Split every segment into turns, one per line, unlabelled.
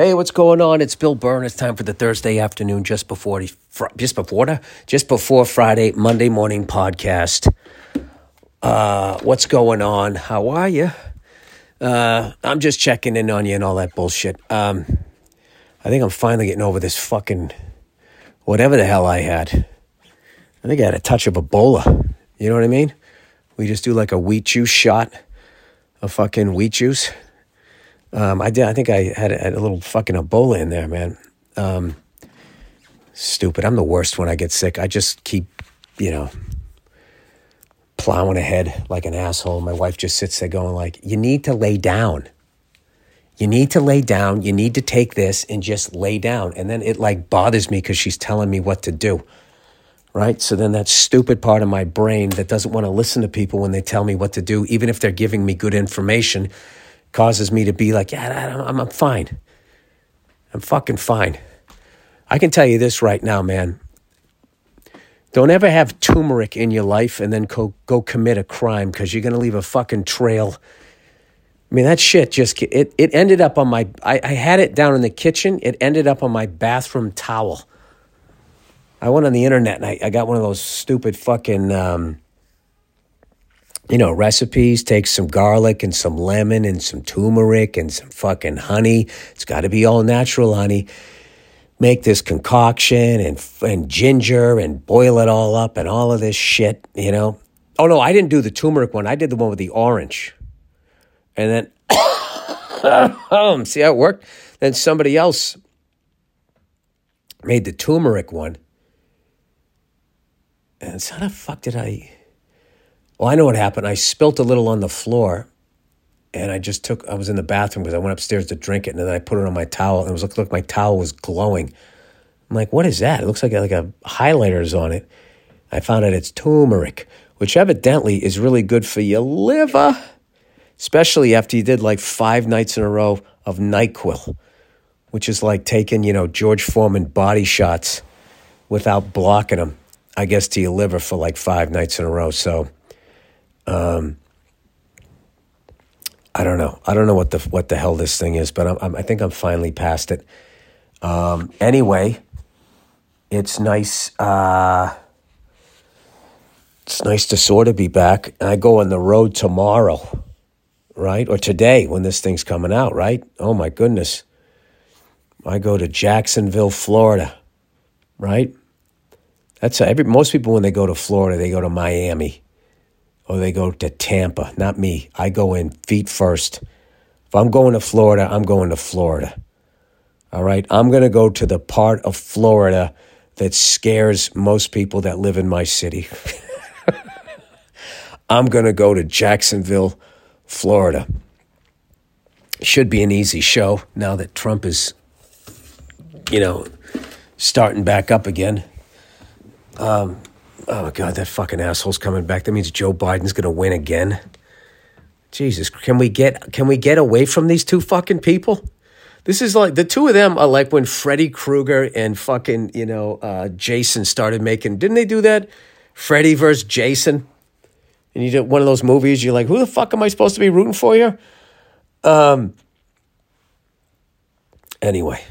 Hey, what's going on? It's Bill Burr. It's time for the Thursday afternoon, just before the, just before the, just before Friday Monday morning podcast. Uh, what's going on? How are you? Uh, I'm just checking in on you and all that bullshit. Um, I think I'm finally getting over this fucking whatever the hell I had. I think I had a touch of Ebola. You know what I mean? We just do like a wheat juice shot a fucking wheat juice. Um, I did. I think I had a, had a, little fucking Ebola in there, man. Um, stupid. I'm the worst when I get sick. I just keep, you know, plowing ahead like an asshole. My wife just sits there going like, "You need to lay down. You need to lay down. You need to take this and just lay down." And then it like bothers me because she's telling me what to do. Right? So then that stupid part of my brain that doesn't want to listen to people when they tell me what to do, even if they're giving me good information, causes me to be like, yeah, I'm, I'm fine. I'm fucking fine. I can tell you this right now, man. Don't ever have turmeric in your life and then go, go commit a crime because you're going to leave a fucking trail. I mean, that shit just, it, it ended up on my, I, I had it down in the kitchen. It ended up on my bathroom towel. I went on the internet and I, I got one of those stupid fucking, um, you know, recipes. Take some garlic and some lemon and some turmeric and some fucking honey. It's got to be all natural honey. Make this concoction and and ginger and boil it all up and all of this shit, you know. Oh no, I didn't do the turmeric one. I did the one with the orange. And then see how it worked? Then somebody else made the turmeric one. And so how the fuck did I well, I know what happened. I spilt a little on the floor and I just took, I was in the bathroom because I went upstairs to drink it and then I put it on my towel and it was looked like my towel was glowing. I'm like, what is that? It looks like like a highlighters on it. I found out it's turmeric, which evidently is really good for your liver, especially after you did like five nights in a row of NyQuil, which is like taking, you know, George Foreman body shots without blocking them, I guess, to your liver for like five nights in a row. So, um, I don't know. I don't know what the what the hell this thing is, but I'm, I'm, i think I'm finally past it. Um, anyway, it's nice. Uh, it's nice to sort of be back. And I go on the road tomorrow, right, or today when this thing's coming out, right? Oh my goodness, I go to Jacksonville, Florida, right? That's every most people when they go to Florida, they go to Miami or they go to Tampa. Not me. I go in feet first. If I'm going to Florida, I'm going to Florida. All right. I'm going to go to the part of Florida that scares most people that live in my city. I'm going to go to Jacksonville, Florida. Should be an easy show now that Trump is, you know, starting back up again. Um, Oh God, that fucking asshole's coming back. That means Joe Biden's gonna win again. Jesus, can we get can we get away from these two fucking people? This is like the two of them are like when Freddy Krueger and fucking you know uh, Jason started making. Didn't they do that? Freddy versus Jason, and you did one of those movies. You're like, who the fuck am I supposed to be rooting for here? Um. Anyway,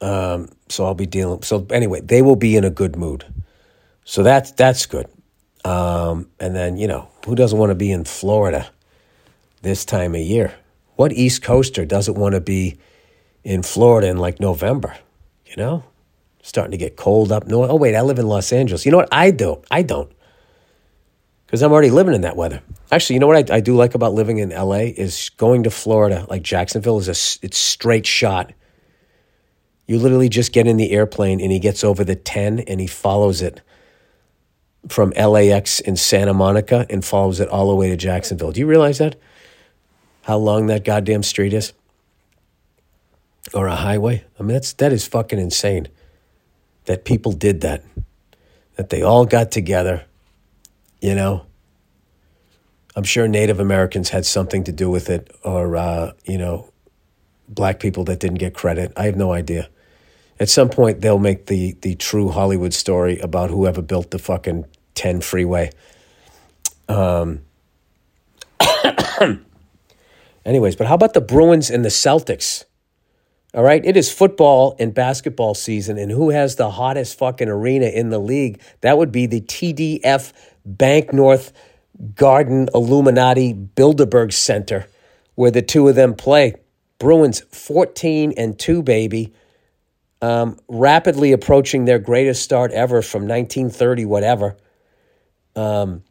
um, so I'll be dealing. So anyway, they will be in a good mood. So that's that's good. Um, and then you know who doesn't want to be in Florida this time of year? What East Coaster doesn't want to be in Florida in like November? You know, starting to get cold up north. Oh wait, I live in Los Angeles. You know what? I don't. I don't. Because I'm already living in that weather. Actually, you know what I, I do like about living in LA is going to Florida, like Jacksonville, is a it's straight shot. You literally just get in the airplane and he gets over the 10 and he follows it from LAX in Santa Monica and follows it all the way to Jacksonville. Do you realize that? How long that goddamn street is? Or a highway? I mean, that's, that is fucking insane that people did that. That they all got together, you know. I'm sure Native Americans had something to do with it, or, uh, you know, black people that didn't get credit. I have no idea. At some point, they'll make the the true Hollywood story about whoever built the fucking ten freeway. Um. anyways, but how about the Bruins and the Celtics? All right. It is football and basketball season. And who has the hottest fucking arena in the league? That would be the TDF Bank North Garden Illuminati Bilderberg Center, where the two of them play. Bruins 14 and 2, baby. Um, rapidly approaching their greatest start ever from 1930, whatever. Um,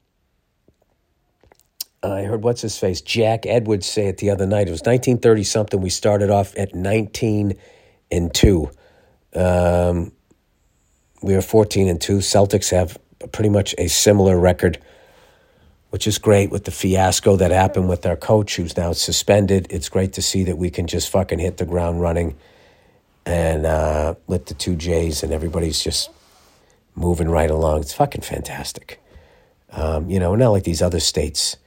I heard what's his face, Jack Edwards, say it the other night. It was 1930 something. We started off at 19 and 2. Um, we are 14 and 2. Celtics have pretty much a similar record, which is great with the fiasco that happened with our coach who's now suspended. It's great to see that we can just fucking hit the ground running and uh, with the two J's, and everybody's just moving right along. It's fucking fantastic. Um, you know, not like these other states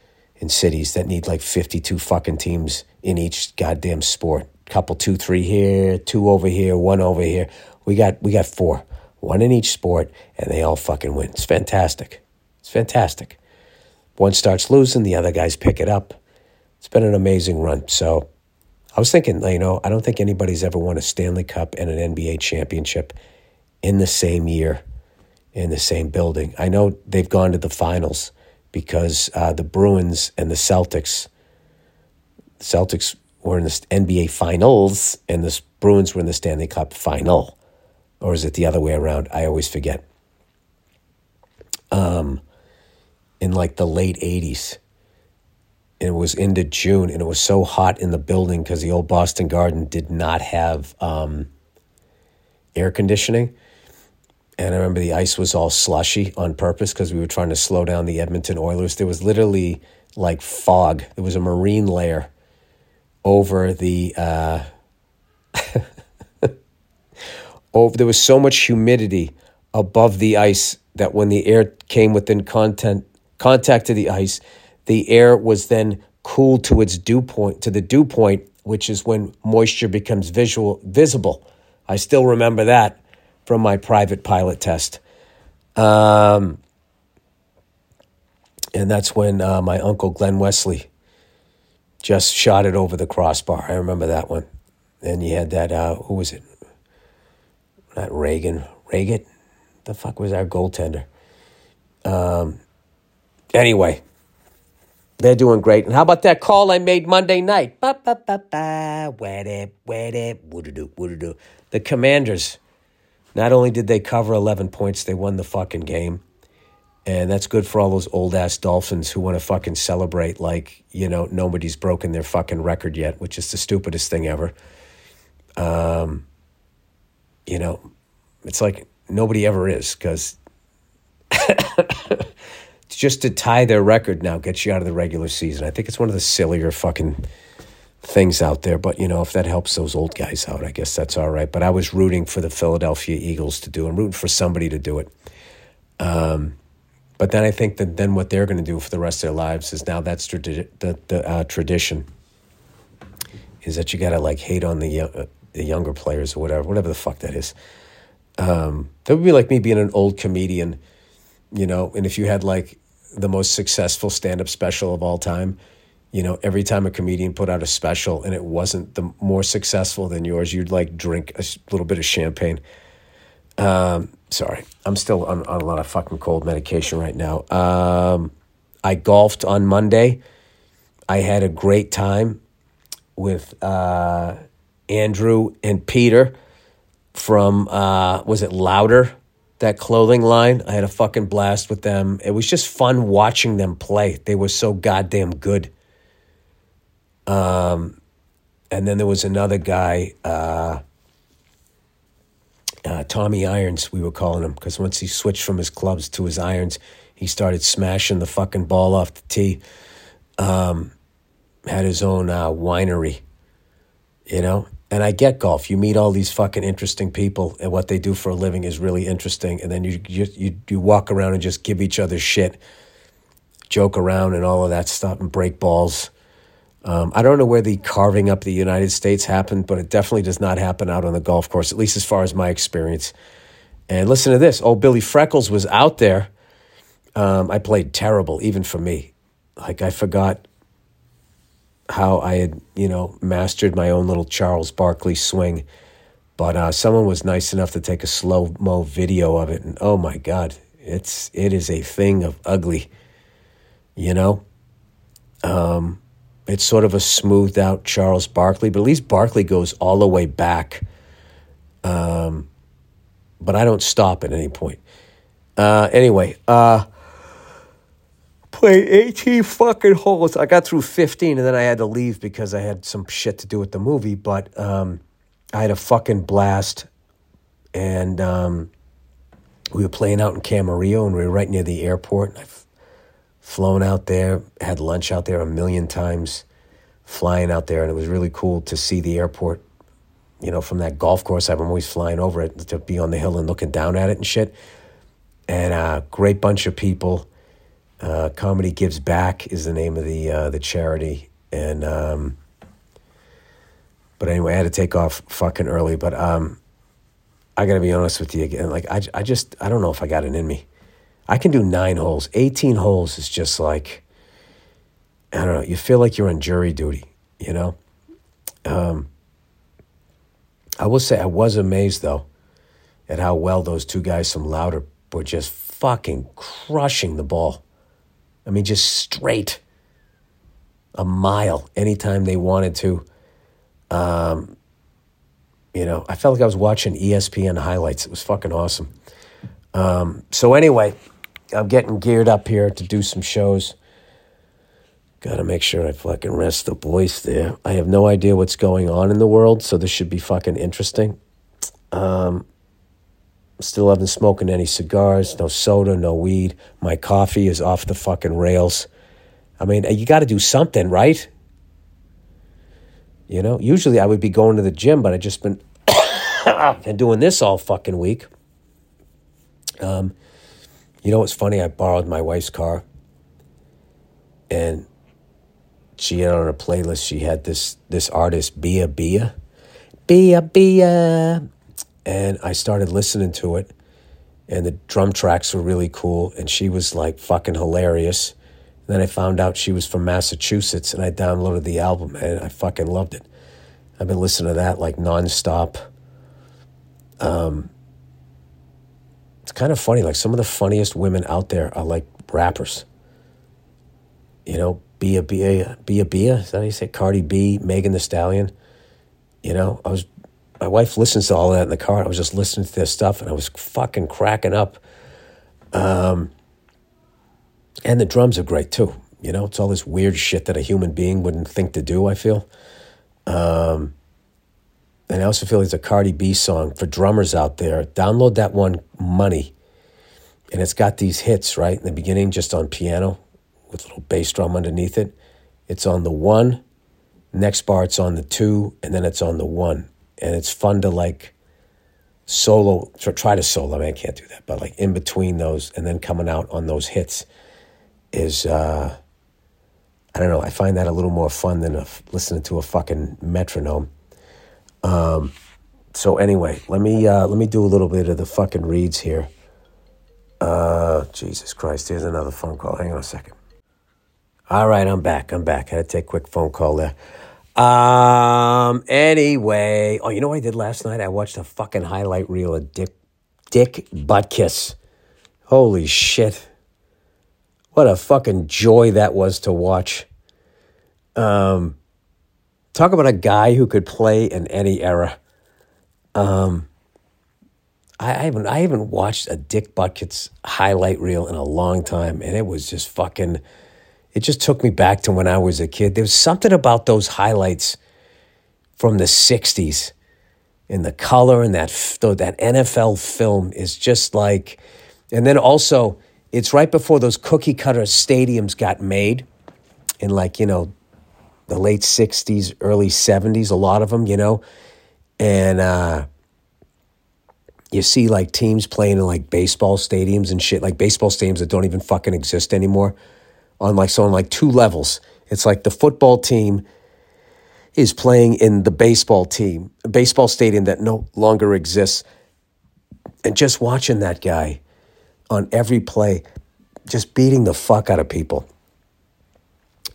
and cities that need like 52 fucking teams in each goddamn sport. Couple two, three here, two over here, one over here. We got we got four, one in each sport, and they all fucking win. It's fantastic. It's fantastic. One starts losing, the other guys pick it up. It's been an amazing run. So I was thinking, you know, I don't think anybody's ever won a Stanley Cup and an NBA championship in the same year, in the same building. I know they've gone to the finals because uh, the Bruins and the Celtics, the Celtics were in the NBA Finals and the Bruins were in the Stanley Cup Final, or is it the other way around? I always forget. Um, in like the late '80s, and it was into June, and it was so hot in the building because the old Boston Garden did not have um, air conditioning and I remember the ice was all slushy on purpose because we were trying to slow down the Edmonton Oilers. There was literally like fog. There was a marine layer over the. Uh, over there was so much humidity above the ice that when the air came within content contact to the ice, the air was then cooled to its dew point to the dew point, which is when moisture becomes visual visible. I still remember that from my private pilot test. Um, and that's when uh, my uncle Glen Wesley just shot it over the crossbar. I remember that one. And you had that, uh, who was it? Not Reagan. Reagan? The fuck was our goaltender? Um, anyway, they're doing great. And how about that call I made Monday night? Ba, ba, ba, ba. Wet it, wet it, woodoo, woodoo. The Commanders not only did they cover 11 points, they won the fucking game. And that's good for all those old ass Dolphins who want to fucking celebrate like, you know, nobody's broken their fucking record yet, which is the stupidest thing ever. Um, you know, it's like nobody ever is because just to tie their record now gets you out of the regular season. I think it's one of the sillier fucking things out there. But, you know, if that helps those old guys out, I guess that's all right. But I was rooting for the Philadelphia Eagles to do. I'm rooting for somebody to do it. Um, but then I think that then what they're going to do for the rest of their lives is now that's tradi- the, the uh, tradition is that you got to like hate on the, uh, the younger players or whatever, whatever the fuck that is. Um, that would be like me being an old comedian, you know, and if you had like the most successful stand up special of all time, you know, every time a comedian put out a special and it wasn't the more successful than yours, you'd like drink a little bit of champagne. Um, sorry, I'm still on, on, a lot of fucking cold medication right now. Um, I golfed on Monday. I had a great time with uh, Andrew and Peter from uh, was it Louder that clothing line. I had a fucking blast with them. It was just fun watching them play. They were so goddamn good. Um, and then there was another guy, uh, uh, Tommy Irons, we were calling him, because once he switched from his clubs to his irons, he started smashing the fucking ball off the tee. Um, had his own uh, winery, you know. And I get golf. You meet all these fucking interesting people, and what they do for a living is really interesting. And then you you you, you walk around and just give each other shit, joke around, and all of that stuff, and break balls. Um, I don't know where the carving up the United States happened, but it definitely does not happen out on the golf course, at least as far as my experience. And listen to this old Billy Freckles was out there. Um, I played terrible, even for me. Like, I forgot how I had, you know, mastered my own little Charles Barkley swing. But uh, someone was nice enough to take a slow mo video of it, and oh my god, it's it is a thing of ugly. You know, um, it's sort of a smoothed out Charles Barkley, but at least Barkley goes all the way back. Um, but I don't stop at any point. Uh, anyway, uh, played 18 fucking holes. I got through 15 and then I had to leave because I had some shit to do with the movie, but um, I had a fucking blast. And um, we were playing out in Camarillo and we were right near the airport. And I've flown out there, had lunch out there a million times, flying out there, and it was really cool to see the airport. You know, from that golf course, I'm always flying over it to be on the hill and looking down at it and shit. And a uh, great bunch of people uh, Comedy Gives Back is the name of the uh, the charity, and um, but anyway, I had to take off fucking early. But um, I got to be honest with you again. Like I, I just I don't know if I got it in me. I can do nine holes. Eighteen holes is just like I don't know. You feel like you're on jury duty. You know. Um, I will say I was amazed though at how well those two guys from Louder were just fucking crushing the ball. I mean, just straight a mile anytime they wanted to. Um, you know, I felt like I was watching ESPN highlights. It was fucking awesome. Um, so anyway, I'm getting geared up here to do some shows. Got to make sure I fucking rest the voice there. I have no idea what's going on in the world, so this should be fucking interesting. Um, Still haven't smoking any cigars, no soda, no weed. My coffee is off the fucking rails. I mean, you got to do something, right? You know, usually I would be going to the gym, but I just been and doing this all fucking week. Um, you know what's funny? I borrowed my wife's car, and she had on a playlist. She had this this artist Bia Bia, Bia Bia, and I started listening to it, and the drum tracks were really cool, and she was like fucking hilarious. And then I found out she was from Massachusetts, and I downloaded the album, and I fucking loved it. I've been listening to that like nonstop. Um, it's kind of funny. Like some of the funniest women out there are like rappers. You know, Bia Bia Bia Bia. Is that how you say? Cardi B, Megan Thee Stallion. You know, I was my wife listens to all that in the car. I was just listening to this stuff and I was fucking cracking up. Um, and the drums are great too. You know, it's all this weird shit that a human being wouldn't think to do, I feel. Um, and I also feel it's a Cardi B song for drummers out there. Download that one, Money. And it's got these hits, right? In the beginning, just on piano with a little bass drum underneath it. It's on the one. Next bar, it's on the two. And then it's on the one and it's fun to like solo try to solo. I mean, I can't do that, but like in between those and then coming out on those hits is uh, I don't know. I find that a little more fun than a, listening to a fucking metronome. Um, so anyway, let me uh, let me do a little bit of the fucking reads here. Uh, Jesus Christ, here's another phone call. Hang on a second. All right, I'm back. I'm back. I had to take a quick phone call there. Um. Anyway, oh, you know what I did last night? I watched a fucking highlight reel of Dick Dick Butkus. Holy shit! What a fucking joy that was to watch. Um, talk about a guy who could play in any era. Um, I, I haven't I haven't watched a Dick Butkus highlight reel in a long time, and it was just fucking it just took me back to when I was a kid. There was something about those highlights from the 60s and the color and that that NFL film is just like and then also it's right before those cookie cutter stadiums got made in like, you know, the late 60s, early 70s, a lot of them, you know. And uh you see like teams playing in like baseball stadiums and shit, like baseball stadiums that don't even fucking exist anymore on like so on like two levels. It's like the football team is playing in the baseball team, a baseball stadium that no longer exists. And just watching that guy on every play, just beating the fuck out of people.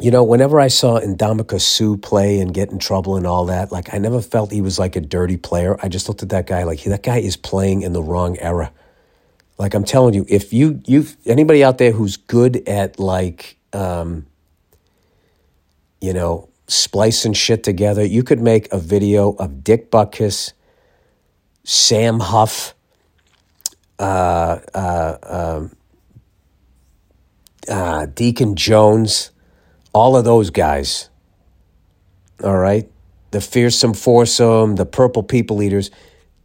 you know, whenever I saw Ndamukong Suh play and get in trouble and all that, like I never felt he was like a dirty player. I just looked at that guy like that guy is playing in the wrong era. Like I'm telling you, if you you anybody out there who's good at like um, you know splicing shit together, you could make a video of Dick Butkus, Sam Huff, uh, uh, um, uh, Deacon Jones all of those guys, all right, the fearsome foursome, the purple people eaters,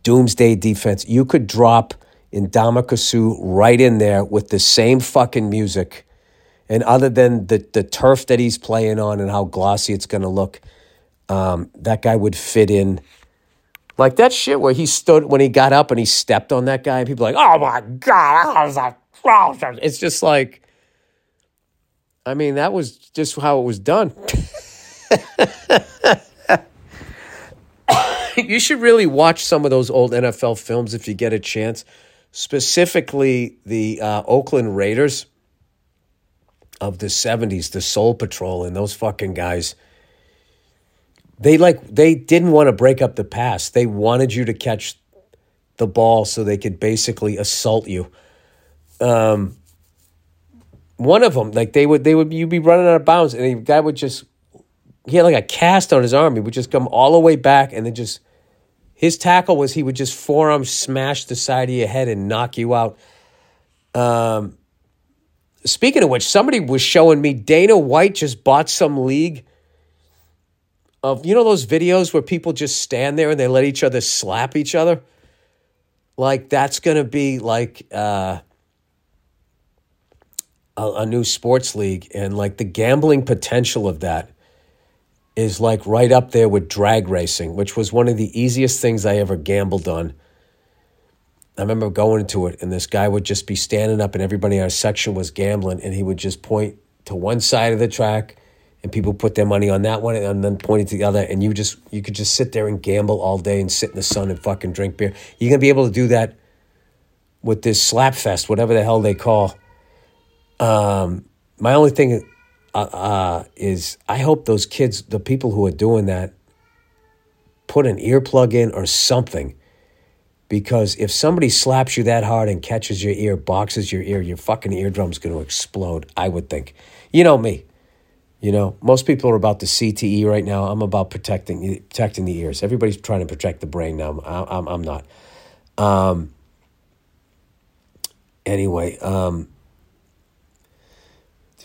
doomsday defense, you could drop Ndamukong Suh right in there with the same fucking music. And other than the, the turf that he's playing on and how glossy it's going to look, um, that guy would fit in. Like that shit where he stood when he got up and he stepped on that guy, and people like, oh my God, it's just like, I mean, that was just how it was done. you should really watch some of those old NFL films if you get a chance, specifically the uh, Oakland Raiders of the 70s, the Soul Patrol, and those fucking guys. They like they didn't want to break up the pass. They wanted you to catch the ball so they could basically assault you. Um, one of them, like they would, they would, you'd be running out of bounds, and the guy would just, he had like a cast on his arm. He would just come all the way back, and then just, his tackle was he would just forearm smash the side of your head and knock you out. Um, speaking of which, somebody was showing me Dana White just bought some league of you know those videos where people just stand there and they let each other slap each other. Like that's gonna be like. Uh, a, a new sports league, and like the gambling potential of that is like right up there with drag racing, which was one of the easiest things I ever gambled on. I remember going into it, and this guy would just be standing up, and everybody in our section was gambling, and he would just point to one side of the track, and people put their money on that one, and then pointed to the other, and you just you could just sit there and gamble all day and sit in the sun and fucking drink beer. You're gonna be able to do that with this slap fest, whatever the hell they call um, my only thing uh, uh, is I hope those kids, the people who are doing that, put an earplug in or something. Because if somebody slaps you that hard and catches your ear, boxes your ear, your fucking eardrum's going to explode, I would think. You know me. You know, most people are about the CTE right now. I'm about protecting protecting the ears. Everybody's trying to protect the brain now. I'm, I'm not. Um, anyway, um,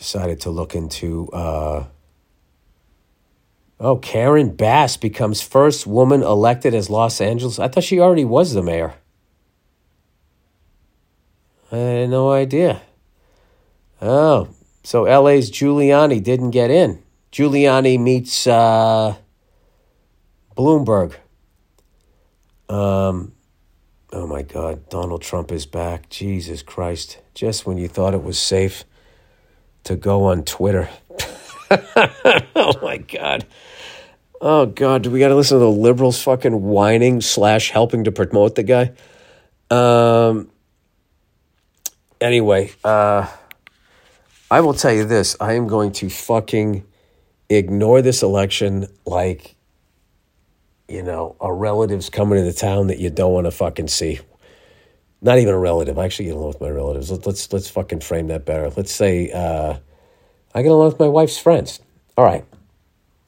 decided to look into. Uh, oh, Karen Bass becomes first woman elected as Los Angeles. I thought she already was the mayor. I had no idea. Oh, so LA's Giuliani didn't get in. Giuliani meets uh, Bloomberg. Um, oh my God, Donald Trump is back. Jesus Christ. Just when you thought it was safe to go on Twitter. oh my God. Oh God, do we got to listen to the liberals fucking whining slash helping to promote the guy? Um. Anyway, uh, I will tell you this: I am going to fucking ignore this election like, you know, a relative's coming to the town that you don't want to fucking see not even a relative. I actually get along with my relatives. Let's let's, let's fucking frame that better. Let's say uh, I get along with my wife's friends. All right,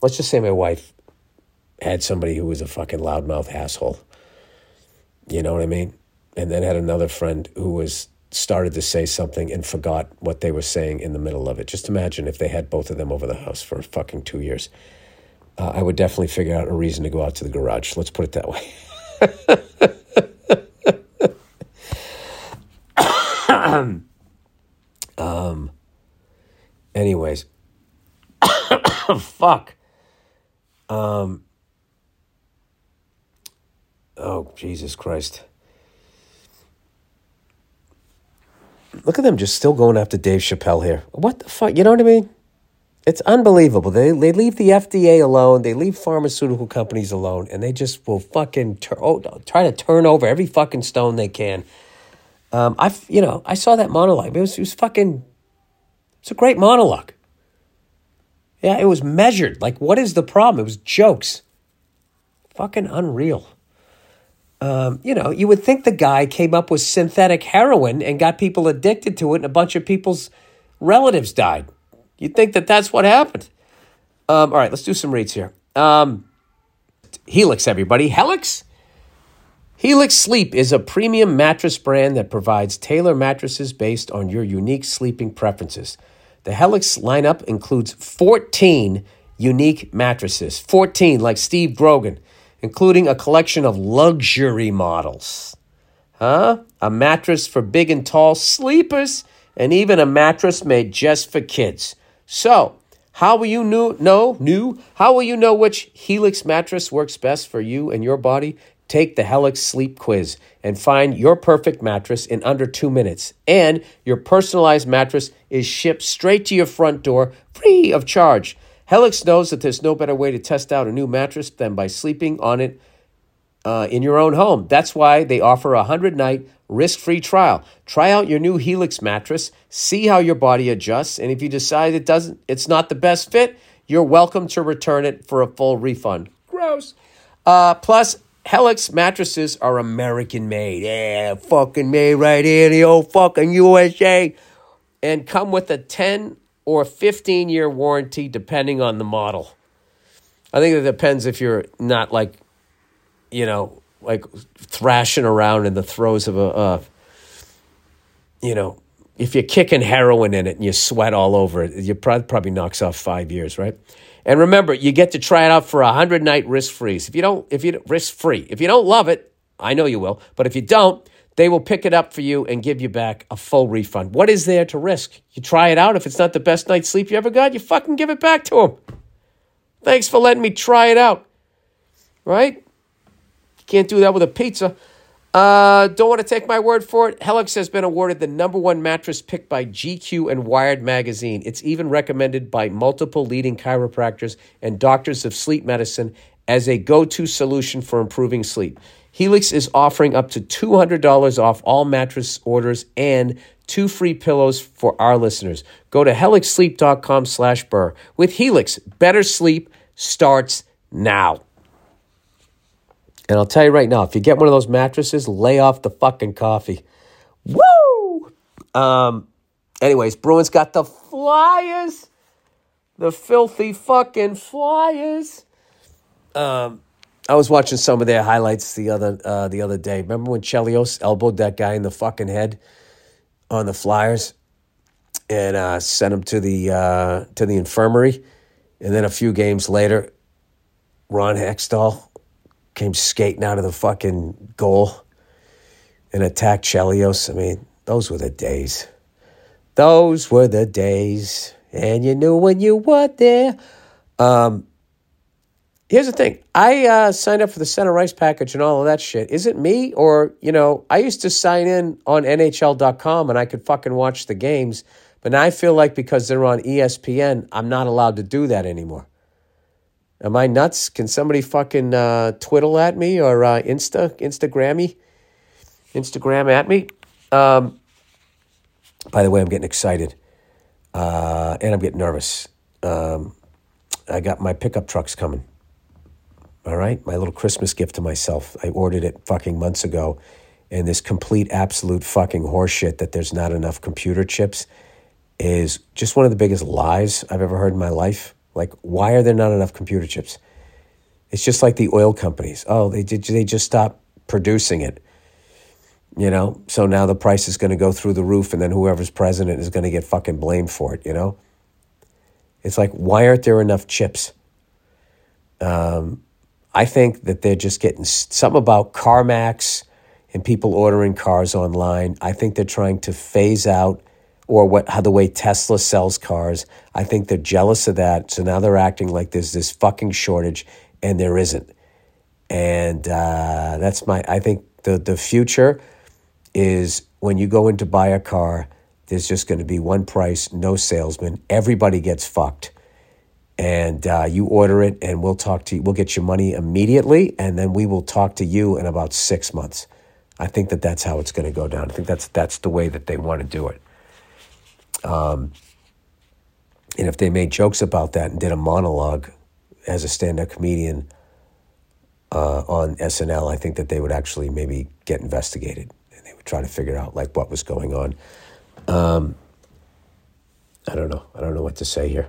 let's just say my wife had somebody who was a fucking loudmouth asshole. You know what I mean? And then had another friend who was started to say something and forgot what they were saying in the middle of it. Just imagine if they had both of them over the house for fucking two years. Uh, I would definitely figure out a reason to go out to the garage. Let's put it that way. um, anyways, fuck. Um, oh, Jesus Christ. Look at them just still going after Dave Chappelle here. What the fuck? You know what I mean? It's unbelievable. They, they leave the FDA alone. They leave pharmaceutical companies alone, and they just will fucking tur- oh, try to turn over every fucking stone they can um, I, you know, I saw that monologue. It was, it was fucking, it's a great monologue. Yeah, it was measured. Like, what is the problem? It was jokes. Fucking unreal. Um, you know, you would think the guy came up with synthetic heroin and got people addicted to it, and a bunch of people's relatives died. You'd think that that's what happened. Um, all right, let's do some reads here. Um, Helix, everybody. Helix? Helix Sleep is a premium mattress brand that provides tailor mattresses based on your unique sleeping preferences. The Helix lineup includes 14 unique mattresses, 14 like Steve Grogan, including a collection of luxury models. Huh? A mattress for big and tall sleepers, and even a mattress made just for kids. So, how will you know, know new? How will you know which Helix mattress works best for you and your body? Take the Helix Sleep Quiz and find your perfect mattress in under two minutes. And your personalized mattress is shipped straight to your front door free of charge. Helix knows that there's no better way to test out a new mattress than by sleeping on it uh, in your own home. That's why they offer a 100 night risk free trial. Try out your new Helix mattress, see how your body adjusts, and if you decide it doesn't, it's not the best fit, you're welcome to return it for a full refund. Gross. Uh, plus, Helix mattresses are American made. Yeah, fucking made right here in the old fucking USA. And come with a 10 or 15 year warranty depending on the model. I think it depends if you're not like, you know, like thrashing around in the throes of a, uh, you know, if you're kicking heroin in it and you sweat all over it, you probably, probably knocks off five years, right? And remember, you get to try it out for a hundred night risk free. If you don't, if you risk free, if you don't love it, I know you will, but if you don't, they will pick it up for you and give you back a full refund. What is there to risk? You try it out. If it's not the best night's sleep you ever got, you fucking give it back to them. Thanks for letting me try it out. Right? Can't do that with a pizza. Uh, don't want to take my word for it. Helix has been awarded the number one mattress picked by GQ and Wired magazine. It's even recommended by multiple leading chiropractors and doctors of sleep medicine as a go to solution for improving sleep. Helix is offering up to $200 off all mattress orders and two free pillows for our listeners. Go to helixsleep.com slash burr. With Helix, better sleep starts now. And I'll tell you right now, if you get one of those mattresses, lay off the fucking coffee. Woo! Um, anyways, Bruins got the Flyers. The filthy fucking Flyers. Um, I was watching some of their highlights the other uh, the other day. Remember when Chelios elbowed that guy in the fucking head on the Flyers and uh, sent him to the uh, to the infirmary, and then a few games later, Ron Hextall came skating out of the fucking goal and attacked Chelios. I mean, those were the days. Those were the days, and you knew when you were there. Um, here's the thing I uh, signed up for the center ice package and all of that shit. Is it me? Or, you know, I used to sign in on NHL.com and I could fucking watch the games. But now I feel like because they're on ESPN, I'm not allowed to do that anymore. Am I nuts? Can somebody fucking uh, twiddle at me or uh, Insta, Instagrammy, Instagram at me? Um, by the way, I'm getting excited uh, and I'm getting nervous. Um, I got my pickup trucks coming. All right, my little Christmas gift to myself. I ordered it fucking months ago, and this complete, absolute fucking horseshit that there's not enough computer chips is just one of the biggest lies I've ever heard in my life. Like, why are there not enough computer chips? It's just like the oil companies. Oh, they did. They just stopped producing it. You know, so now the price is going to go through the roof, and then whoever's president is going to get fucking blamed for it. You know, it's like, why aren't there enough chips? Um, I think that they're just getting something about CarMax and people ordering cars online. I think they're trying to phase out or what how the way Tesla sells cars. I think they're jealous of that. So now they're acting like there's this fucking shortage, and there isn't. And uh, that's my. I think the the future is when you go in to buy a car. There's just going to be one price, no salesman. Everybody gets fucked, and uh, you order it, and we'll talk to you. We'll get your money immediately, and then we will talk to you in about six months. I think that that's how it's going to go down. I think that's that's the way that they want to do it. Um, And if they made jokes about that and did a monologue as a stand up comedian uh, on SNL, I think that they would actually maybe get investigated and they would try to figure out like what was going on. Um, I don't know. I don't know what to say here.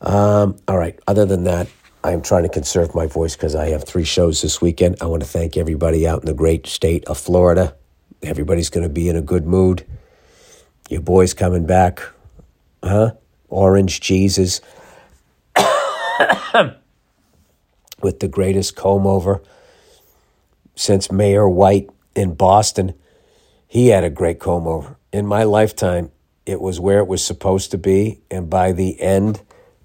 Um, all right. Other than that, I am trying to conserve my voice because I have three shows this weekend. I want to thank everybody out in the great state of Florida. Everybody's going to be in a good mood. Your boy's coming back. Huh? Orange Jesus. With the greatest comb over since Mayor White in Boston. He had a great comb over. In my lifetime, it was where it was supposed to be. And by the end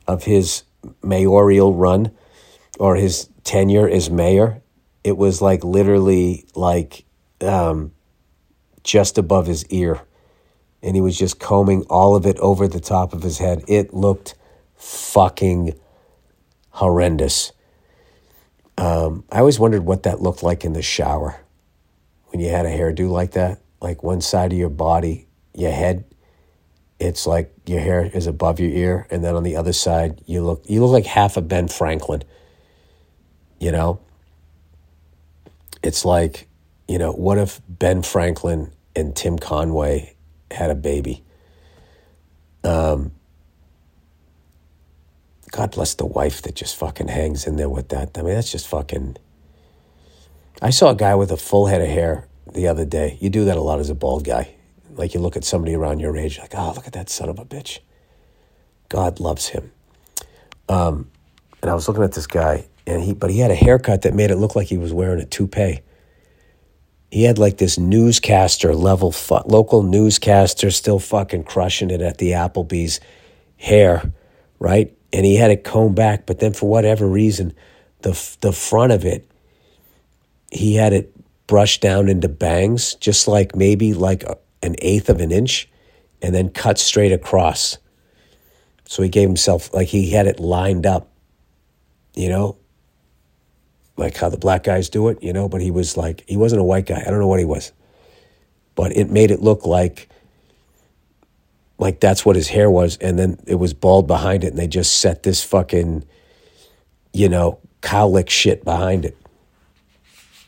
of his mayoral run or his tenure as mayor, it was like literally like um, just above his ear. And he was just combing all of it over the top of his head. It looked fucking horrendous. Um, I always wondered what that looked like in the shower when you had a hairdo like that. Like one side of your body, your head it's like your hair is above your ear, and then on the other side, you look you look like half of Ben Franklin. You know, it's like, you know, what if Ben Franklin and Tim Conway had a baby? Um, God bless the wife that just fucking hangs in there with that. I mean, that's just fucking. I saw a guy with a full head of hair the other day. You do that a lot as a bald guy. Like you look at somebody around your age, like, oh, look at that son of a bitch. God loves him. Um, and I was looking at this guy, and he, but he had a haircut that made it look like he was wearing a toupee. He had like this newscaster level, fu- local newscaster, still fucking crushing it at the Applebee's hair, right? And he had it combed back, but then for whatever reason, the the front of it, he had it brushed down into bangs, just like maybe like a, an eighth of an inch and then cut straight across. So he gave himself, like he had it lined up, you know, like how the black guys do it, you know, but he was like, he wasn't a white guy. I don't know what he was. But it made it look like, like that's what his hair was. And then it was bald behind it. And they just set this fucking, you know, cowlick shit behind it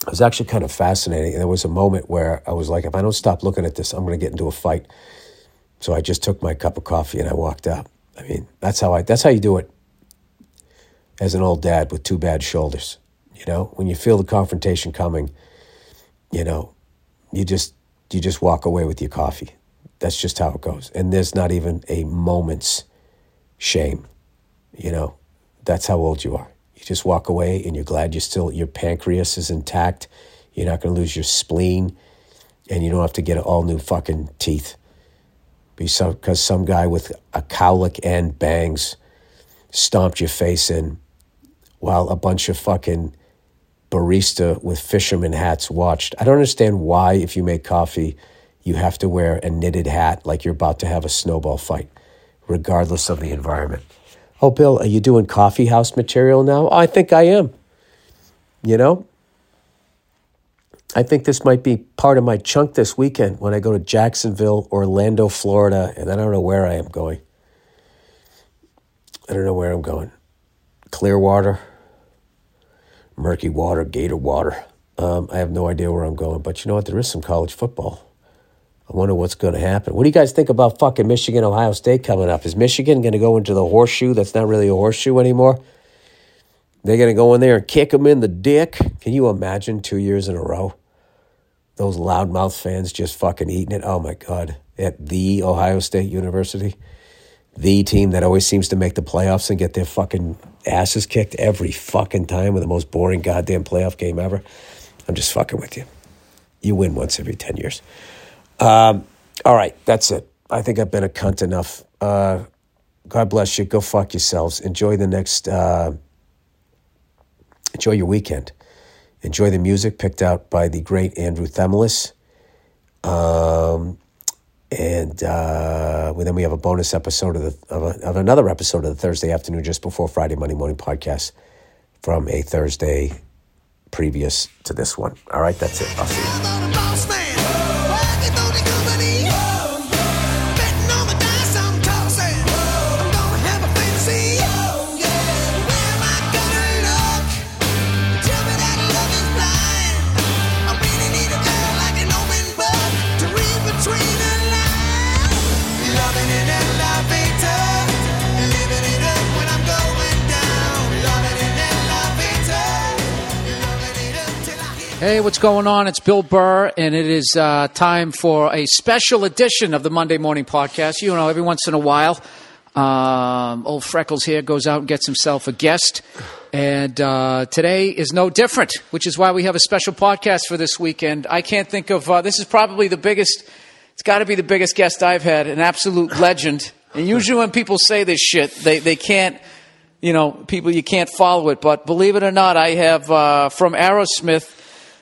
it was actually kind of fascinating. And there was a moment where I was like, if I don't stop looking at this, I'm going to get into a fight. So I just took my cup of coffee and I walked out. I mean, that's how I that's how you do it as an old dad with two bad shoulders. You know, when you feel the confrontation coming, you know, you just you just walk away with your coffee. That's just how it goes. And there's not even a moment's shame. You know, that's how old you are. You just walk away and you're glad you're still your pancreas is intact. You're not going to lose your spleen, and you don't have to get all new fucking teeth. Because some guy with a cowlick and bangs stomped your face in while a bunch of fucking barista with fisherman hats watched. I don't understand why, if you make coffee, you have to wear a knitted hat like you're about to have a snowball fight, regardless of the environment. Oh, Bill, are you doing coffee house material now? Oh, I think I am. You know? I think this might be part of my chunk this weekend when I go to Jacksonville, Orlando, Florida, and I don't know where I am going. I don't know where I'm going. Clearwater, murky water, gator water. Um, I have no idea where I'm going, but you know what? There is some college football. I wonder what's going to happen. What do you guys think about fucking Michigan, Ohio State coming up? Is Michigan going to go into the horseshoe that's not really a horseshoe anymore? They're going to go in there and kick them in the dick. Can you imagine two years in a row? Those loudmouth fans just fucking eating it. Oh my God. At the Ohio State University, the team that always seems to make the playoffs and get their fucking asses kicked every fucking time with the most boring goddamn playoff game ever. I'm just fucking with you. You win once every 10 years. Um, all right, that's it. I think I've been a cunt enough. Uh, God bless you. Go fuck yourselves. Enjoy the next. Uh, enjoy your weekend. Enjoy the music picked out by the great Andrew Themelis. Um, and uh, well, then we have a bonus episode of, the, of, a, of another episode of the Thursday afternoon, just before Friday Monday morning podcast from a Thursday previous to this one. All right, that's it. I'll see you.
Hey, what's going on? It's Bill Burr, and it is uh, time for a special edition of the Monday Morning Podcast. You know, every once in a while, um, old Freckles here goes out and gets himself a guest, and uh, today is no different, which is why we have a special podcast for this weekend. I can't think of uh, this is probably the biggest. It's got to be the biggest guest I've had, an absolute legend. And usually, when people say this shit, they they can't you know, people you can't follow it. But believe it or not, I have uh, from Aerosmith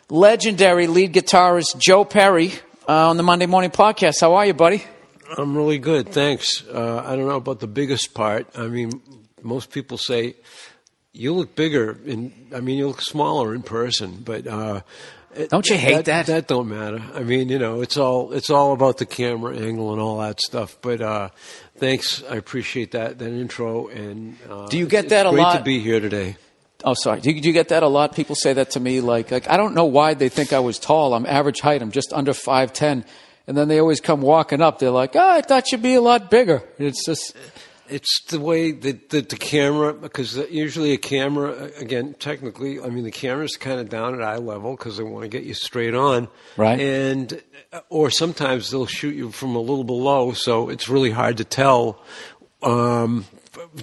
legendary lead guitarist Joe Perry uh, on the Monday Morning Podcast. How are you, buddy?
I'm really good, thanks. Uh, I don't know about the biggest part. I mean, most people say you look bigger, in, I mean, you look smaller in person, but uh,
don't you hate that,
that? That don't matter. I mean, you know, it's all it's all about the camera angle and all that stuff. But uh, thanks, I appreciate that that intro. And uh,
do you get that a
great
lot?
to be here today.
Oh, sorry. Do you, do you, get that a lot? People say that to me. Like, like, I don't know why they think I was tall. I'm average height. I'm just under 5'10. And then they always come walking up. They're like, oh, I thought you'd be a lot bigger. It's just.
It's the way that the, the, camera, because usually a camera, again, technically, I mean, the camera's kind of down at eye level because they want to get you straight on.
Right.
And, or sometimes they'll shoot you from a little below, so it's really hard to tell um,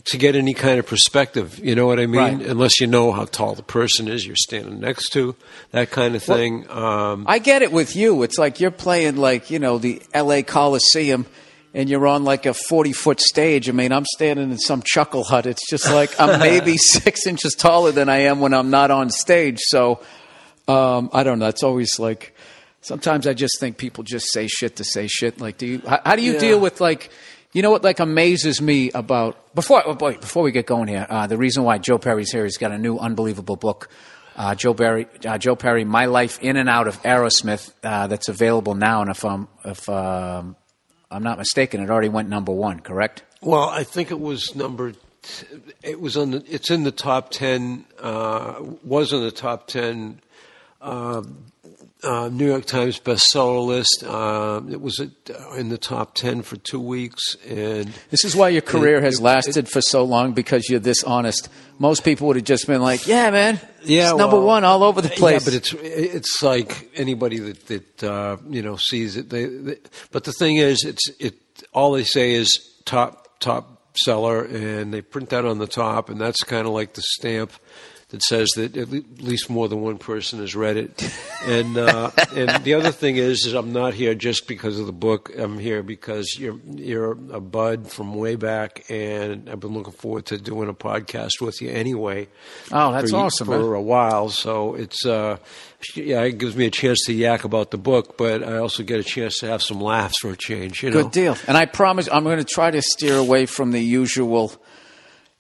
to get any kind of perspective. You know what I mean?
Right.
Unless you know how tall the person is you're standing next to, that kind of thing.
Well,
um,
I get it with you. It's like you're playing like you know the L.A. Coliseum. And you're on like a 40 foot stage. I mean, I'm standing in some chuckle hut. It's just like I'm maybe six inches taller than I am when I'm not on stage. So, um, I don't know. It's always like, sometimes I just think people just say shit to say shit. Like, do you, how, how do you
Yeah.
deal with like, you know what like amazes me about before oh boy, before we get going here, uh, the reason why Joe Perry's here, he's got a new unbelievable book. Uh, Joe Perry, uh, Joe Perry, My Life in and Out of Aerosmith, uh, that's available now. And if I'm if um, I'm not mistaken, it already went number one. Correct?
Well, I think it was number. It was on. The, it's in the top ten. Uh, was in the top ten. Uh, uh, New York Times bestseller list. Uh, it was in the top ten for two weeks, and
This is why your career
It-
has
it-
lasted for so long because you're this honest. Most people would have just been like, "Yeah, man,
yeah,
it's number one all over the place."
Yeah, but it's it's like anybody that that uh, you know sees it. They, they, but the thing is, it's it. All they say is top top seller, and they print that on the top, and that's kind of like the stamp that says that at least more than one person has read it. And uh, and the other thing is, is I'm not here just because of the book. I'm here because you're you're a bud from way back, and I've been looking forward to doing a podcast with you anyway.
Oh, that's
for,
awesome,
for
man.
a while. So it's uh, yeah, it gives me a chance to yak about the book, but I also get a chance to have some laughs for a change. You know,
Good deal. And I promise I'm going to try to steer away from the usual,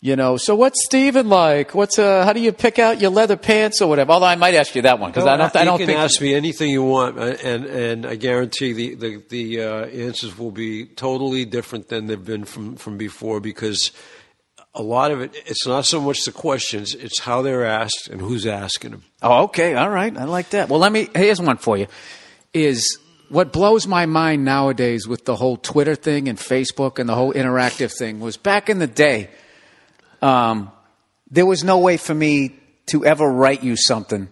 you know, so what's Steven like? What's uh, how do you pick out your leather pants or whatever? Although I might ask you that one because I don't, I
you
don't
can
think.
ask me anything you want, uh, and and I guarantee the the, the uh, answers will be totally different than they've been from from before because. A lot of it, it's not so much the questions, it's how they're asked and who's asking them.
Oh, okay, all right, I like that. Well, let me. Here's one for you. Is what blows my mind nowadays with the whole Twitter thing and Facebook and the whole interactive thing was back in the day. Um, there was no way for me to ever write you something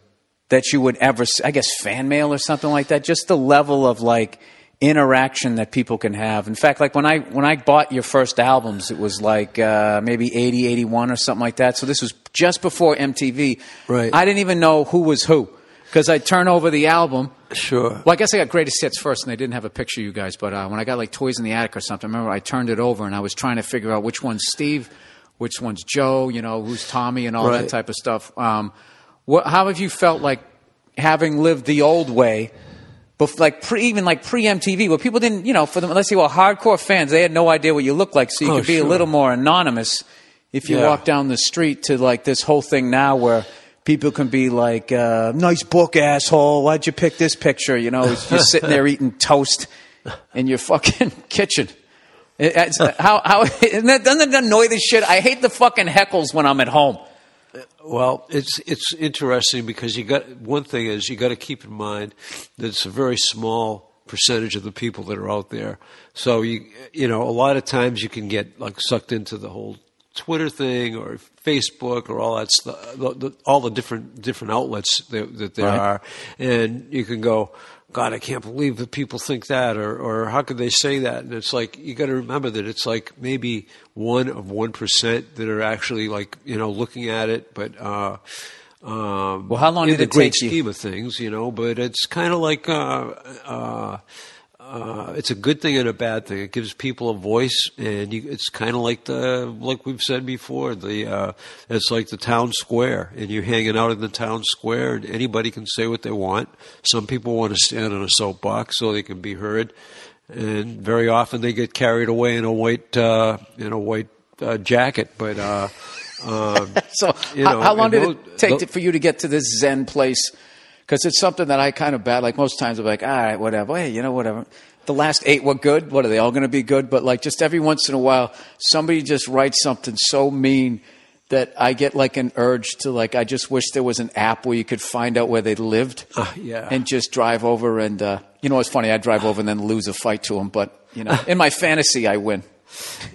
that you would ever, I guess, fan mail or something like that. Just the level of like interaction that people can have. In fact, like when I when I bought your first albums, it was like uh, maybe 80, 81 or something like that. So this was just before MTV.
Right.
I didn't even know who was who because I turn over the album.
Sure.
Well, I guess I got greatest hits first, and they didn't have a picture of you guys. But uh, when I got like Toys in the Attic or something, I remember I turned it over and I was trying to figure out which one's Steve, which one's Joe, you know, who's Tommy, and all that type of stuff. Um, what, how have you felt like having lived the old way? Bef- like pre, even like pre MTV, where people didn't, you know, for them, let's they well, hardcore fans, they had no idea what you looked like, so you
Oh,
could be a little more anonymous if you
Yeah.
walk down the street to like this whole thing now where people can be like, uh, "Nice book, asshole. Why'd you pick this picture?" You know, you're sitting there eating toast in your fucking kitchen. It- it's- uh, how how isn't that, doesn't that annoy the shit? I hate the fucking heckles when I'm at home.
Well, it's it's interesting because you got one thing is you got to keep in mind that it's a very small percentage of the people that are out there. So you you know a lot of times you can get like sucked into the whole Twitter thing or Facebook or all that stuff, all the different different outlets that, that there
Right.
are, and you can go, God, I can't believe that people think that, or or how could they say that? And it's like you got to remember that it's like maybe one of one percent that are actually like you know looking at it, but. uh um,
Well, how long
in
did
the
it
great
take you?
scheme of things, you know? But it's kind of like uh, uh, uh, it's a good thing and a bad thing. It gives people a voice, and you, it's kind of like the like we've said before. The uh, it's like the town square, and you're hanging out in the town square, and anybody can say what they want. Some people want to stand on a soapbox so they can be heard, and very often they get carried away in a white uh, in a white uh, jacket, but. Uh, um,
So,
you
how,
know,
how long did
those-
it take
tho-
to, for you to get to this Zen place? Because it's something that I kind of bad. Like most times, I'm like, all right, whatever. Hey, you know, whatever. The last eight were good. What are they all going to be good? But like, just every once in a while, somebody just writes something so mean that I get like an urge to like. I just wish there was an app where you could find out where they lived.
Uh, yeah.
And just drive over and uh, you know, it's funny. I drive over and then lose a fight to them. But you know, in my fantasy, I win.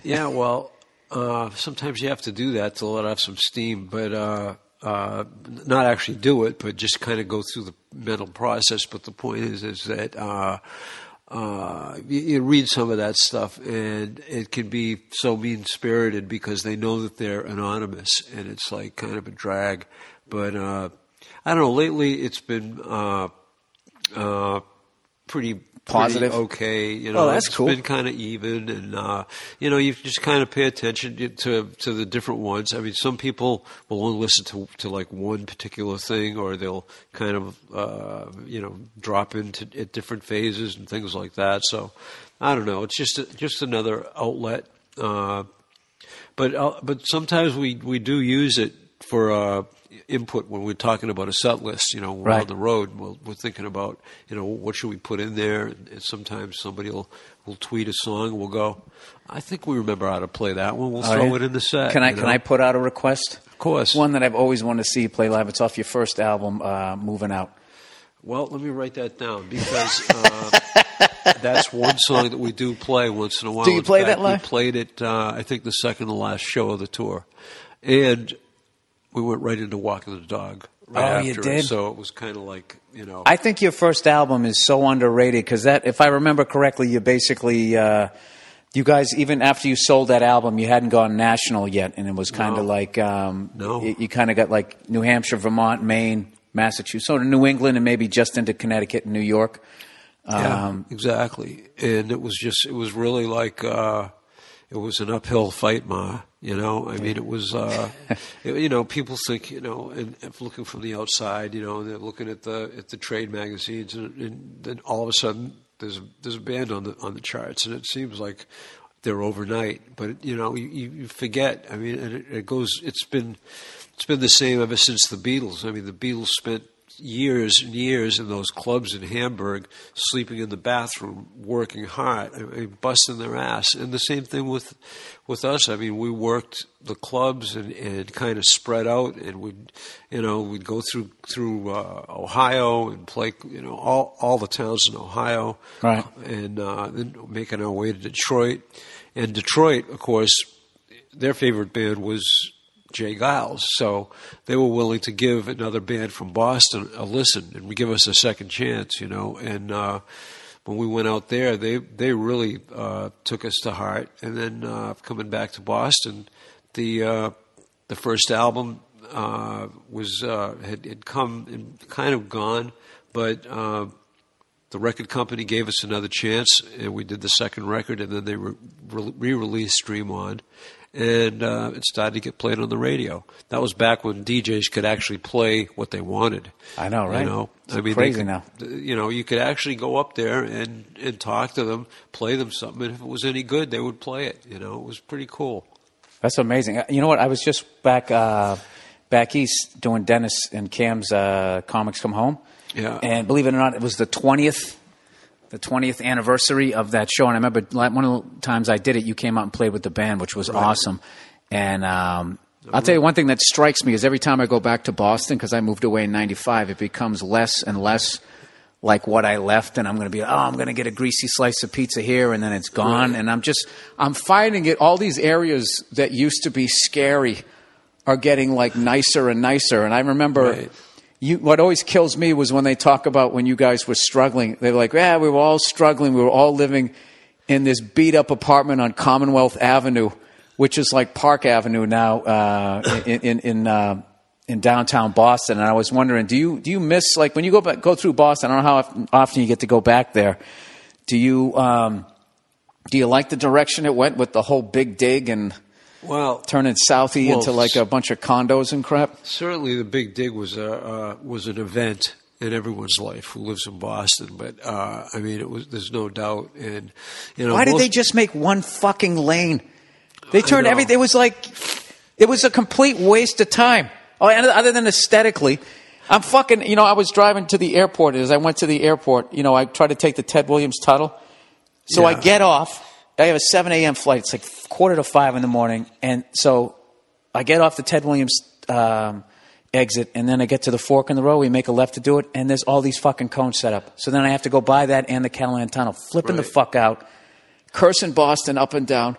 Yeah, well, uh, sometimes you have to do that to let off some steam, but uh, not actually do it, but just kind of go through the mental process. But the point is, is that uh, uh, you, you read some of that stuff, and it can be so mean spirited because they know that they're anonymous, and it's like kind of a drag. But uh, I don't know. Lately, it's been uh, uh, pretty
Positive?
okay. You know,
Oh, that's
it's
cool.
been kind of even, and uh, you know, you just kind of pay attention to, to the different ones. I mean, some people will only listen to to like one particular thing, or they'll kind of uh, you know drop into at different phases and things like that. So, I don't know. It's just a, just another outlet. Uh, but uh, but sometimes we we do use it for uh, input when we're talking about a set list. You know, we're
Right.
on the road. We'll, we're thinking about you know what should we put in there, and, sometimes somebody will will tweet a song. And We'll go. I think we remember how to play that one. We'll throw it in the set.
Can I can
know?
I put out a request?
Of course.
One that I've always wanted to see play live. It's off your first album, uh, Moving Out.
Well, let me write that down because uh, that's one song that we do play once in a while.
Do you
In
play
fact,
that live?
We played it, uh, I think, the second to last show of the tour, and we went right into Walking the Dog. Right
Oh,
after
you
it.
did?
So it was kind of like you know.
I think your first album is so underrated because that, if I remember correctly, you basically, uh, you guys, even after you sold that album, you hadn't gone national yet, and it was kind of
No.
like, um,
No.
you, you kind of got like New Hampshire, Vermont, Maine, Massachusetts, sort of New England, and maybe just into Connecticut and New York.
Yeah,
Um,
exactly. And it was just, it was really like, uh, it was an uphill fight, Ma. You know, I mean, it was, uh, it- you know, people think, you know, and, and looking from the outside, you know, they're looking at the at the trade magazines, and, and then all of a sudden there's a, there's a band on the on the charts, and it seems like they're overnight. But you know, you, you you forget. I mean, and it, it goes. It's been it's been the same ever since the Beatles. I mean, the Beatles spent years and years in those clubs in Hamburg, sleeping in the bathroom, working hard, I mean, busting their ass. And the same thing with with us. I mean, we worked the clubs and, and kind of spread out, and we'd you know we'd go through through uh, Ohio and play you know all all the towns in Ohio,
Right.
and uh, then making our way to Detroit. And Detroit, of course, their favorite band was J. Geils, so they were willing to give another band from Boston a listen and give us a second chance, you know. And uh, when we went out there, they they really uh, took us to heart. And then uh, coming back to Boston, the uh, the first album uh, was uh, had, had come and kind of gone, but. The record company gave us another chance, and we did the second record, and then they re- re-released Dream On, and uh, it started to get played on the radio. That was back when DJs could actually play what they wanted.
I know, right?
You know,
It's
I mean,
crazy
could-
now.
You know, you could actually go up there and and talk to them, play them something, and if it was any good, they would play it. You know, it was pretty cool.
That's amazing. Uh, You know what? I was just back uh, back east doing Denis and Cam's uh, comics come home.
Yeah.
And believe it or not, it was the twentieth the twentieth anniversary of that show. And I remember one of the times I did it, you came out and played with the band, which was awesome. And um, I'll tell you one thing that strikes me is every time I go back to Boston because I moved away in '95, it becomes less and less like what I left, and I'm going to be, oh, I'm going to get a greasy slice of pizza here, and then it's gone.
Right.
And I'm just, I'm finding it. All these areas that used to be scary are getting like nicer and nicer. And I remember.
Right.
You, what always kills me was when they talk about when you guys were struggling. They're like, "Yeah, we were all struggling. We were all living in this beat up apartment on Commonwealth Avenue, which is like Park Avenue now uh, in in in, uh, in downtown Boston." And I was wondering, do you do you miss like when you go back, go through Boston? I don't know how often- you get to go back there. Do you um, do you like the direction it went with the whole big dig and
Well,
turning Southie
Well,
into like a bunch of condos and crap?
certainly the big dig was a uh, was an event in everyone's life who lives in Boston. But uh, I mean, it was there's no doubt. And you know,
Why did
most-
they just make one fucking lane? They turned everything. It was like, it was a complete waste of time. Oh, and other than aesthetically, I'm fucking. You know, I was driving to the airport. As I went to the airport, you know, I tried to take the Ted Williams tunnel. So I get off. I have a 7 a.m. flight. It's like quarter to five in the morning, and so I get off the Ted Williams um, exit, and then I get to the fork in the road. We make a left to do it, and there's all these fucking cones set up. So then I have to go by that and the Callahan Tunnel, flipping the fuck out, cursing Boston up and down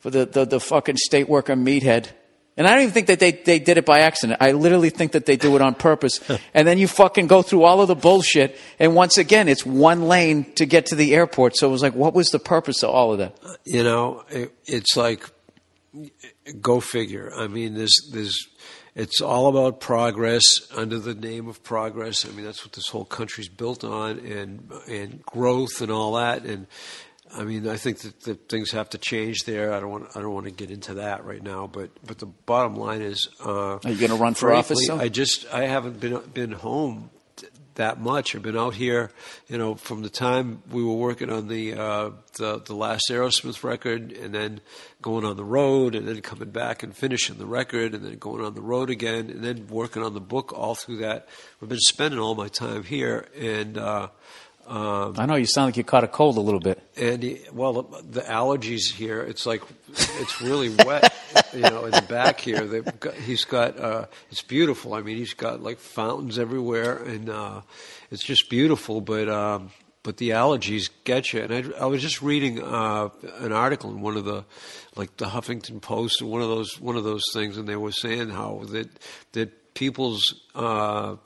for the, the, the fucking state worker meathead. And I don't even think that they, they did it by accident. I literally think that they do it on purpose. and then you fucking go through all of the bullshit. And once again, it's one lane to get to the airport. So it was like, what was the purpose of all of that?
Uh, you know, it, it's like go figure. I mean, there's there's it's all about progress under the name of progress. I mean, that's what this whole country's built on, and and growth and all that. And I mean, I think that, that things have to change there. I don't want I don't want to get into that right now, but but the bottom line is, uh,
Are you gonna run for office, though?
I just I haven't been been home th- that much. I've been out here, you know, from the time we were working on the uh, the, the last Aerosmith record, and then going on the road, and then coming back and finishing the record, and then going on the road again, and then working on the book all through that. I've been spending all my time here, and. Uh, um,
I know you sound like you caught a cold a little bit.
and he, well, the, allergies here, it's like it's really wet, you know, in the back here. They've got, he's got, uh, it's beautiful. I mean, he's got like fountains everywhere, and uh, it's just beautiful. But um, but the allergies get you. And I, I was just reading uh, an article in one of the, like the Huffington Post, or one of those one of those things, and they were saying how that that people's uh,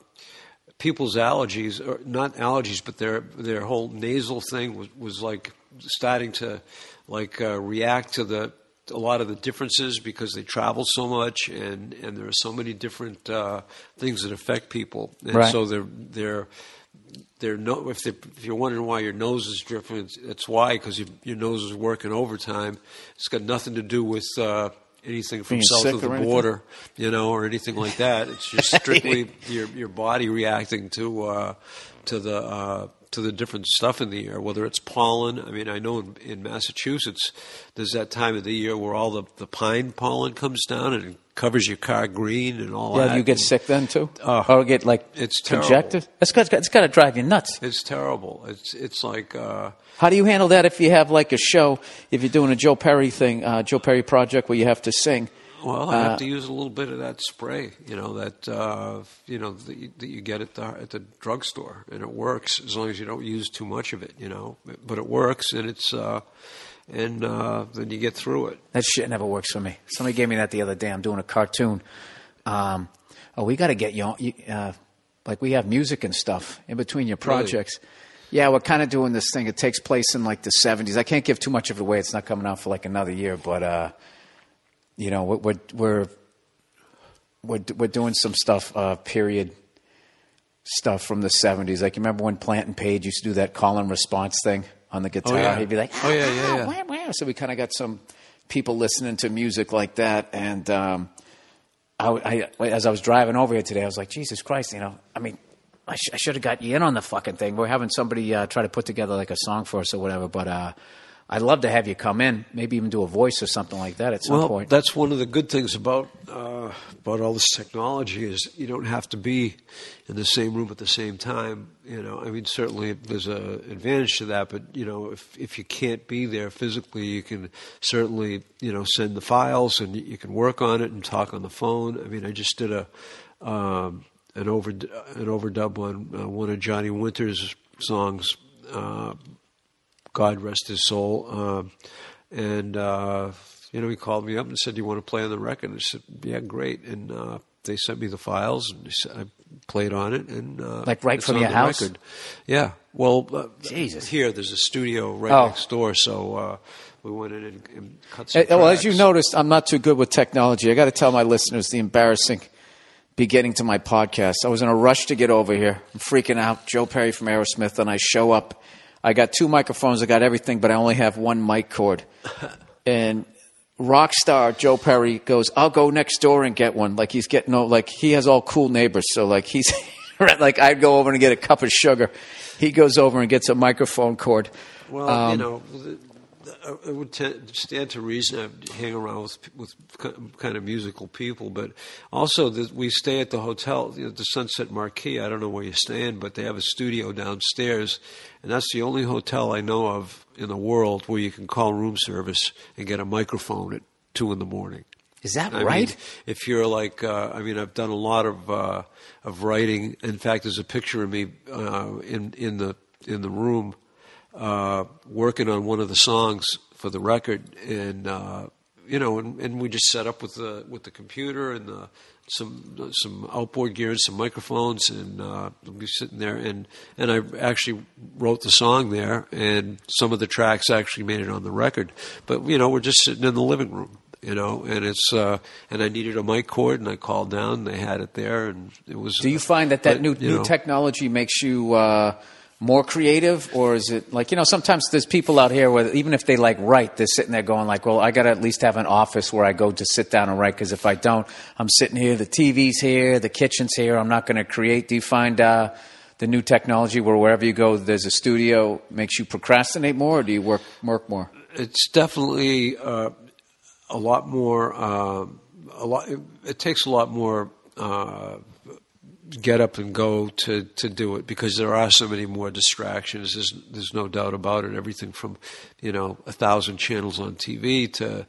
people's allergies, or not allergies, but their their whole nasal thing was, was like starting to like uh, react to the a lot of the differences because they travel so much and and there are so many different uh, things that affect people, and
Right.
so they're they're. They're no, if, they're, if you're wondering why your nose is different, that's why because your, your nose is working overtime. It's got nothing to do with uh, anything from
Being
south of the
or anything?
border, you know, or anything like that. It's just strictly your your body reacting to uh, to the uh, to the different stuff in the air, whether it's pollen. I mean, I know in, in Massachusetts, there's that time of the year where all the, the pine pollen comes down and covers your car green and all
Yeah,
that.
do you get
And
sick then too?
Oh.
or get like
It's
conjective? It's got, it's got to drive you nuts.
It's terrible. It's it's like. Uh,
How do you handle that if you have like a show, if you're doing a Joe Perry thing, uh, Joe Perry project where you have to sing?
Well, I
Uh,
have to use a little bit of that spray, you know, that uh, you know that you, that you get at the at the drugstore, and it works as long as you don't use too much of it, you know. But it works, and it's uh, and uh, then you get through it.
That shit never works for me. Somebody gave me that the other day. I'm doing a cartoon. Um, oh, we got to get you Uh, like we have music and stuff in between your
Really?
projects. Yeah, we're kind of doing this thing. It takes place in like the 70s. I can't give too much of it away. It's not coming out for like another year, but uh, you know, we're we're we're we're, we're doing some stuff, uh, period stuff from the 70s. Like you remember when Plant and Page used to do that call and response thing on the guitar?
yeah.
He'd be like,
Oh, yeah, yeah, yeah.
wah, wah. So we kind of got some people listening to music like that, and um, I, I, as I was driving over here today, I was like, Jesus Christ, you know, I mean, I, sh- I should have got you in on the fucking thing. We're having somebody uh, try to put together like a song for us or whatever, but uh, I'd love to have you come in, maybe even do a voice or something like that at some
well,
point.
that's one of the good things about uh, about all this technology is you don't have to be in the same room at the same time. You know, I mean, certainly there's a advantage to that, but you know, if if you can't be there physically, you can certainly you know send the files and you can work on it and talk on the phone. I mean, I just did a um, an over an overdub on uh, one of Johnny Winter's songs. Uh, God rest his soul. Um, and uh, you know, he called me up and said, "Do "You want to play on the record?" I said, "Yeah, great." And uh, they sent me the files, and I played on it, and uh,
Like right from your
the
house?
Record. Yeah. Well, uh,
Jesus.
here there's a studio right
Oh.
next door, so uh, we went in and, and cut some.
Uh, well, as you noticed, I'm not too good with technology. I got to tell my listeners the embarrassing beginning to my podcast. I was in a rush to get over here. I'm freaking out. Joe Perry from Aerosmith, and I show up. I got two microphones. I got everything, but I only have one mic cord. And rock star Joe Perry goes, "I'll go next door and get one." Like he's getting no, like he has all cool neighbors. So like he's like I'd go over and get a cup of sugar. He goes over and gets a microphone cord.
Well,
Um,
you know, the, the, it would t- stand to reason I hang around with with kind of musical people, but also the, we stay at the hotel, you know, the Sunset Marquis. I don't know where you're staying, but they have a studio downstairs, and that's the only hotel I know of in the world where you can call room service and get a microphone at two in the morning.
Is that
I
right?
mean, if you're like, uh, I mean, I've done a lot of uh, of writing. In fact, there's a picture of me uh, in in the in the room uh, working on one of the songs for the record, and uh, you know, and, and we just set up with the with the computer and the, some some outboard gear and some microphones, and uh, we'll be sitting there, and and I actually wrote the song there, and some of the tracks actually made it on the record, but you know, we're just sitting in the living room you know, and it's uh, and I needed a mic cord, and I called down, and they had it there, and it was.
Do you find that that
but,
new new
know,
technology makes you uh, more creative, or is it like you know? Sometimes there's people out here where even if they like write, they're sitting there going like, "Well, I got to at least have an office where I go to sit down and write because if I don't, I'm sitting here, the TV's here, the kitchen's here, I'm not going to create." Do you find uh, the new technology where wherever you go, there's a studio makes you procrastinate more, or do you work work more?
It's definitely uh, a lot more. Um, a lot. It, it takes a lot more. Get up and go to, to do it because there are so many more distractions. There's there's no doubt about it. Everything from you know a thousand channels on TV to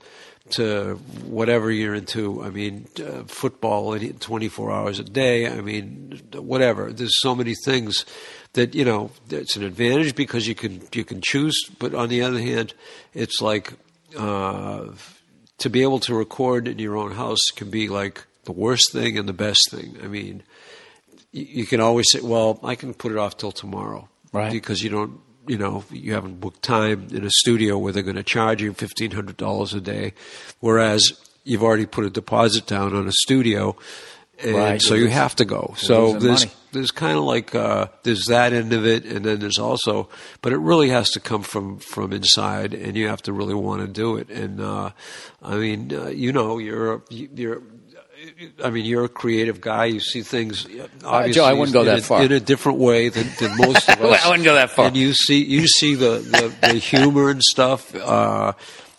to whatever you're into. I mean, uh, football 24 hours a day. I mean, whatever. There's so many things that you know. It's an advantage because you can you can choose, but on the other hand, it's like uh, to be able to record in your own house can be like the worst thing and the best thing. I mean, you, you can always say, "Well, I can put it off till tomorrow,"
Right.
Because you don't, you know, you haven't booked time in a studio where they're going to charge you fifteen hundred dollars a day, whereas you've already put a deposit down on a studio. And
Right.
so you have to go. So there's
money.
there's kind of like uh, there's that end of it, and then there's also, but it really has to come from from inside, and you have to really want to do it. And uh, I mean, uh, you know, you're you're. I mean, you're a creative guy. You see things. Obviously,
Joe, I wouldn't go
in
that
a,
far.
in a different way than, than most of us.
I wouldn't go that far.
And you see, you see the, the, the humor and stuff, uh,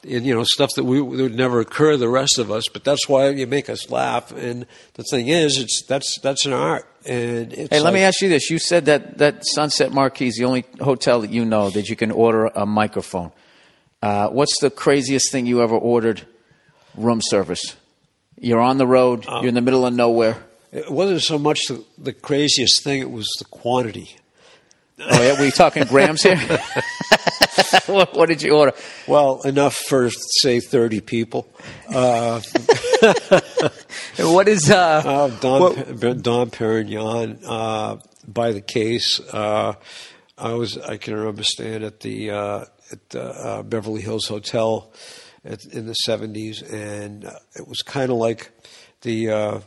and you know stuff that we that would never occur to the rest of us. But that's why you make us laugh. And the thing is, it's that's that's an art. And it's
Hey, let me ask you this. You said that, that Sunset Marquis is the only hotel that you know that you can order a microphone. Uh, what's the craziest thing you ever ordered room service? You're on the road,
Uh,
you're in the middle of nowhere.
It wasn't so much the, the craziest thing; it was the quantity.
Oh, yeah, were you talking grams here? what, what did you order?
Well, enough for say thirty people. Uh,
What is, uh,
Uh, Don,
what-
Dom Perignon uh, by the case. Uh, I was I can remember staying at the uh, at the uh, Beverly Hills Hotel at, in the seventies, and uh, it was kind of like the uh,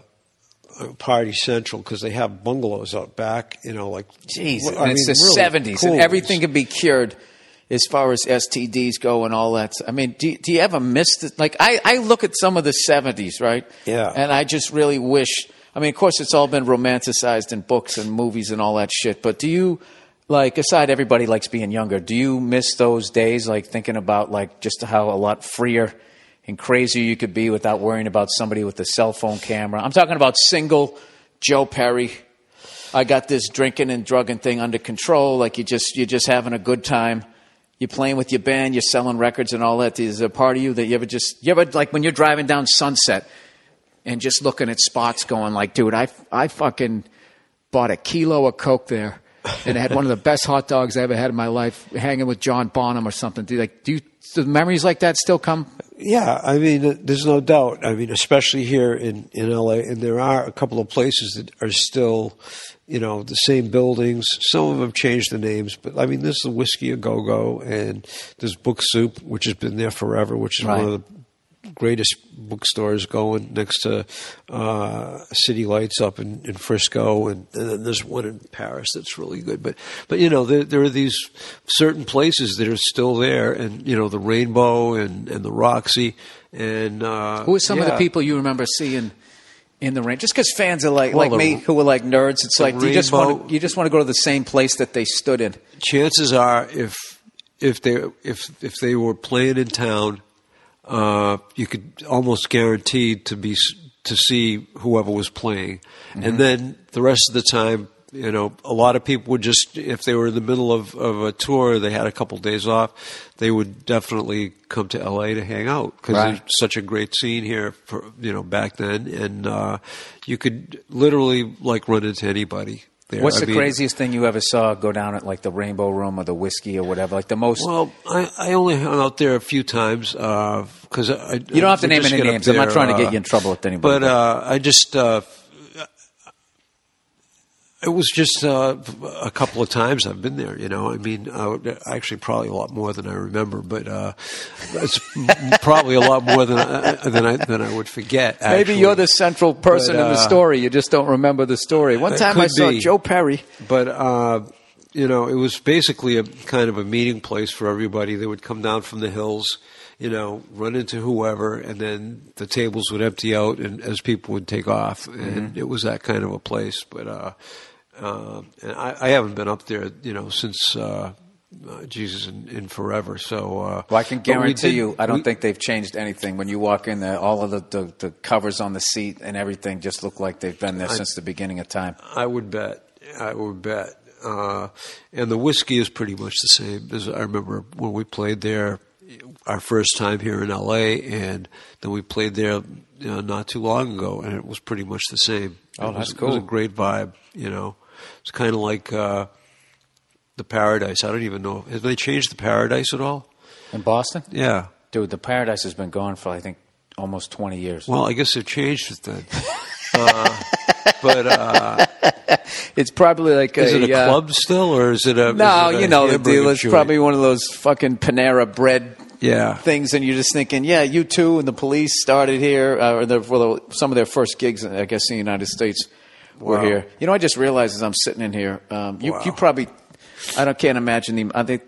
uh, Party Central because they have bungalows out back. You know, like
Jeez,
I
it's the
really
seventies,
cool
and everything can be cured as far as STDs go and all that. I mean, do, do you ever miss it? like I, I look at some of the seventies, right?
Yeah.
and I just really wish. I mean, of course, it's all been romanticized in books and movies and all that shit. But do you like aside everybody likes being younger? Do you miss those days, like thinking about like just how a lot freer and crazier you could be without worrying about somebody with a cell phone camera? I'm talking about single Joe Perry. I got this drinking and drugging thing under control. Like you just you're just having a good time. You're playing with your band. You're selling records and all that. Is a part of you that you ever just you ever like when you're driving down Sunset and just looking at spots, going like, dude, I I fucking bought a kilo of coke there. And I had one of the best hot dogs I ever had in my life, hanging with John Bonham or something. Do you, like do you, do memories like that still come?
Yeah, I mean, uh, there's no doubt. I mean, especially here in in LA, and there are a couple of places that are still, you know, the same buildings. Some of them changed the names, but I mean, this is the Whiskey a Go Go, and there's Book Soup, which has been there forever, which is
Right.
one of the greatest bookstores going next to uh, City Lights up in, in Frisco, and, and then there's one in Paris that's really good. But but you know there there are these certain places that are still there, and you know the Rainbow and and the Roxy, and uh,
Who are some of the people you remember seeing in the rain? Just because fans are like
Well,
like
the-
me, who are like nerds, it's like do you just want to you just want to go to the same place that they stood in.
chances are if if they if if they were playing in town, uh, you could almost guarantee to be to see whoever was playing, and then the rest of the time. You know, a lot of people would just, if they were in the middle of, of a tour, they had a couple days off, they would definitely come to LA to hang out because
Right.
there's such a great scene here for, you know, back then. And, uh, you could literally like run into anybody there.
What's
I
the
mean-
craziest thing you ever saw go down at like the Rainbow Room or the Whiskey or whatever? Like the most.
Well, I, I only hung out there a few times because I,
You don't have to name any names. I'm not
there,
trying to get
uh,
you in trouble with anybody.
But uh, I just uh, it was just uh, a couple of times I've been there. You know, I mean, I would, actually probably a lot more than I remember, but uh, it's probably a lot more than I, than I than I would forget.
Maybe you're the central person
But,
in the
uh,
story. You just don't remember the story. One time I saw
be.
Joe Perry.
But uh, you know, it was basically a kind of a meeting place for everybody. They would come down from the hills, you know, run into whoever, and then the tables would empty out, and as people would take off, and
Mm-hmm.
it was that kind of a place. But uh, uh, and I, I haven't been up there, you know, since. Uh, uh, Jesus in, in forever. So, uh,
Well, I can guarantee
did-
you, I don't
we-
think they've changed anything. When you walk in there, all of the, the, the covers on the seat and everything just look like they've been there since the beginning of time.
I would bet. I would bet. Uh, and the whiskey is pretty much the same as I remember when we played there our first time here in LA, and then we played there you know, not too long ago, and it was pretty much the same.
Oh,
it
that's
was, It was a great vibe. You know, it's kind of like uh, the Paradise. I don't even know. Have they changed the Paradise at all?
In Boston?
Yeah.
Dude, the Paradise has been gone for, I think, almost 20 years.
Well, I guess they've changed it then. uh, but uh,
It's probably like
is
a,
it a
uh,
club still, or is it a?
No,
it a
you know the deal. It's probably one of those fucking Panera bread
Yeah.
things, and you're just thinking, yeah, U2, and the police started here, uh, or the, well, some of their first gigs, I guess, in the United States were
Wow.
here. You know, I just realized as I'm sitting in here, um, you,
Wow.
you probably, I don't, can't imagine the, I think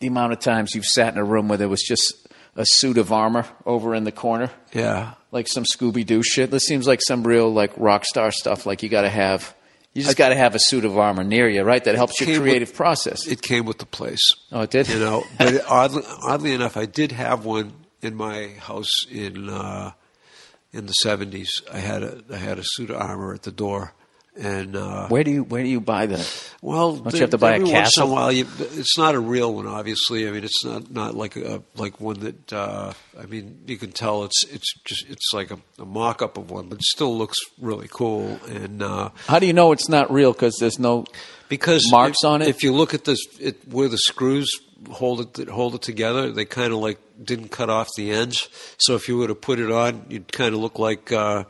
the amount of times you've sat in a room where there was just a suit of armor over in the corner,
Yeah.
like some Scooby Doo shit. This seems like some real like rock star stuff. Like you got to have, you just got to have a suit of armor near you, right? That helps your
Came with-
creative process.
It came with the place.
Oh, it did?
You know, but it, oddly, oddly enough, I did have one in my house in uh, in the seventies. I had a I had a suit of armor at the door, and uh,
Where do you where do you buy that?
well,
Don't you have to buy a
every once in
castle?
a while, you, it's not a real one. Obviously, I mean, it's not not like a like one that uh, I mean, you can tell it's it's just it's like a, a mock up of one, but it still looks really cool. And uh,
How do you know it's not real? Because there's no.
because
Marks
if,
on it?
If you look at this, it, where the screws hold it that hold it together, they kind of like didn't cut off the ends. So if you were to put it on, you'd kind of look like uh,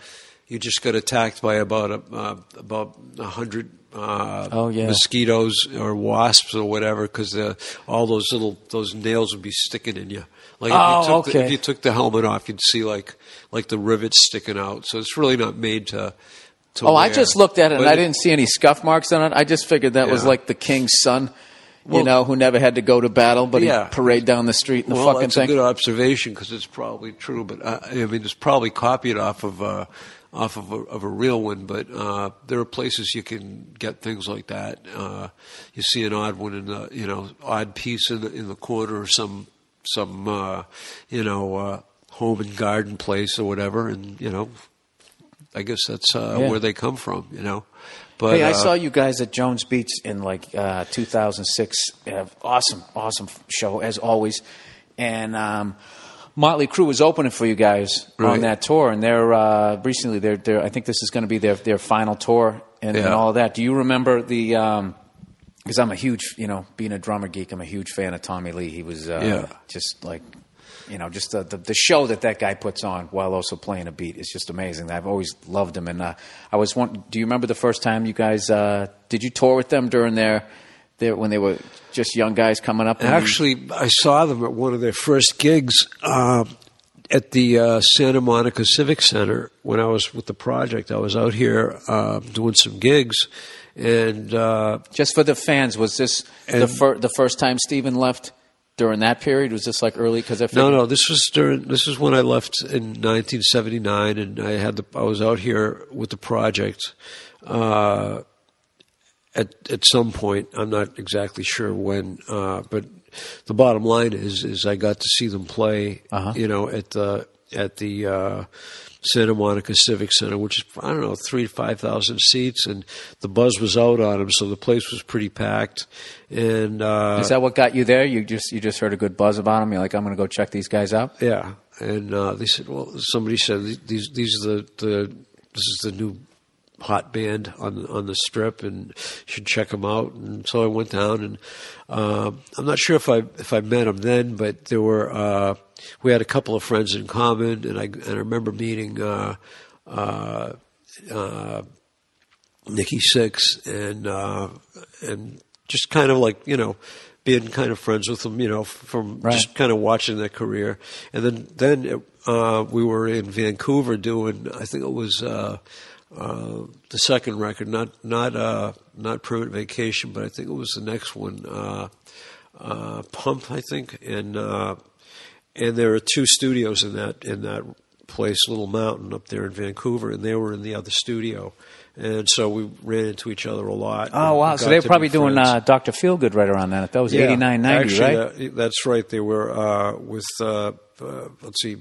you just got attacked by about a, uh, about a hundred. Uh,
Oh, yeah.
mosquitoes or wasps or whatever, because all those little those nails would be sticking in you. Like if,
Oh,
you took the, if you took the helmet off, you'd see like like the rivets sticking out. So it's really not made to. to
Oh, I just looked at it and
But
I didn't see any scuff marks on it. I just figured that was like the king's son, you
Well-
know, who never had to go to battle, but
Yeah.
he parade down the street in the
well,
fucking
that's
thing.
a good observation because it's probably true. But uh, I mean, it's probably copied off of uh, off of a, of a real one. But uh, there are places you can get things like that. Uh, you see an odd one in the you know odd piece in the in the corner or some some uh, you know uh, home and garden place or whatever, and you know. I guess that's uh,
Yeah.
where they come from, you know. But
Hey, I
uh,
saw you guys at Jones Beach in like uh, 2006. Uh, awesome, awesome show as always. And um, Motley Crue was opening for you guys on that tour, and they're uh, recently they're, they're I think this is going to be their their final tour and, and all that. Do you remember the um, because I'm a huge, you know, being a drummer geek, I'm a huge fan of Tommy Lee. He was uh,
Yeah.
just like, you know, just the, the the show that that guy puts on while also playing a beat is just amazing. I've always loved him, and uh, I was one. Do you remember the first time you guys uh, did you tour with them during their, their when they were just young guys coming up?
Actually, I saw them at one of their first gigs uh, at the uh, Santa Monica Civic Center when I was with the project. I was out here uh, doing some gigs, and uh,
just for the fans, was this the fir- the first time Steven left during that period? Was this like early? Because
no, no, this was during. This is when I left in 1979, and I had the. I was out here with the project. Uh, at at some point, I'm not exactly sure when, uh, but the bottom line is is I got to see them play.
Uh-huh.
You know, at the at the uh, Santa Monica Civic Center, which is I don't know three to five thousand seats, and the buzz was out on them, so the place was pretty packed. And uh,
Is that what got you there? You just you just heard a good buzz about them. You're like, I'm going to go check these guys out.
Yeah, and uh, they said, well, somebody said these these are the, the this is the new hot band on on the strip, and you should check them out. And so I went down, and uh, I'm not sure if I if I met them then, but there were uh, we had a couple of friends in common, and I and I remember meeting. Uh, uh, uh, Nikki Sixx and uh, and just kind of like you know being kind of friends with them, you know, from
Right.
just kind of watching their career. And then then uh, we were in Vancouver doing I think it was uh, uh, the second record, not not uh, not Permanent Vacation, but I think it was the next one, uh, uh, Pump, I think, and uh, and there are two studios in that in that place, Little Mountain, up there in Vancouver, and they were in the other studio, and so we ran into each other a lot.
Oh wow! So they were probably doing uh, Doctor Feelgood right around then. That was
Yeah,
eighty nine ninety,
actually,
right?
that- that's right. They were uh, with uh, uh, let's see,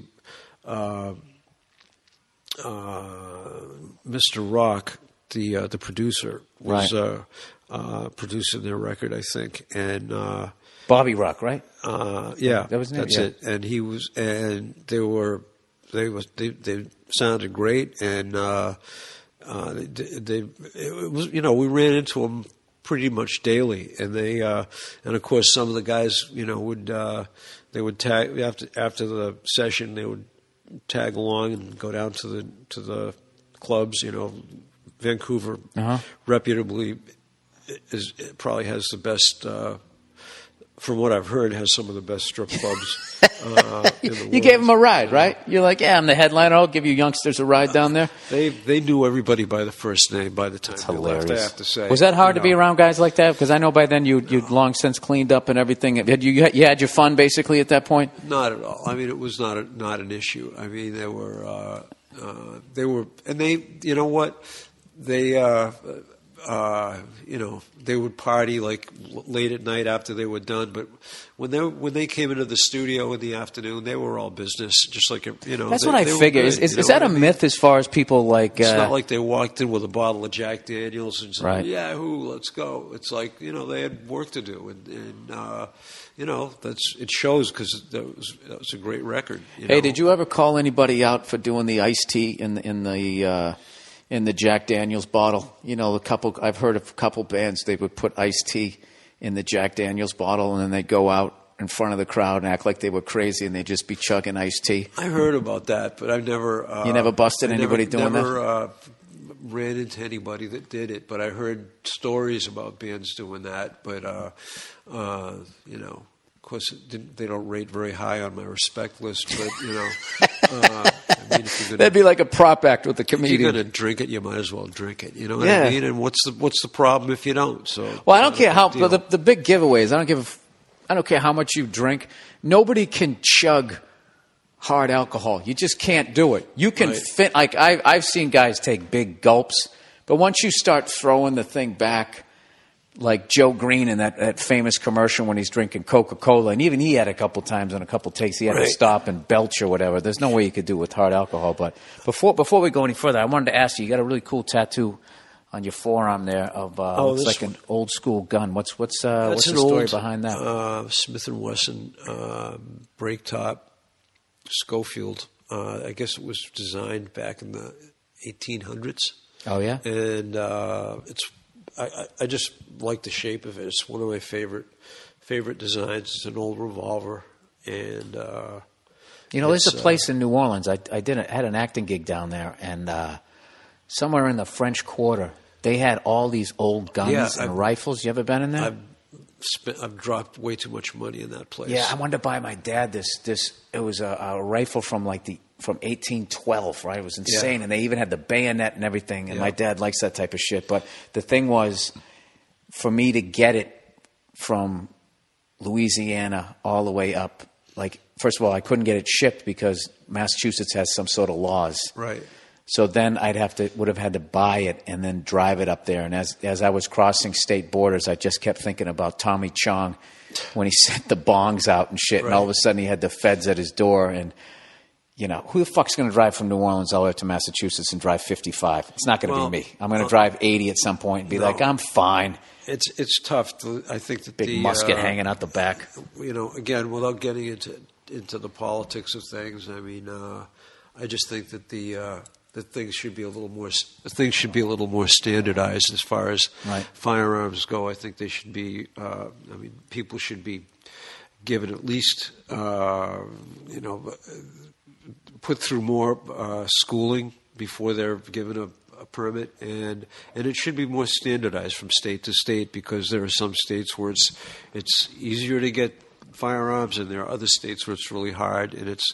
Mr. Rock, the uh, the producer, was
Right.
uh, uh, producing their record, I think, and. Uh,
Bobby Rock, right?
uh, yeah,
That was
that's
yeah.
it. And he was, and they were, they was, they, they sounded great, and uh, uh, they, they, it was, you know, we ran into them pretty much daily, and they, uh, and of course, some of the guys, you know, would, uh, they would tag after after the session, they would tag along and go down to the to the clubs, you know, Vancouver,
Uh-huh.
reputably is probably has the best. Uh, from what I've heard, has some of the best strip clubs. Uh, in the
You gave them a ride, right? You're like, yeah, I'm the headliner. I'll give you youngsters a ride down there.
They they knew everybody by the first name by the time
It's
they
hilarious.
left. I have to say,
was that hard
you
to be around guys like that? Because I know by then you you'd long since cleaned up and everything. Had you you had your fun basically at that point?
Not at all. I mean, it was not a, not an issue. I mean, they were uh, uh, they were, and they, you know what, they, uh, uh, you know, they would party like late at night after they were done. But when they when they came into the studio in the afternoon, they were all business, just like you know.
That's
they-
what I figure.
good,
Is, is, is that a
mean?
myth as far as people like?
It's
uh,
not like they walked in with a bottle of Jack Daniels and said,
Right.
"Yahoo, let's go." It's like you know they had work to do, and, and uh, you know that's it shows because that was that was a great record. You
Hey,
know?
did you ever call anybody out for doing the iced tea in the in the uh, in the Jack Daniels bottle? You know, a couple. I've heard of a couple bands they would put iced tea in the Jack Daniels bottle, and then they'd go out in front of the crowd and act like they were crazy, and they'd just be chugging iced tea.
I heard about that, but I've never. Uh,
You never busted
I
anybody
never,
doing that?
never, Uh, ran into anybody that did it, but I heard stories about bands doing that. But uh, uh, you know, course, didn't, they don't rate very high on my respect list. But you know, uh, I mean, if you're gonna
That'd be like a prop act with the
If you're going to drink it, you might as well drink it. You know what
Yeah.
I mean? And what's the what's the problem if you don't? So
Well, I don't care how the, the big giveaways. I don't give. I don't care how much you drink. Nobody can chug hard alcohol. You just can't do it. You can
Right.
fit. Like I, I've seen guys take big gulps, but once you start throwing the thing back, like Joe Greene in that, that famous commercial when he's drinking Coca Cola, and even he had a couple times on a couple takes he had to stop and belch or whatever. There's no way you could do it with hard alcohol. But before before we go any further, I wanted to ask you. You got a really cool tattoo on your forearm there of uh,
Oh, this
like an old school gun. What's what's uh, what's the story
old,
behind that?
Uh, Smith and Wesson uh, brake top Schofield. Uh, I guess it was designed back in the 1800s.
oh yeah,
and uh, it's I, I, just like the shape of it. It's one of my favorite favorite designs. It's an old revolver, and uh,
You know, there's a
uh,
place in New Orleans. I, I did a, had an acting gig down there, and uh, somewhere in the French Quarter, they had all these old guns
Yeah,
and
I've-
rifles. You ever been in there?
I've spent, I've dropped way too much money in that place.
Yeah, I wanted to buy my dad this. This it was a, a rifle from like the from 1812, right? It was insane, and they even had the bayonet and everything. And
Yeah.
my dad likes that type of shit. But the thing was, for me to get it from Louisiana all the way up, like first of all, I couldn't get it shipped because Massachusetts has some sort of laws.
right.
So then I'd have to would have had to buy it and then drive it up there. And as as I was crossing state borders, I just kept thinking about Tommy Chong when he sent the bongs out and shit. And all of a sudden, he had the feds at his door. And you know, who the fuck's going to drive from New Orleans all the way to Massachusetts and drive 55? It's not going to
Well,
be me. I'm going to
uh,
drive 80 at some point and be
no.
like, I'm fine.
It's it's tough. To, I think that
Big
the
musket
uh,
hanging out the back.
you know, again, without getting into into the politics of things, I mean, uh, I just think that the uh, that things should be a little more things should be a little more standardized as far as
Right.
firearms go. I think they should be. Uh, I mean, people should be given at least uh, you know put through more uh, schooling before they're given a, a permit, and and it should be more standardized from state to state because there are some states where it's it's easier to get firearms, and there are other states where it's really hard, and it's.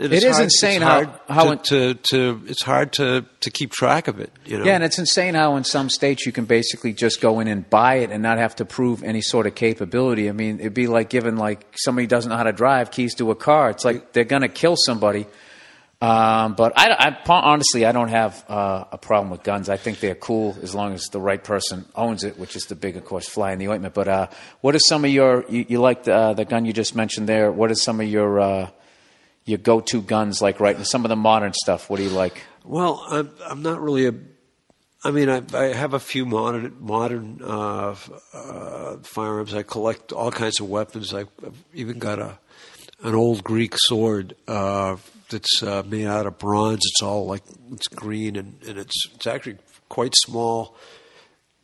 And
It
it's
is
hard,
insane how-
hard
how
to, to, to it's hard to to keep track of it. You know.
Yeah, and it's insane how in some states you can basically just go in and buy it and not have to prove any sort of capability. I mean, it'd be like giving like somebody doesn't know how to drive keys to a car. It's like they're going to kill somebody. Um, but I, I honestly, I don't have uh, a problem with guns. I think they're cool as long as the right person owns it, which is the big, of course, fly in the ointment. But uh, what are some of your? You, you like the, uh, the gun you just mentioned there? What are some of your uh, your go-to guns like? Right, some of the modern stuff. What do you like?
Well, I'm I'm not really a. I mean, I, I have a few modern modern uh, uh, firearms. I collect all kinds of weapons. I- I've even got a an old Greek sword that's uh, made out of bronze. It's all like it's green and, and it's it's actually quite small.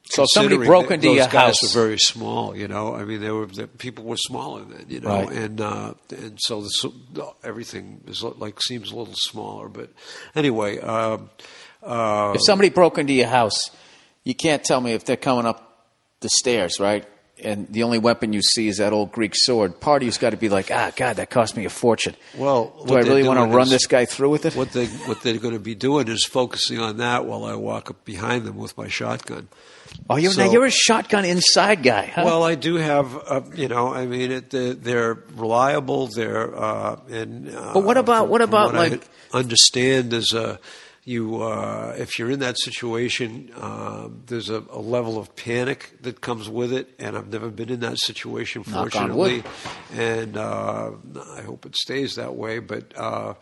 So if somebody broke into
those
your
guys
house.
were very small. You know, I mean, they were the people were smaller then. You know,
Right.
and uh, and so the, everything is like seems a little smaller. But anyway, um, uh,
If somebody broke into your house, you can't tell me if they're coming up the stairs, right? And the only weapon you see is that old Greek sword. Part of you's got to be like, ah, God, that cost me a fortune.
Well,
do I really want to run
is-
this guy through with it?
what they what they're going to be doing is focusing on that while I walk up behind them with my shotgun.
oh, you're, now you're a shotgun inside guy, huh?
Well, I do have, uh, you know, I mean, it, they're, they're reliable. They're uh, and. Uh,
But what about-
from-
what about,
I
like-
understand is a you uh, if you're in that situation, um, there's a, a level of panic that comes with it, and I've never been in that situation,
Knock on wood.
fortunately, and uh, I hope it stays that way. But uh,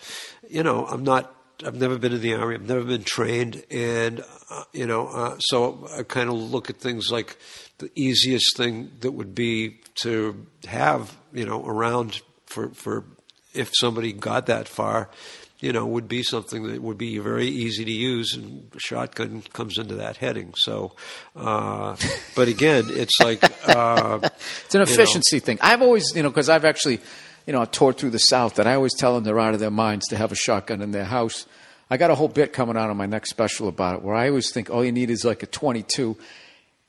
you know, I'm not. I've never been in the army. I've never been trained, and uh, you know, uh, so I kind of look at things like the easiest thing that would be to have, you know, around for for if somebody got that far, you know, would be something that would be very easy to use, and shotgun comes into that heading. So, uh, but again, it's like uh,
It's an
you know.
efficiency thing. I've always, you know, because I've actually, you know, toured through the South, and I always tell them they're out of their minds to have a shotgun in their house. I got a whole bit coming out on my next special about it, where I always think all you need is like a 22,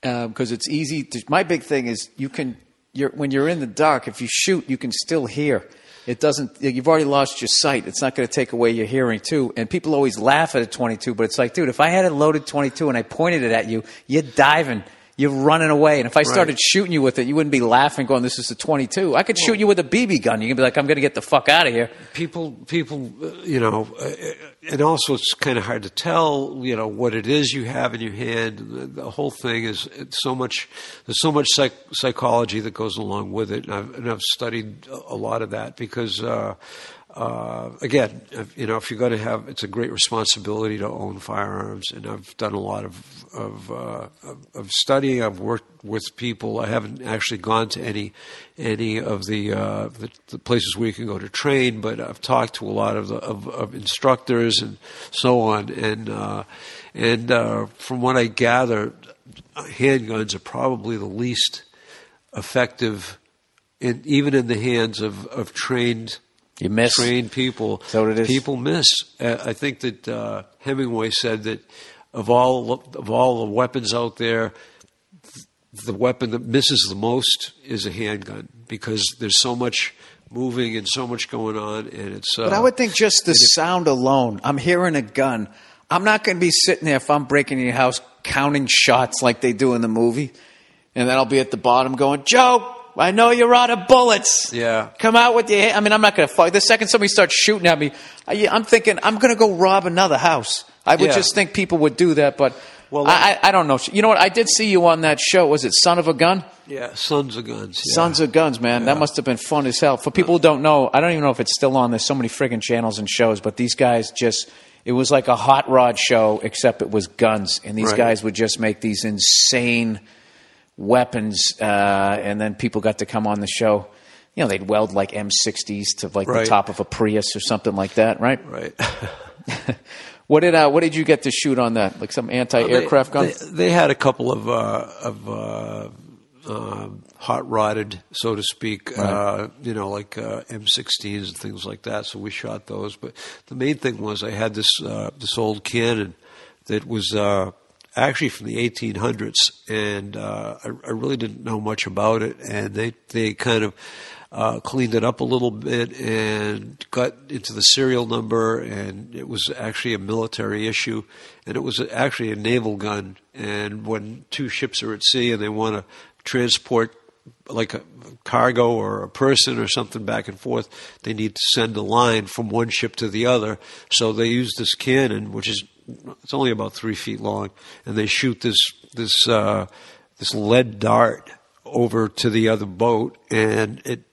because it's easy. To, my big thing is you can, you're, when you're in the dark, if you shoot, you can still hear. It doesn't. You've already lost your sight. It's not going to take away your hearing too. And people always laugh at a 22, but it's like, dude, if I had a loaded 22 and I pointed it at you, you're diving. You're running away, and if I started shooting you with it, you wouldn't be laughing, going, "This is a 22." I could shoot you with a BB gun. You could be like, "I'm going to get the fuck out of here."
people people uh, you know uh, and also it's kind of hard to tell you know what it is you have in your hand the, whole thing is it's so much there's so much psych, psychology that goes along with it and I've, and I've studied a- a lot of that because uh, uh, again, you know, if you're going to have, it's a great responsibility to own firearms, and I've done a lot of of, uh, of of studying. I've worked with people. I haven't actually gone to any any of the, uh, the the places where you can go to train, but I've talked to a lot of the, of, of instructors and so on. And uh, and uh, from what I gather, handguns are probably the least effective, in, even in the hands of, of trained
You miss.
trained people.
What it is?
People miss. Uh, I think that uh, Hemingway said that of all of all the weapons out there, the weapon that misses the most is a handgun because there's so much moving and so much going on, and it's. Uh,
But I would think just the sound alone. I'm hearing a gun. I'm not going to be sitting there if I'm breaking in your house counting shots like they do in the movie, and then I'll be at the bottom going, "Joe, I know you're out of bullets.
Yeah.
come out with your." hand." I mean, I'm not going to fight. The second somebody starts shooting at me, I, I'm thinking I'm going to go rob another house. I would
Yeah.
just think people would do that, but.
Well,
I, I don't know. You know what? I did see you on that show. Was it Son of a Gun?
yeah, sons of guns. yeah.
Sons of Guns, man. That must have been fun as hell. For people who don't know, I don't even know if it's still on. There's so many friggin' channels and shows, but these guys just, it was like a hot rod show, except it was guns. And these
Right.
guys would just make these insane weapons, uh, and then people got to come on the show. You know, they'd weld like M60s to like the top of a Prius or something like that, right?
Right.
What did uh, what did you get to shoot on that? Like some anti-aircraft gun?
They, they had a couple of uh, of uh, um, hot rodded, so to speak. Uh, you know, like uh, M16s and things like that. So we shot those. But the main thing was I had this uh, this old cannon that was. Uh, Actually, from the 1800s, and uh, I, I really didn't know much about it. And they they kind of uh, cleaned it up a little bit and got into the serial number, and it was actually a military issue, and it was actually a naval gun. And when two ships are at sea and they want to transport like a cargo or a person or something back and forth, they need to send a line from one ship to the other. So they use this cannon, which is it's only about three feet long, and they shoot this this uh, this lead dart over to the other boat, and it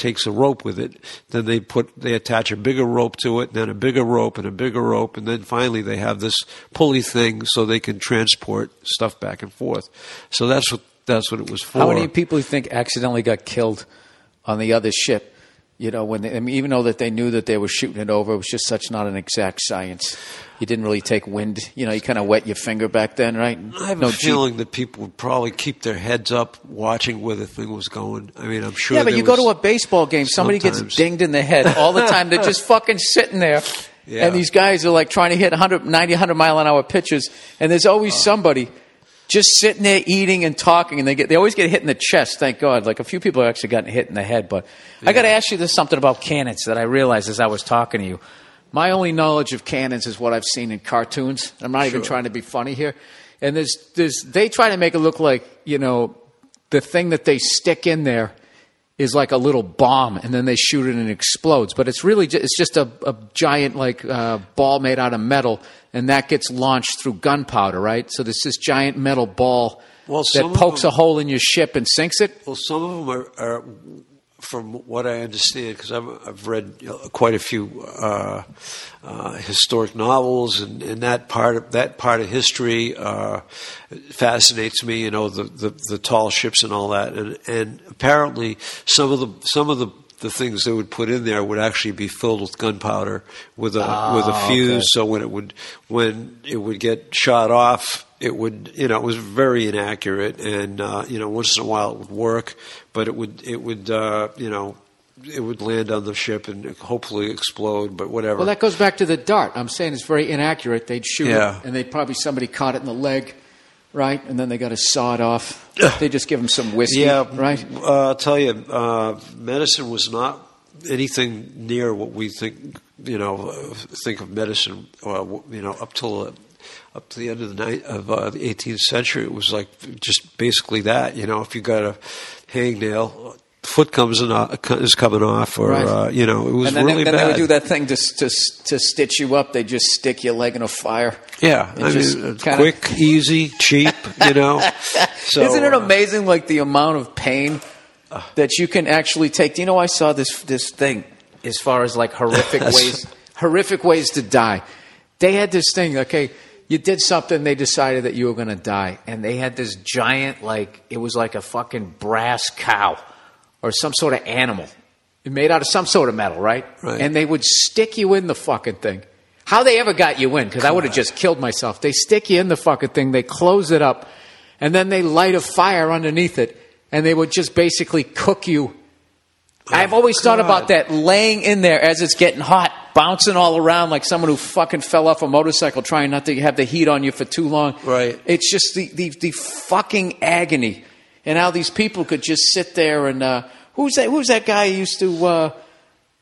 takes a rope with it. Then they put they attach a bigger rope to it, then a bigger rope and a bigger rope, and then finally they have this pulley thing so they can transport stuff back and forth. So that's what that's what it was for.
How many people you think accidentally got killed on the other ship? You know, when they, I mean, even though that they knew that they were shooting it over, it was just such not an exact science. You didn't really take wind. You know, you kind of wet your finger back then, right?
I have
no
a feeling that people would probably keep their heads up watching where the thing was going. I mean, I'm sure.
Yeah, but you go to a baseball game, somebody
Sometimes.
gets dinged in the head all the time. They're just fucking sitting there.
Yeah.
And these guys are like trying to hit 100, 90, 100 mile an hour pitches. And there's always
Oh.
somebody just sitting there eating and talking. And they get, they always get hit in the chest, thank God. Like a few people have actually gotten hit in the head. But I got to ask you this something about cannons that I realized as I was talking to you. My only knowledge of cannons is what I've seen in cartoons. I'm not even trying to be funny here. And there's, there's, they try to make it look like, you know, the thing that they stick in there is like a little bomb, and then they shoot it and it explodes. But it's really just, it's just a, a giant like uh, ball made out of metal, and that gets launched through gunpowder, right? So there's this giant metal ball
Well,
that pokes
them-
a hole in your ship and sinks it.
Well, some of them are, are from what I understand, because I've, I've read you know, quite a few uh, uh, historic novels, and, and that part of that part of history uh, fascinates me. You know, the, the the tall ships and all that, and and apparently some of the some of the the things they would put in there would actually be filled with gunpowder with a with a fuse.
okay.
So when it would when it would get shot off, it would you know it was very inaccurate, and uh, you know once in a while it would work, but it would it would uh, you know it would land on the ship and hopefully explode, but whatever.
Well, that goes back to the dart. I'm saying it's very inaccurate. They'd shoot
Yeah.
it, and they'd probably somebody caught it in the leg, right? And then they got to saw it off. they just give them some whiskey,
yeah,
right?
Uh, I'll tell you, uh, medicine was not anything near what we think. You know, think of medicine. Uh, you know, up till uh, up to the end of the night of uh, the 18th century, it was like just basically that. You know, if you got a hangnail, foot comes in, uh, is coming off, or
Right.
uh, you know, it was
And then,
really
they, then
bad.
they would do that thing to, to to stitch you up. They just stick your leg in a fire.
Yeah, I mean, quick, easy, cheap. You know, so
Isn't it
uh,
amazing, like the amount of pain that you can actually take? Do you know I saw this this thing as far as like horrific ways horrific ways to die. They had this thing. Okay, you did something. They decided that you were going to die, and they had this giant like it was like a fucking brass cow or some sort of animal made out of some sort of metal, right?
Right.
And they would stick you in the fucking thing. How they ever got you in? Because I would have just killed myself. They stick you in the fucking thing. They close it up, and then they light a fire underneath it, and they would just basically cook you. Oh, I've always thought about that, laying in there as it's getting hot, bouncing all around like someone who fucking fell off a motorcycle, trying not to have the heat on you for too long.
Right.
It's just the the, the fucking agony, and how these people could just sit there and uh, who's that? Who's that guy who used to? Uh,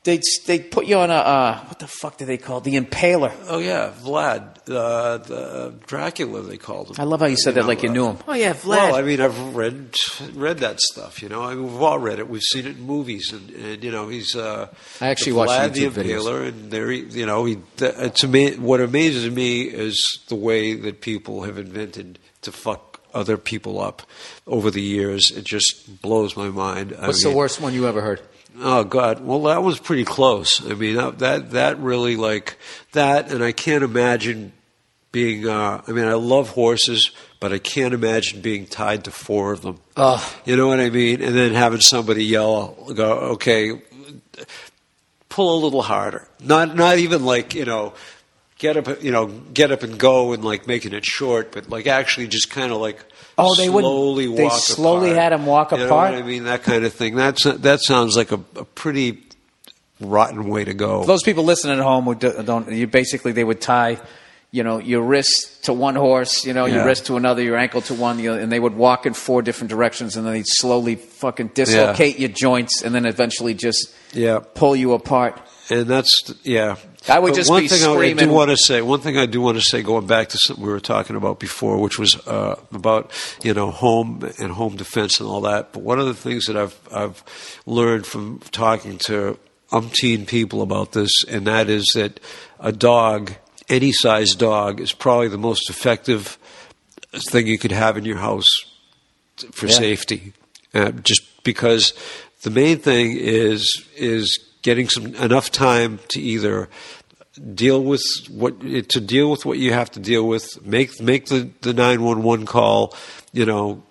they they put you on a uh, what the fuck do they call it? the impaler?
Oh yeah, Vlad, uh, the Dracula they called him.
I love how you said that like you
uh,
knew him. Oh yeah, Vlad.
Well, I mean, I've read read that stuff. You know, I mean, we've all read it. We've seen it in movies, and, and you know, he's. Uh,
I actually
the
watched
Vlad the
YouTube videos.
Impaler, and there, he, you know, he. It's ama- what amazes me is the way that people have invented to fuck other people up over the years. It just blows my mind. I
What's
mean,
the worst one you ever heard?
Oh God! Well, that was pretty close. I mean, that that, that really like that, and I can't imagine being. Uh, I mean, I love horses, but I can't imagine being tied to four of them.
Oh.
You know what I mean? And then having somebody yell, "Go, okay, pull a little harder." Not not even like you know. Get up, you know, get up and go, and like making it short, but like actually just kind of like
Oh, they
slowly
they
walk
slowly
apart.
had 'em walk
You know
apart?
what I mean, that kind of thing. That's that sounds like a, a pretty rotten way to go.
Those people listening at home who do- don't, you basically they would tie, you know, your wrist to one horse, you know, your wrist to another, your ankle to one, you know, and they would walk in four different directions, and then they'd slowly fucking dislocate your joints, and then eventually just
Yeah.
pull you apart.
and that's yeah.
I would
But
just
one
be
thing I do want to say. One thing I do want to say, going back to something we were talking about before, which was uh, about you know home and home defense and all that. But one of the things that I've I've learned from talking to umpteen people about this, and that is that a dog, any size dog, is probably the most effective thing you could have in your house for
Yeah.
safety. Uh, just because the main thing is is getting some enough time to either deal with what to deal with what you have to deal with, make make the the nine one one call, you know,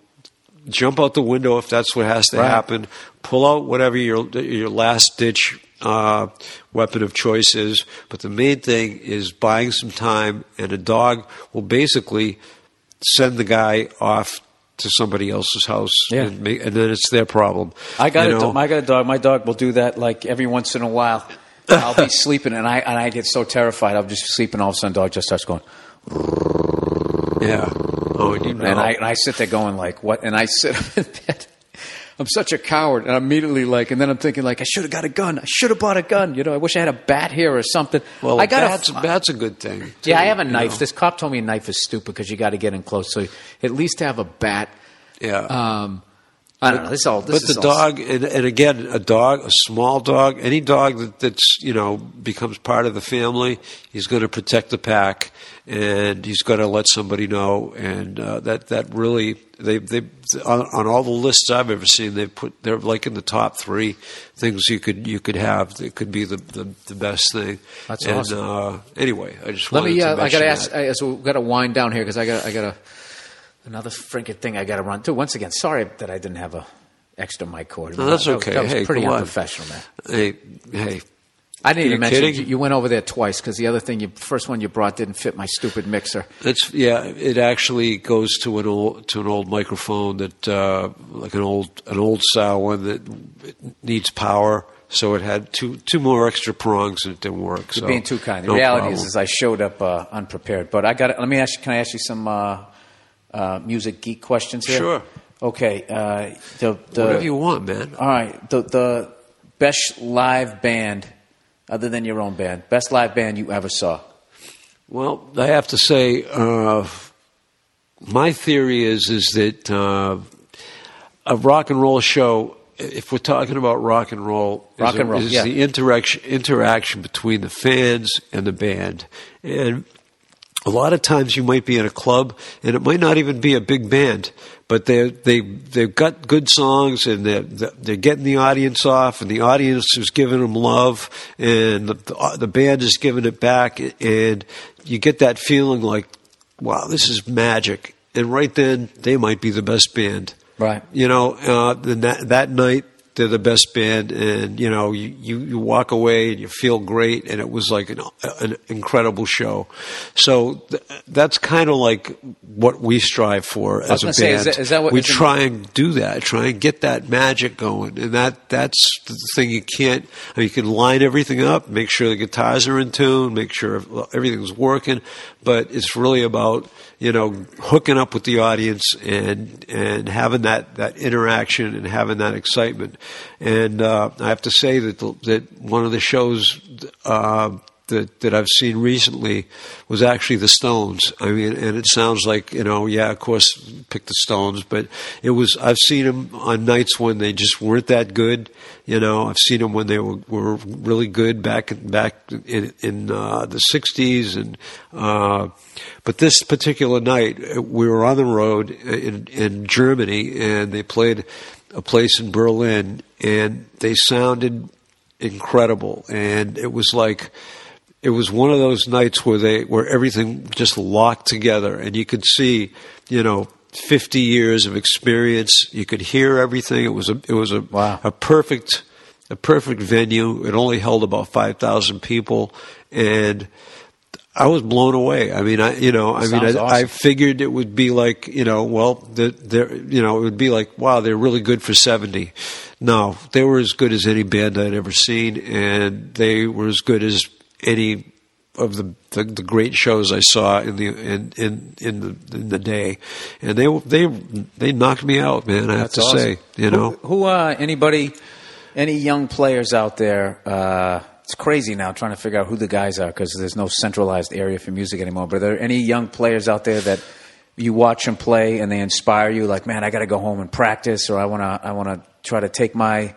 jump out the window if that's what has to
Right.
happen, pull out whatever your your last ditch uh, weapon of choice is. But the main thing is buying some time, and a dog will basically send the guy off to somebody else's house,
Yeah.
and, make, and then it's their problem.
I got
you
a do- I got a dog. My dog will do that like every once in a while. I'll be sleeping and I and I get so terrified. I'll just sleep and all of a sudden, dog just starts going.
yeah. Oh, and.
And I, and I sit there going like, what? And I sit up in bed. I'm such a coward. And I'm immediately like, and then I'm thinking like, I should have got a gun. I should have bought a gun. You know, I wish I had a bat here or something.
well,
I got
that's, that's a good thing. too,
yeah, I have a knife.
know.
This cop told me a knife is stupid because you got to get in close. So at least have a bat.
Yeah.
Um, I don't know. This all. This
but the dog, and, and again, a dog, a small dog, any dog that, that's you know becomes part of the family, he's going to protect the pack, and he's going to let somebody know, and uh, that that really they they on, on all the lists I've ever seen, they put they're like in the top three things you could you could have that could be the the, the best thing.
That's
and,
awesome.
Uh, anyway, I just
Let
wanted
me.
to
Uh, I got to ask. I, as we got to wind down here because I got. I got a another freaking thing I got to run to. Once again, sorry that I didn't have a extra mic cord.
No, that's
That was-
okay.
That was
Hey,
pretty unprofessional, man.
Hey, hey,
I didn't even mention
kidding?
you, you went over there twice because the other thing, you first one you brought didn't fit my stupid mixer.
It's yeah. It actually goes to an old to an old microphone that uh, like an old an old style one that needs power. So it had two two more extra prongs and it didn't work.
You're
so
being too kind. The
no
reality
problem.
is, is I showed up uh, unprepared. But I got. Let me ask you. Can I ask you some uh, uh, music geek questions here?
Sure.
Okay. Uh, the, the,
whatever you want, man.
All right. The the best live band, other than your own band, best live band you ever saw.
Well, I have to say, uh, my theory is is that uh, a rock and roll show. If we're talking about rock and roll,
Rock
is,
and roll,
is
yeah.
the interaction interaction between the fans and the band, and a lot of times you might be in a club and it might not even be a big band, but they they they've got good songs and they're they're getting the audience off and the audience is giving them love and the the band is giving it back and you get that feeling like wow this is magic and right then they might be the best band
Right.
you know uh, that that night they're the best band, and you know you, you, you walk away and you feel great, and it was like an, an incredible show. So th- that's kind of like what we strive for as a band.
say, is that- is that what-
we
it-
try and do that, try and get that magic going, and that that's the thing you can't. I mean, you can line everything up, make sure the guitars are in tune, make sure everything's working, but it's really about you know hooking up with the audience and and having that that interaction and having that excitement. And uh, I have to say that the, that one of the shows. Uh, that, that I've seen recently was actually the Stones. I mean, and it sounds like you know, yeah, of course, pick the Stones, but it was. I've seen them on nights when they just weren't that good. You know, I've seen them when they were, were really good back back in, in uh, the '60s, and uh, but this particular night we were on the road in, in Germany, and they played a place in Berlin, and they sounded incredible, and it was like it was one of those nights where they where everything just locked together and you could see you know 50 years of experience you could hear everything it was a it was a
Wow.
a perfect a perfect venue it only held about 5000 people and I was blown away. I mean, I you know, I mean, I,
Sounds
I figured it would be like you know, well, the- they're you know, it would be like wow, they're really good for seventy. No, they were as good as any band I'd ever seen, and they were as good as any of the the, the great shows I saw in the in in in the in the day, and they they they knocked me out, man. I have to
awesome.
say, you know.
who, who uh, anybody, any young players out there? Uh, it's crazy now trying to figure out who the guys are because there's no centralized area for music anymore. But are there any young players out there that you watch them play and they inspire you? Like, man, I got to go home and practice, or I want to, I want to try to take my,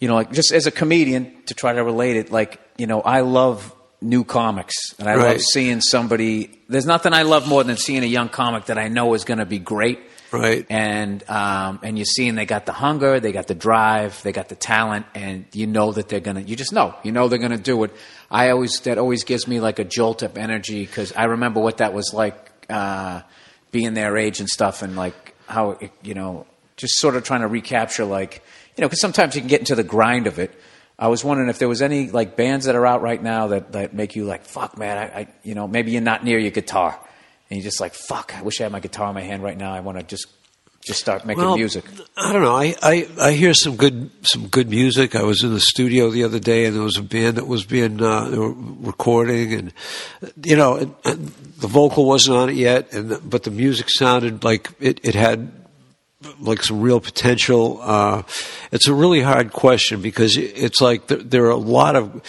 you know, like just as a comedian to try to relate it. Like, you know, I love new comics and I love seeing somebody. There's nothing I love more than seeing a young comic that I know is going to be great
Right.
and um, and you're seeing they got the hunger, they got the drive, they got the talent, and you know that they're gonna. You just know, you know they're gonna do it. I always that always gives me like a jolt of energy because I remember what that was like uh, being their age and stuff, and like how it, you know just sort of trying to recapture like you know because sometimes you can get into the grind of it. I was wondering if there was any like bands that are out right now that, that make you like fuck man I, I you know maybe you're not near your guitar and you're just like fuck I wish I had my guitar in my hand right now I want to just just start making
Well,
music.
I don't know. I, I, I hear some good some good music. I was in the studio the other day, and there was a band that was being uh, recording, and you know, and, and the vocal wasn't on it yet, and the, but the music sounded like it, it had like some real potential. Uh, it's a really hard question because it's like there, there are a lot of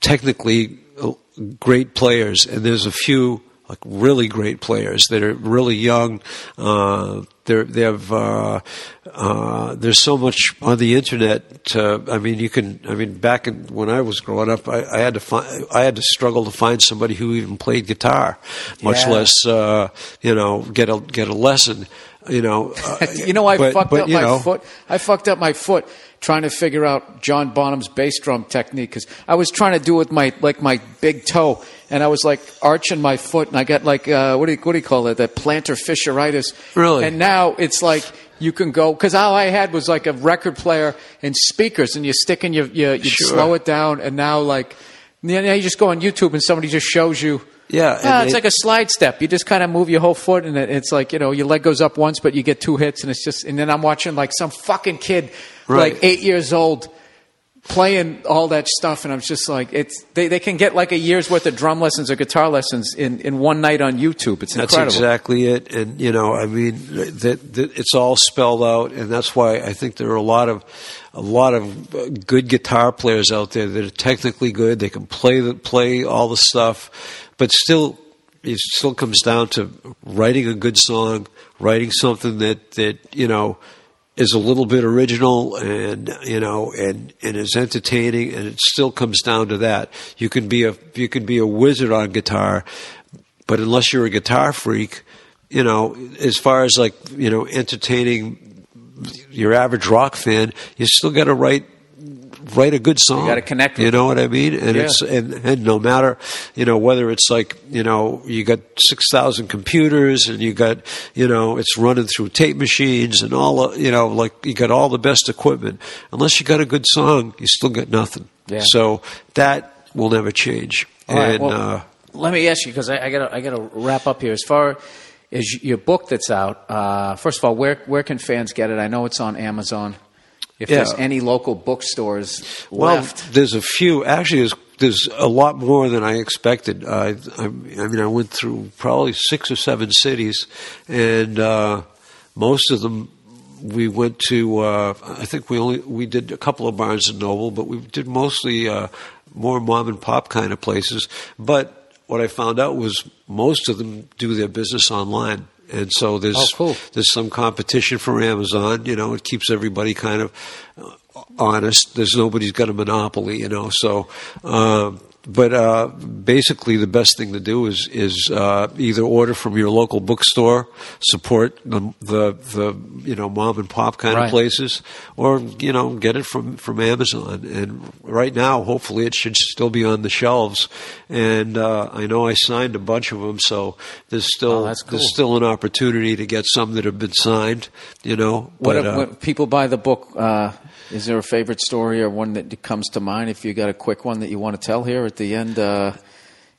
technically uh, great players, and there's a few like really great players that are really young. Uh, they're, they have uh, uh, there's so much on the internet. To, I mean, you can. I mean, back in, when I was growing up, I, I had to find. I had to struggle to find somebody who even played guitar, much
Yeah.
less uh, you know get a get a lesson. You know, uh,
you know, I
but-
fucked
but,
up my
know,
foot. I fucked up my foot trying to figure out John Bonham's bass drum technique because I was trying to do it with my like my big toe, and I was like arching my foot, and I got like uh, what do you what do you call it? That plantar fasciitis.
Really?
And now it's like you can go because all I had was like a record player and speakers, and you stick in your you, you
Sure.
slow it down, and now like now you just go on YouTube and somebody just shows you.
Yeah,
Ah, it's
they-
like a slide step. You just kind of move your whole foot, and it, it's like you know your leg goes up once, but you get two hits, and it's just. And then I'm watching like some fucking kid,
Right.
like eight years old, playing all that stuff, and I'm just like, it's they, they can get like a year's worth of drum lessons or guitar lessons in, in one night on YouTube. It's
That's exactly it, and you know, I mean, that, that it's all spelled out, and that's why I think there are a lot of a lot of uh, good guitar players out there that are technically good. They can play the play all the stuff, but still, it still comes down to writing a good song, writing something that that you know is a little bit original and you know and and is entertaining and it still comes down to that. You can be a you can be a wizard on guitar but unless you're a guitar freak you know as far as like you know entertaining your average rock fan you still got to write write a good song.
You gotta connect with
You know what I mean? And
Yeah.
it's and, and no matter you know whether it's like you know you got six thousand computers and you got you know it's running through tape machines and all you know like you got all the best equipment. Unless you got a good song, you still got nothing.
Yeah.
So that will never change.
All right,
and
well,
uh,
let me ask you because I, I got I got to wrap up here. As far as your book that's out, uh, first of all, where where can fans get it? I know it's on Amazon. If
Yeah.
there's any local bookstores
Well,
left,
there's a few. Actually, there's there's a lot more than I expected. I, I, I mean, I went through probably six or seven cities, and uh, most of them we went to. Uh, I think we only we did a couple of Barnes and Noble, but we did mostly uh, more mom and pop kind of places. But what I found out was most of them do their business online. And so there's
Oh, cool.
there's some competition for Amazon. You know, it keeps everybody kind of uh, honest. There's nobody's got a monopoly. You know, so. Um, but uh, basically, the best thing to do is is uh, either order from your local bookstore, support the the, the you know mom and pop kind
Right.
of places, or you know get it from from Amazon. And right now, hopefully, it should still be on the shelves. And uh, I know I signed a bunch of them, so there's still
Oh, cool.
there's still an opportunity to get some that have been signed. You know,
what
but
if,
uh,
when people buy the book? Is there a favorite story or one that comes to mind? If you got a quick one that you want to tell here at the end, uh,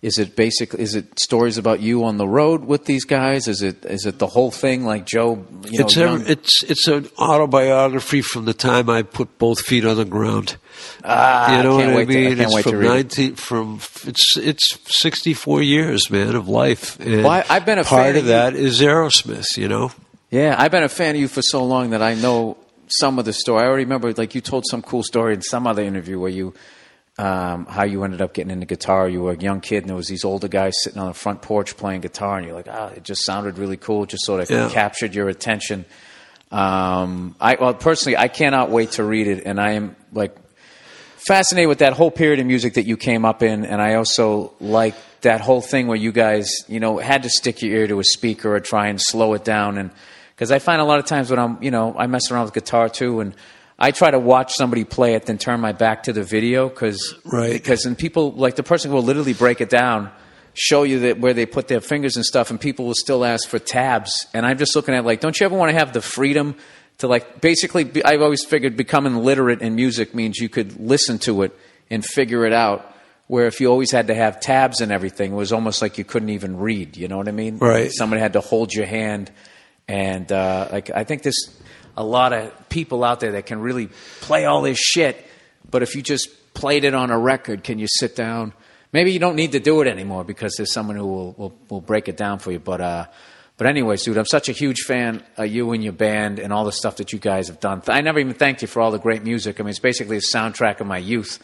is it basically is it stories about you on the road with these guys? Is it is it the whole thing like Joe? You know,
it's
young-
every, it's it's an autobiography from the time I put both feet on the ground.
Ah,
you know
I can't
what
wait
I
to- I
mean?
can't
it's from
read it.
nineteen from it's it's sixty four years, man, of life. And
Well, I- I've been a
part
fan
of
of
that is Aerosmith. You know,
Yeah, I've been a fan of you for so long that I know some of the story. I already remember, like you told some cool story in some other interview where you, um, how you ended up getting into guitar. You were a young kid, and there was these older guys sitting on the front porch playing guitar, and you're like, ah, it just sounded really cool. It just sort of
Yeah.
captured your attention. Um, I well, personally, I cannot wait to read it, and I am like fascinated with that whole period of music that you came up in, and I also like that whole thing where you guys, you know, had to stick your ear to a speaker or try and slow it down, and because I find a lot of times when I'm, you know, I mess around with guitar too, and I try to watch somebody play it, then turn my back to the video because,
Right.
because then people like the person will literally break it down. Show you that where they put their fingers and stuff, and people will still ask for tabs. And I'm just looking at like, don't you ever want to have the freedom to like basically I've always figured becoming literate in music means you could listen to it and figure it out where if you always had to have tabs and everything it was almost like you couldn't even read you know what I mean
Right.
somebody had to hold your hand and uh, like I think there's a lot of people out there that can really play all this shit but if you just played it on a record can you sit down maybe you don't need to do it anymore because there's someone who will, will, will break it down for you but uh, but anyways, dude, I'm such a huge fan of you and your band and all the stuff that you guys have done. I never even thanked you for all the great music. I mean, it's basically a soundtrack of my youth.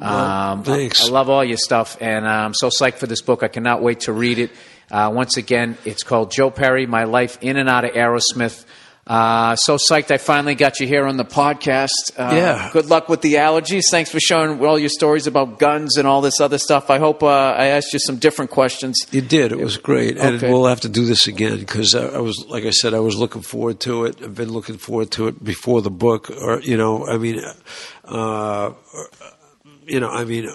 Um,
thanks.
I, I love all your stuff, and uh, I'm so psyched for this book. I cannot wait to read it. Uh, once again, it's called Joe Perry: My Life in and Out of Aerosmith. Uh, so psyched I finally got you here on the podcast. Uh,
Yeah.
Good luck with the allergies. Thanks for sharing all your stories about guns and all this other stuff. I hope uh, I asked you some different questions.
You did. It was great, and we'll have to do this again because I, I was, like I said, I was looking forward to it. I've been looking forward to it before the book, or you know, I mean, uh, you know, I mean,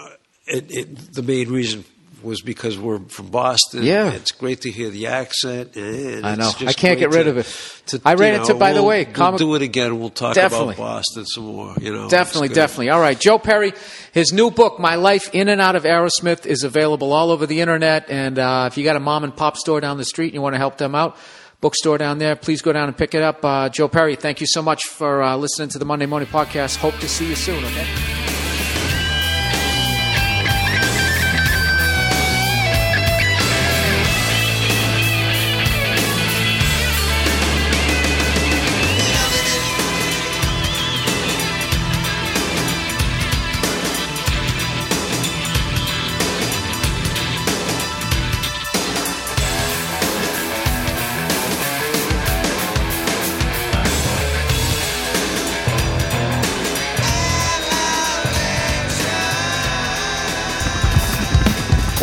it, it, the main reason was because we're from Boston.
Yeah.
it's great to hear the accent.
I know. I can't get rid
to-
of it.
to,
I ran into-
know,
by the
we'll-
way,
we'll do it again. We'll talk
Definitely.
about Boston some more. You know,
Definitely, definitely. All right, Joe Perry. His new book, My Life in and Out of Aerosmith, is available all over the internet. And uh, if you got a mom and pop store down the street and you want to help them out, bookstore down there, please go down and pick it up. Uh, Joe Perry, thank you so much for uh, listening to the Monday Morning Podcast. Hope to see you soon. Okay.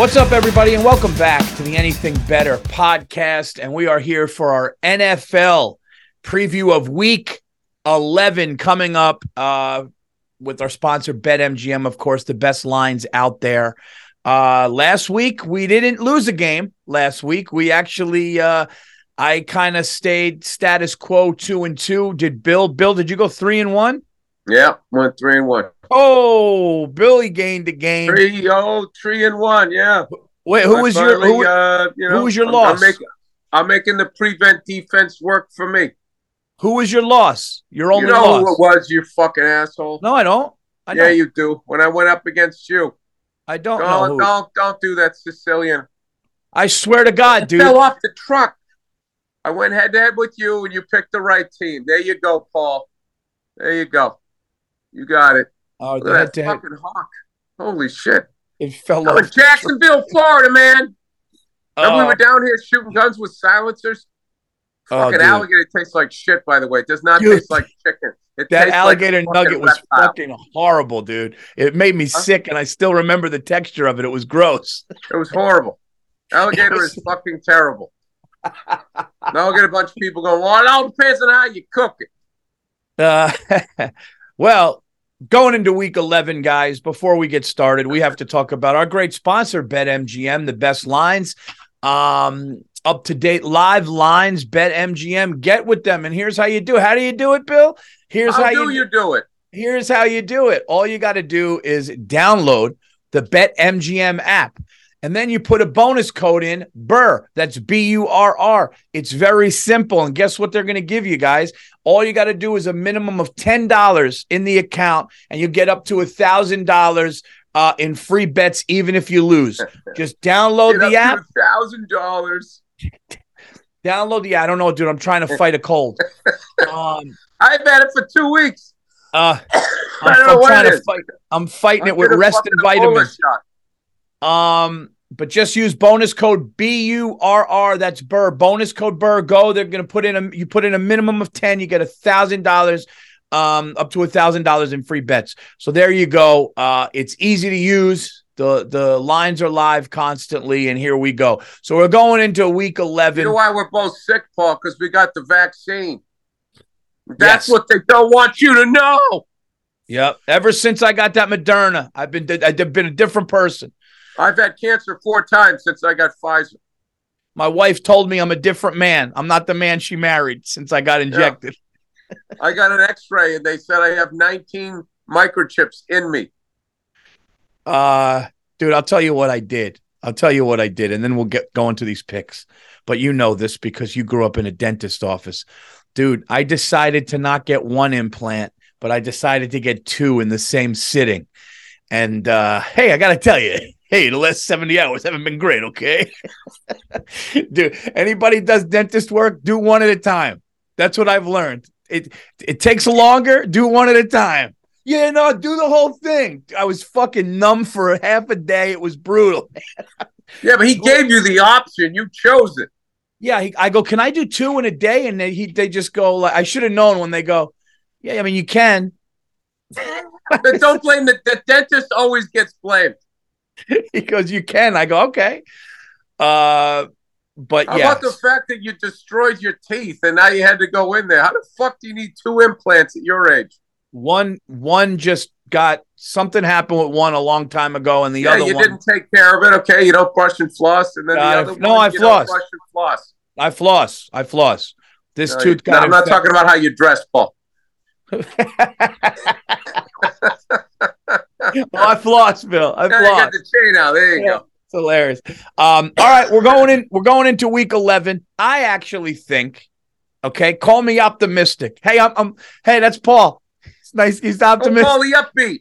What's up, everybody, and welcome back to the Anything Better podcast. And we are here for our NFL preview of week 11 coming up. Uh, with our sponsor BetMGM, of course, the best lines out there. Uh, last week we didn't lose a game. Last week we actually, uh, I kind of stayed status quo, two and two. Did Bill? Bill, did you go three and one?
Yeah, went three and one.
Oh, Billy gained the game.
Three, oh, three and one. Yeah.
Wait, who was your who,
uh, you know,
who was your
I'm,
loss?
I'm making, I'm making the prevent defense work for me.
who was your loss? Your only
you know
loss.
who it was, you fucking asshole.
No, I don't. I
yeah,
don't.
you do. When I went up against you,
I don't know.
don't don't don't do that, Sicilian.
I swear to God, dude.
Fell off the truck. I went head to head with you, and you picked the right team. There you go, Paul. There you go. You got it.
Oh,
Look
the
at
head
that
to
fucking hawk. Holy shit.
It fell off.
Jacksonville, Florida, man. Remember we were down here shooting guns with silencers?
Oh,
Fucking
dude.
alligator tastes like shit, by the way. It does not
Dude.
taste like chicken. It
that alligator
like
nugget was
reptile.
fucking horrible, dude. It made me
Huh?
sick, and I still remember the texture of it. It was gross.
It was horrible. Alligator
was-
is fucking terrible. now I'll get a bunch of people going, well, it all depends on how you cook it.
Uh, well, going into week 11, guys, before we get started, we have to talk about our great sponsor, BetMGM, the best lines. Um, up to date live lines, BetMGM. Get with them. And here's how you do it. How do you do it, Bill? Here's
How,
how,
do you do it?
here's how you do it. All you got to do is download the BetMGM app. And then you put a bonus code in BURR. That's B U R R. It's very simple. And guess what they're going to give you guys? All you got to do is a minimum of $10 in the account, and you get up to $1,000 uh, in free bets, even if you lose. Just download the app.
Thousand dollars.
Download the I don't know, dude. I'm trying to fight a cold. Um,
I've had it for two weeks.
uh,
I
I'm, I'm
what
trying
it
to
is.
fight. I'm fighting it
I'm
with rest and vitamins. Um, but just use bonus code B U R R. That's Burr. Bonus code Burr. Go. They're gonna put in a you put in a minimum of ten. You get a thousand dollars, um, up to a thousand dollars in free bets. So there you go. Uh, it's easy to use. The the lines are live constantly, and here we go. So we're going into week eleven.
You know why we're both sick, Paul? Because we got the vaccine. That's
Yes.
what they don't want you to know.
Yep. Ever since I got that Moderna, I've been I've been a different person.
I've had cancer four times since I got Pfizer.
My wife told me I'm a different man. I'm not the man she married since I got injected.
I got an X-ray and they said I have 19 microchips in me.
Uh, dude, I'll tell you what I did. I'll tell you what I did, and then we'll get go into these picks. But you know this because you grew up in a dentist office. Dude, I decided to not get one implant, but I decided to get two in the same sitting. And uh, hey, I gotta tell you, hey, the last 70 hours haven't been great, okay? Dude, anybody does dentist work, do one at a time. That's what I've learned. It it takes longer, do one at a time. Yeah, no, do the whole thing. I was fucking numb for half a day. It was brutal.
Yeah, but he gave you the option. You chose it.
Yeah, he, I go, can I do two in a day? And they he, they just go like, I should have known when they go. Yeah, I mean you can.
But don't blame the, the dentist. Always gets blamed.
he goes, you can. I go, okay. Uh, but
How
yeah,
about the fact that you destroyed your teeth and now you had to go in there? How the fuck do you need two implants at your age?
one one just got something happened with one a long time ago, and the
yeah,
other
you
one
didn't take care of it. Okay, you don't brush and floss, and then the
Uh,
other
no,
one,
I floss.
don't brush and floss.
I floss. I floss. This
No,
tooth
no, I'm not talking about how you dress, Paul.
oh, I floss, Bill. I floss.
got the chain out. There you
Yeah.
go.
It's hilarious. Um, all right, we're going in. We're going into week eleven. I actually think. Okay, call me optimistic. Hey, I'm. I'm hey, that's Paul. It's nice. He's optimistic.
call the upbeat.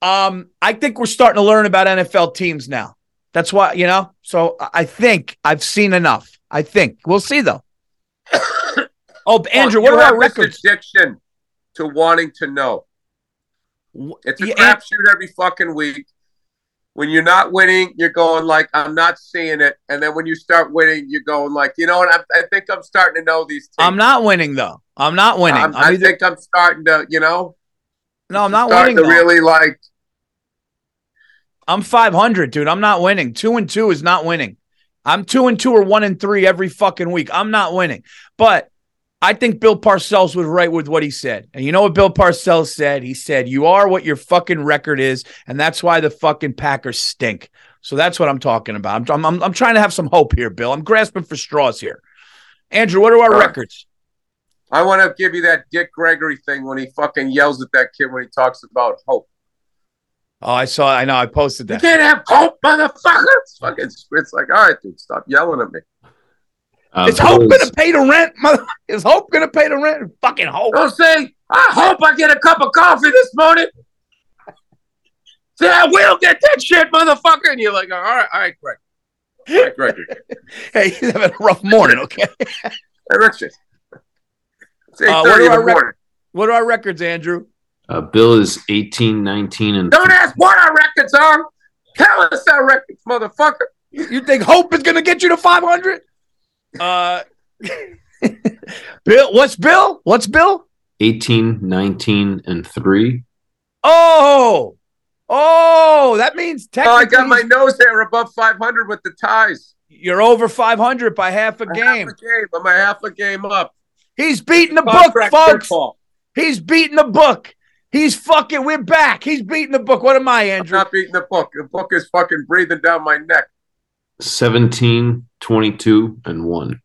Um, I think we're starting to learn about NFL teams now. That's why you know. So I think I've seen enough. I think we'll see though. oh, Andrew,
Paul,
what about records?
addiction to wanting to know. It's a
Yeah,
crapshoot every fucking week. When you're not winning, you're going like, "I'm not seeing it," and then when you start winning, you're going like, "You know what? I, I think I'm starting to know these teams.
I'm not winning though. I'm not winning.
I'm-
I'm
I
either-
think I'm starting to, you know,
no, I'm not
starting
winning.
to
though.
really like.
I'm 500, dude. I'm not winning. Two and two is not winning. I'm two and two or one and three every fucking week. I'm not winning. But I think Bill Parcells was right with what he said. And you know what Bill Parcells said? He said, You are what your fucking record is. And that's why the fucking Packers stink. So that's what I'm talking about. I'm, I'm, I'm trying to have some hope here, Bill. I'm grasping for straws here. Andrew, what are our
Uh,
records?
I want to give you that Dick Gregory thing when he fucking yells at that kid when he talks about hope.
Oh, I saw, I know, I posted that.
You can't have hope, motherfucker. It's fucking. It's like, all right, dude, stop yelling at me.
Uh,
Is Hope going to pay the rent? Mother- Is Hope going to pay the rent? Fucking Hope.
Don't say, I hope I get a cup of coffee this morning. Say, I will get that shit, motherfucker. And you're like, all right, all right, Greg. All right, Gregory.
Hey, he's having a rough morning, okay?
Hey, Richard. It's
Uh, what are
the
our rec- What are our records, Andrew?
uh, Bill is 18, 19, and
Don't ask what our records are. Tell us our records, motherfucker.
You think Hope is going to get you to 500? Uh, Bill, what's Bill? What's Bill?
18, 19, and 3.
Oh, oh, that means technically.
Oh, I got my nose there above 500 with the ties.
you're over 500 by half a
A
game.
Half a game. I'm a half a game up.
He's beating the book, folks.
football.
He's beating the book. He's fucking. We're back. He's beating the book. What am I,
I'm
Andrew?
not beating the book. The book is fucking breathing down my neck.
17, 22, and 1.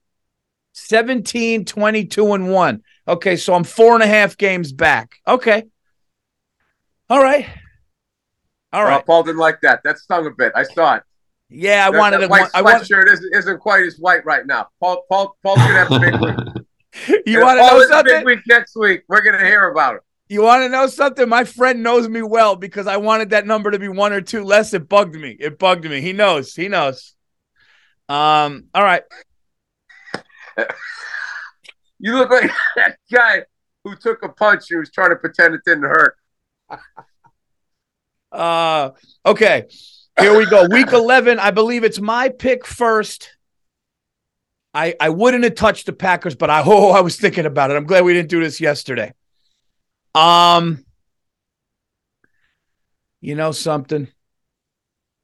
17, 22, and 1. Okay, so I'm four and a half games back. Okay. All right. All
right.
Right.
Paul didn't like that. That stung a bit. I saw it.
Yeah, I
That-
wanted
that
to.
white
I want,
sweatshirt isn't, isn't quite as white right now. Paul, Paul, Paul's gonna have a big week.
you want to
Paul
know
has a big week next week. We're gonna hear about it.
You want to know something? My friend knows me well because I wanted that number to be one or two less. It bugged me. It bugged me. He knows. He knows. Um. All right.
You look like that guy who took a punch. He was trying to pretend it didn't hurt.
Uh. Okay. Here we go. Week eleven. I believe it's my pick first. I I wouldn't have touched the Packers, but I oh I was thinking about it. I'm glad we didn't do this yesterday. Um. You know something?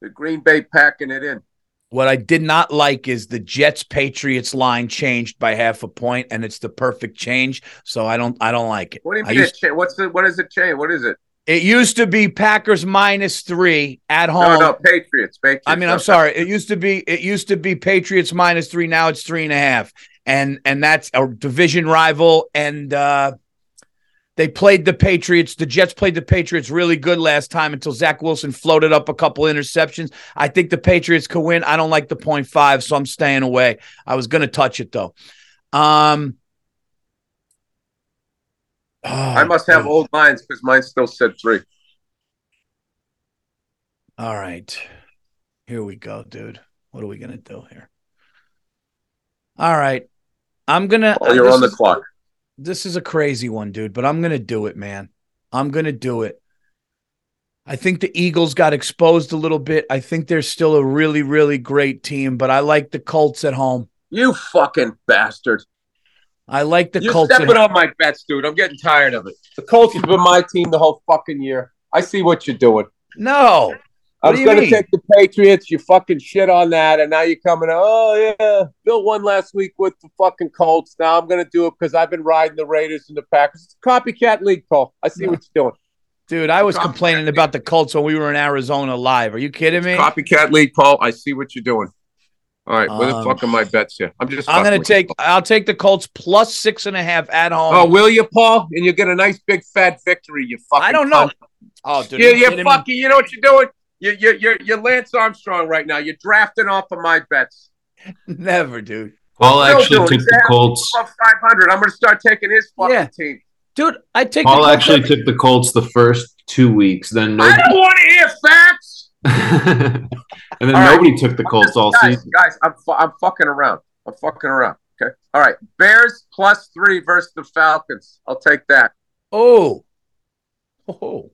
The Green Bay packing it in.
What I did not like is the Jets Patriots line changed by half a point, and it's the perfect change. So I don't I don't like it.
What do you mean?
used-
it cha- what's the what is it change? What is it?
it used to be Packers minus three at home.
no, Patriots. Patriots.
I mean, I'm sorry. It used to be it used to be Patriots minus three. Now it's three and a half, and and that's a division rival. And uh, they played the Patriots. The Jets played the Patriots really good last time until Zach Wilson floated up a couple interceptions. I think the Patriots could win. I don't like the point five, so I'm staying away. I was going to touch it though. Um, oh,
I must have old lines because mine still said three.
All right. Here we go, dude. What are we going to do here? All right. I'm going to.
Oh, you're on the clock.
This is a crazy one, dude, but I'm going to do it, man. I'm going to do it. I think the Eagles got exposed a little bit. I think they're still a really, really great team, but I like the Colts at home.
You fucking bastard.
I like the
You're
Colts at
stepping on my bets, dude. I'm getting tired of it. The Colts have been my team the whole fucking year. I see what you're doing.
No.
I
What
was going to take the Patriots. You fucking shit on that, and now you're coming. Oh yeah, Bill won last week with the fucking Colts. Now I'm going to do it because I've been riding the Raiders and the Packers. It's a copycat league, Paul. I see
No.
what you're doing.
Dude, I was
Copycat
complaining
league.
about the Colts when we were in Arizona live. Are you kidding me?
Copycat league, Paul. I see what you're doing. All right, where the
Um,
fuck are my bets here? I'm just.
I'm going to
with you,
take I'll take the Colts plus six and a half at home.
Oh, will you, Paul? And you get a nice big fat victory. You fucking.
I don't know.
cunt.
Oh, dude.
You,
are you
you're
kidding me?
fucking. You know what you're doing? You, you, you're, you're Lance Armstrong right now. You're drafting off of my bets.
Never, dude.
Paul
Bill
actually
doing
took the. Colts.
Above 500. I'm going to start taking his fucking
Yeah.
team.
Dude, I take
Paul
the Colts
actually
every-
took the Colts the first two weeks. Then
I don't want to hear facts.
and then
All right.
nobody took the Colts all
guys,
season.
guys, I'm, fu- I'm fucking around. I'm fucking around. Okay. All right. Bears plus three versus the Falcons. I'll take that.
Oh. Oh.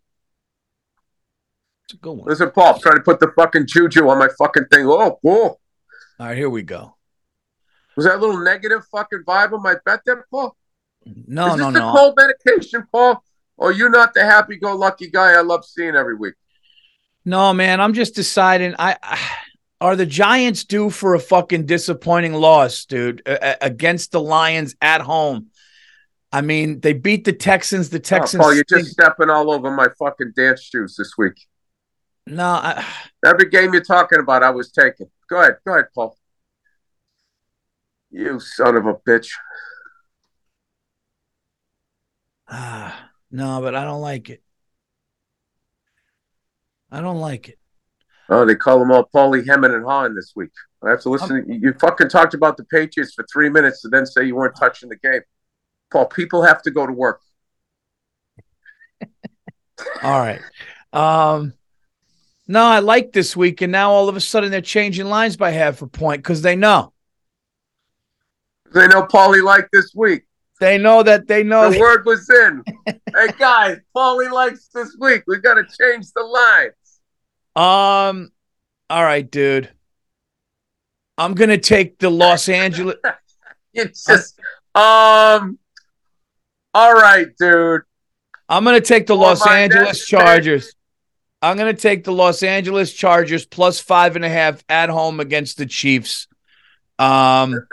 It's a good one.
Listen, Paul, I'm trying to put the fucking juju on my fucking thing. Oh, cool.
All right, here we go.
Was that a little negative fucking vibe on my bet there, Paul?
No,
Is
no,
this the
no.
cold medication, Paul? Or you not the happy-go-lucky guy I love seeing every week?
No, man, I'm just deciding I, I are the Giants due for a fucking disappointing loss, dude, a- against the Lions at home. I mean, they beat the Texans. The
Oh,
Texans.
Paul, you're just stepping all over my fucking dance shoes this week.
No. I,
Every game you're talking about, I was taking. Go ahead. Go ahead, Paul. You son of a bitch.
ah, no, but I don't like it. I don't like it.
Oh, they call them all Paulie Hemming and Hahn this week. I have to listen. you fucking talked about the Patriots for three minutes and then say you weren't touching the game. Paul, people have to go to work.
All right. Um, no, I like this week, and now all of a sudden they're changing lines by half a point because they know
They know Paulie liked this week.
they know that they know.
The word was in. hey guys, Paulie likes this week. We got to change the lines.
Um, all right, dude. I'm gonna take the Los Angeles.
It's just um. All right, dude.
I'm gonna take the Los Angeles Chargers. I'm gonna take the Los Angeles Chargers plus five and a half at home against the Chiefs. Um,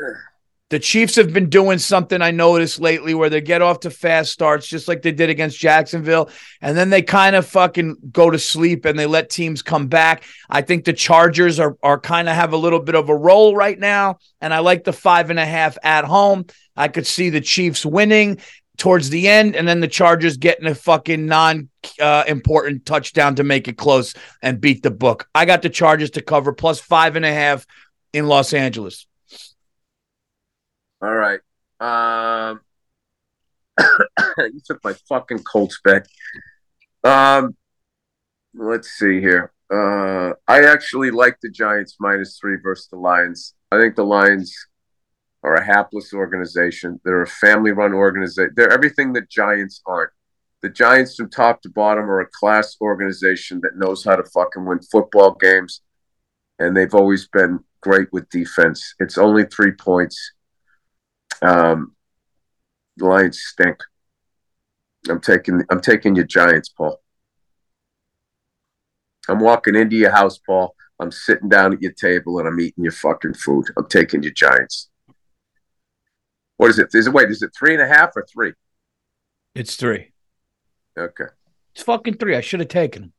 the Chiefs have been doing something I noticed lately where they get off to fast starts, just like they did against Jacksonville, and then they kind of fucking go to sleep and they let teams come back. I think the Chargers are are kind of have a little bit of a roll right now, and I like the five and a half at home. I could see the Chiefs winning towards the end, and then the Chargers getting a fucking non uh, important touchdown to make it close and beat the book. I got the Chargers to cover plus five and a half in Los Angeles.
All right. Um, you took my fucking Colts back. Um, let's see here. Uh, I actually like the Giants minus three versus the Lions. I think the Lions are a hapless organization. They're a family-run organization. They're everything that Giants aren't. The Giants, from top to bottom, are a class organization that knows how to fucking win football games, and they've always been great with defense. It's only three points. Um, the Lions stink. I'm taking I'm taking your Giants, Paul. I'm walking into your house, Paul. I'm sitting down at your table and I'm eating your fucking food. I'm taking your Giants. What is it? Is it wait? Is it three and a half or three?
It's three.
Okay.
It's fucking three. I should have taken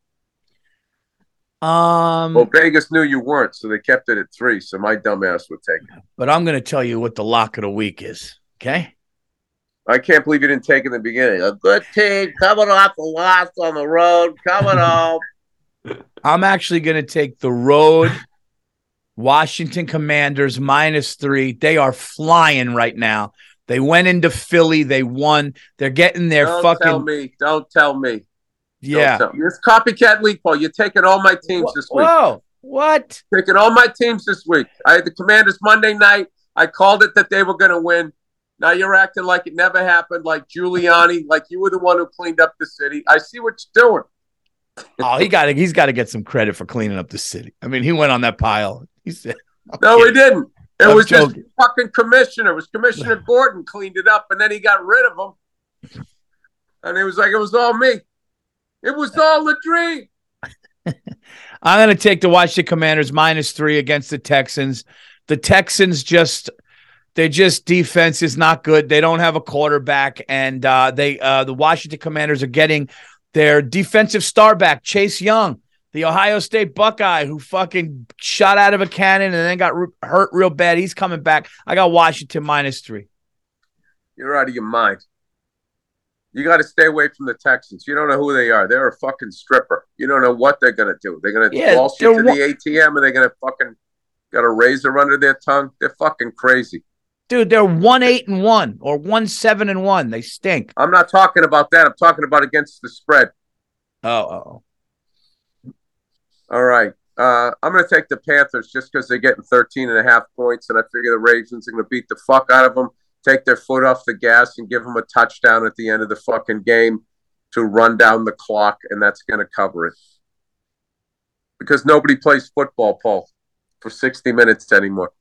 them. Um,
Well, Vegas knew you weren't, so they kept it at three. So my dumbass would take it.
but I'm going to tell you what the lock of the week is. Okay.
I can't believe you didn't take it in the beginning. A good team coming off a loss on the road, coming home.
I'm actually going to take the road Washington Commanders minus three. They are flying right now. They went into Philly. They won. They're getting their
Don't
fucking
tell me. Don't tell me.
Yeah.
tell- It's copycat league, Paul. You're taking all my teams this week.
Whoa! What?
Taking all my teams this week. I had the Commanders Monday night. I called it that they were going to win. Now you're acting like it never happened, like Giuliani, like you were the one who cleaned up the city. I see what you're doing.
Oh, he got. He's got to get some credit for cleaning up the city. I mean, he went on that pile. He said,
No, he didn't. It
I'm
was just
joking.
fucking commissioner. It was Commissioner Gordon cleaned it up, and then he got rid of him. And it was like it was all me. It was all a dream.
I'm going to take the Washington Commanders minus three against the Texans. The Texans just, they just defense is not good. They don't have a quarterback, and uh, they uh, the Washington Commanders are getting their defensive star back, Chase Young, the Ohio State Buckeye, who fucking shot out of a cannon and then got re- hurt real bad. He's coming back. I got Washington minus three.
You're out of your mind. You got to stay away from the Texans. You don't know who they are. They're a fucking stripper. You don't know what they're going to do. They're going to
Yeah,
waltz you to the ATM, and they're going to fucking got a razor under their tongue. They're fucking crazy.
Dude, they're one eight and one or one seven and one. They stink.
I'm not talking about that. I'm talking about against the spread.
Oh, oh. oh.
All right. Uh, I'm going to take the Panthers just because they're getting 13 and a half points, and I figure the Ravens are going to beat the fuck out of them, take their foot off the gas, and give them a touchdown at the end of the fucking game to run down the clock, and that's going to cover it. Because nobody plays football, Paul, for 60 minutes anymore.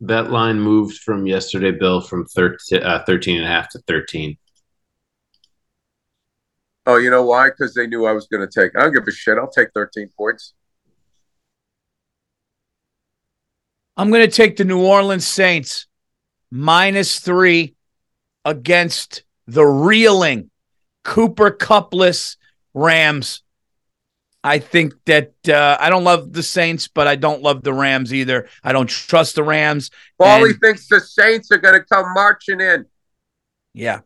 That line moved from yesterday, Bill, from 13, uh, 13 and a half to 13.
Oh, you know why? Because they knew I was going to take. I don't give a shit. I'll take 13 points.
I'm going to take the New Orleans Saints minus three against the reeling Cooper Cupless Rams. I think that uh, I don't love the Saints, but I don't love the Rams either. I don't trust the Rams.
Paulie
And-
thinks the Saints are going to come marching in.
Yeah,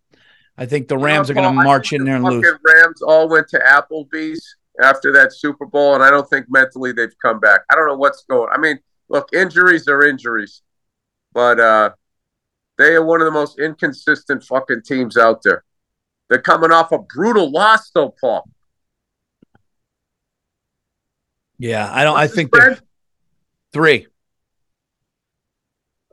I think the
You know,
Rams are going to march in
the
there and lose.
Rams all went to Applebee's after that Super Bowl, and I don't think mentally they've come back. I don't know what's going. I mean, look, injuries are injuries, but uh, they are one of the most inconsistent fucking teams out there. They're coming off a brutal loss, though, Paul.
Yeah, I don't. I
What's the
think three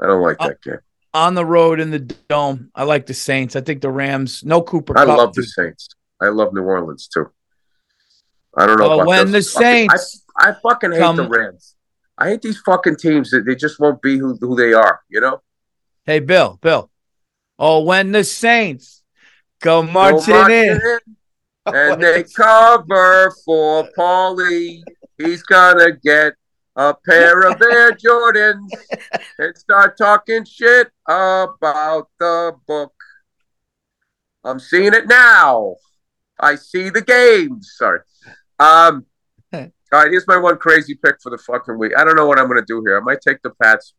I don't like that game.
on the road in the dome. I like the Saints. I think the Rams. No Cooper.
I
Kupp,
love the. Saints. I love New Orleans too. I don't know.
Well, when the Saints
I, I fucking hate
come-
the Rams. I hate these fucking teams that they just won't be who, who they are. You know,
Hey, Bill. Bill. Oh, when the Saints go
Go
marching in.
and they cover for Paulie. He's gonna get a pair of Air Jordans and start talking shit about the book. I'm seeing it now. I see the games. Sorry. Um. All right, here's my one crazy pick for the fucking week. I don't know what I'm going to do here. I might take the Pats,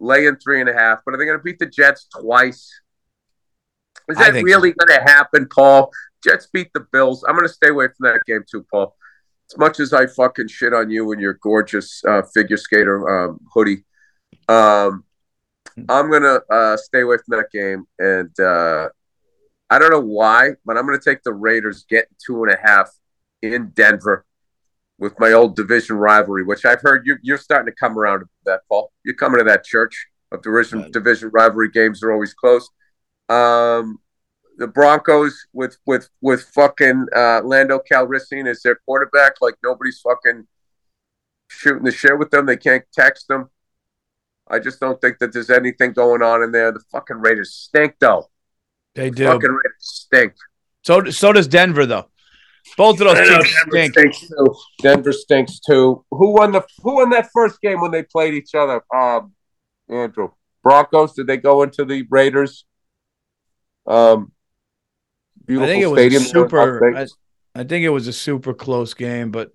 lay in three and a half, but are they going to beat the Jets twice? Is that really going to happen, Paul? Jets beat the Bills. I'm going to stay away from that game too, Paul. As much as I fucking shit on you and your gorgeous uh, figure skater um, hoodie, um, I'm going to uh, stay away from that game. And uh, I don't know why, but I'm going to take the Raiders getting two and a half in Denver with my old division rivalry, which I've heard you, you're starting to come around to that, Paul. You're coming to that church of division division rivalry games are always close. Um, the Broncos with with with fucking uh, Lando Calrissian as their quarterback, like nobody's fucking shooting the shit with them. They can't text them. I just don't think that there's anything going on in there. The fucking Raiders stink, though.
They do.
Fucking Raiders stink.
So so does Denver though. Both of those
I
teams
Denver
stink.
stinks too. Denver stinks too. Who won the Who won that first game when they played each other? Um, Andrew Broncos. Did they go into the Raiders? Um,
I
beautiful
think it was a
stadium. there
super. I, I think it was a super close game, but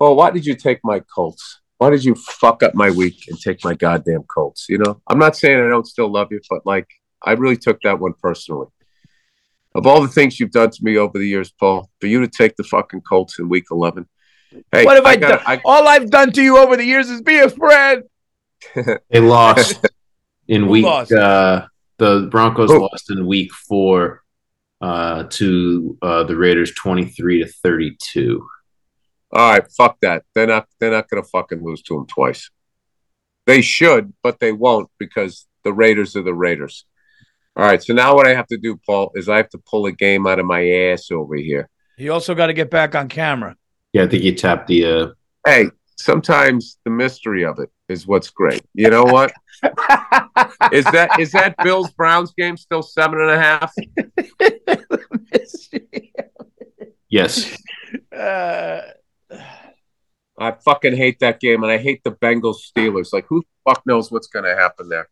Oh, why did you take my Colts? Why did you fuck up my week and take my goddamn Colts? You know, I'm not saying I don't still love you, but like, I really took that one personally. Of all the things you've done to me over the years, Paul, for you to take the fucking Colts in week 11. Hey,
what have I,
gotta-
done? All I've done to you over the years is be a friend.
They lost in
Who
week.
lost?
Uh, the Broncos
Who?
lost in week four uh, to uh, the Raiders, twenty-three to thirty-two.
All right, fuck that. They're not. They're not going to fucking lose to them twice. They should, but they won't because the Raiders are the Raiders. All right. So now what I have to do, Paul, is I have to pull a game out of my ass over here.
You also got to get back on camera.
Yeah, I think you tapped the. Uh,
Hey, sometimes the mystery of it is what's great. You know what? is that is that Bills Browns game still seven and a half?
yes,
Uh,
I fucking hate that game, and I hate the Bengals Steelers. Like, who the fuck knows what's going to happen there?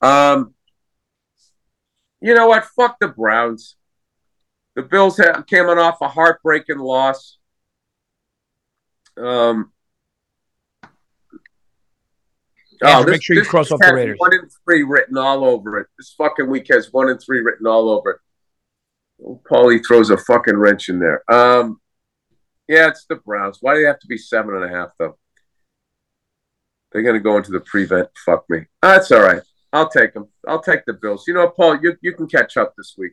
Um, you know what? Fuck the Browns. The Bills ha- came on off a heartbreaking loss. Um.
Andrew, make sure you cross off the Raiders.
One and three written all over it. This fucking week has one and three written all over it. Oh, Paulie throws a fucking wrench in there. Um, yeah, it's the Browns. Why do they have to be seven and a half though? They're gonna go into the prevent. Fuck me. That's all right. I'll take them. I'll take the Bills. You know, Paul, you you can catch up this week.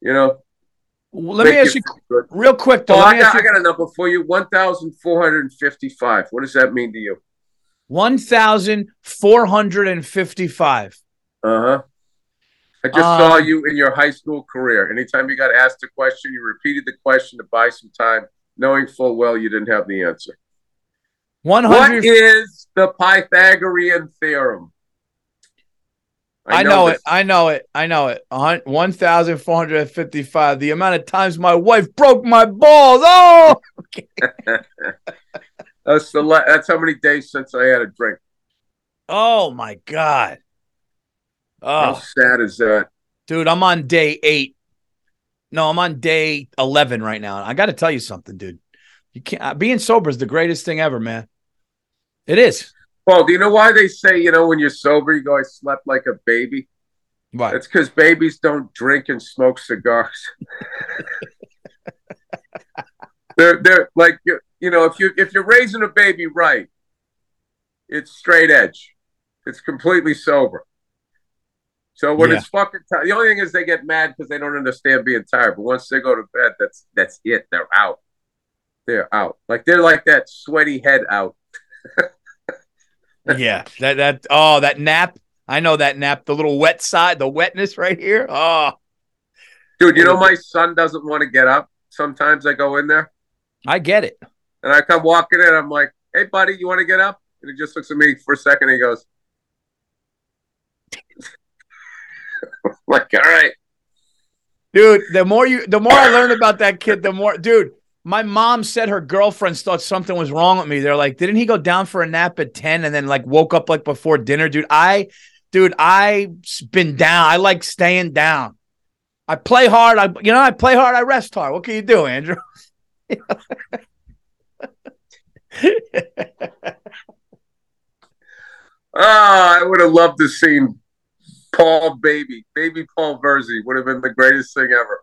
You know,
let me ask you
good.
real quick though. Let
I
me
got,
you,
I got a number for you. One thousand four hundred and fifty-five. What does that mean to you?
one thousand four hundred and fifty-five.
Uh huh. I just
Um,
saw you in your high school career. Anytime you got asked a question, you repeated the question to buy some time, knowing full well you didn't have the answer.
One hundred.
is the Pythagorean theorem?
I know
this.
it. I know it. I know it. One thousand four hundred and fifty-five. The amount of times my wife broke my balls. Oh,
That's the la- that's how many days since I had a drink.
oh my god. Oh.
How sad is that?
dude, I'm on day eight. No, I'm on day 11 right now. I got to tell you something, dude. You can't, uh, being sober is the greatest thing ever, man. It is.
Paul, do you know why they say, you know, when you're sober, you go, I slept like a baby?
Why?
That's because babies don't drink and smoke cigars. they're they're like you you know if you if you're raising a baby right, it's straight edge. It's completely sober. So when
Yeah.
it's fucking tired, the only thing is they get mad because they don't understand being tired. But once they go to bed, that's that's it. They're out. They're out. Like they're like that sweaty head out.
yeah. That, that, oh, that nap. I know that nap. The little wet side, the wetness right here. Oh,
Dude, you know my son doesn't want to get up. Sometimes I go in there.
I get it.
And I come walking in, I'm like, hey, buddy, you want to get up? And he just looks at me for a second. And he goes, like, all right.
Dude, the more you the more I learn about that kid, the more dude, my mom said her girlfriends thought something was wrong with me. They're like, didn't he go down for a nap at 10 and then like woke up like before dinner? Dude, I dude, I've been down. I like staying down. I play hard. I you know, I play hard, I rest hard. What can you do, Andrew?
Ah, I would have loved to seen Paul Baby, Baby Paul Virzi would have been the greatest thing ever.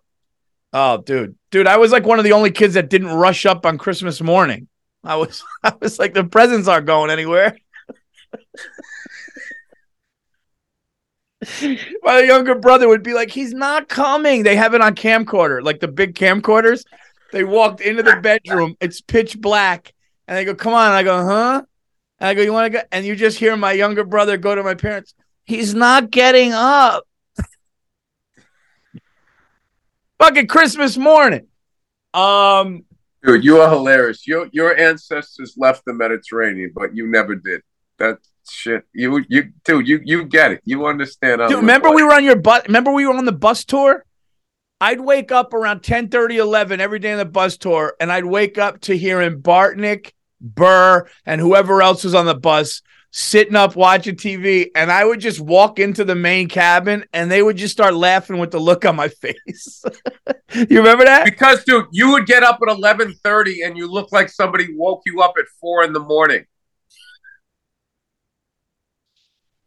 Oh, dude. Dude, I was like one of the only kids that didn't rush up on Christmas morning. I was I was like the presents aren't going anywhere. My younger brother would be like, he's not coming. They have it on camcorder, like the big camcorders. They walked into the bedroom, it's pitch black, and they go, Come on. And I go, huh? And I go, You want to go? And you just hear my younger brother go to my parents, He's not getting up. Fucking Christmas morning. Um,
Dude, you are hilarious. Your your ancestors left the Mediterranean, but you never did. That shit. You you dude, you you get it. You understand.
Dude, remember we were on your bus? Remember we were on the bus tour? I'd wake up around 10 30, 11 every day on the bus tour, and I'd wake up to hearing Bartnick, Burr, and whoever else was on the bus sitting up watching TV. And I would just walk into the main cabin and they would just start laughing with the look on my face. you remember that?
Because, dude, you would get up at eleven thirty, and you look like somebody woke you up at four in the morning.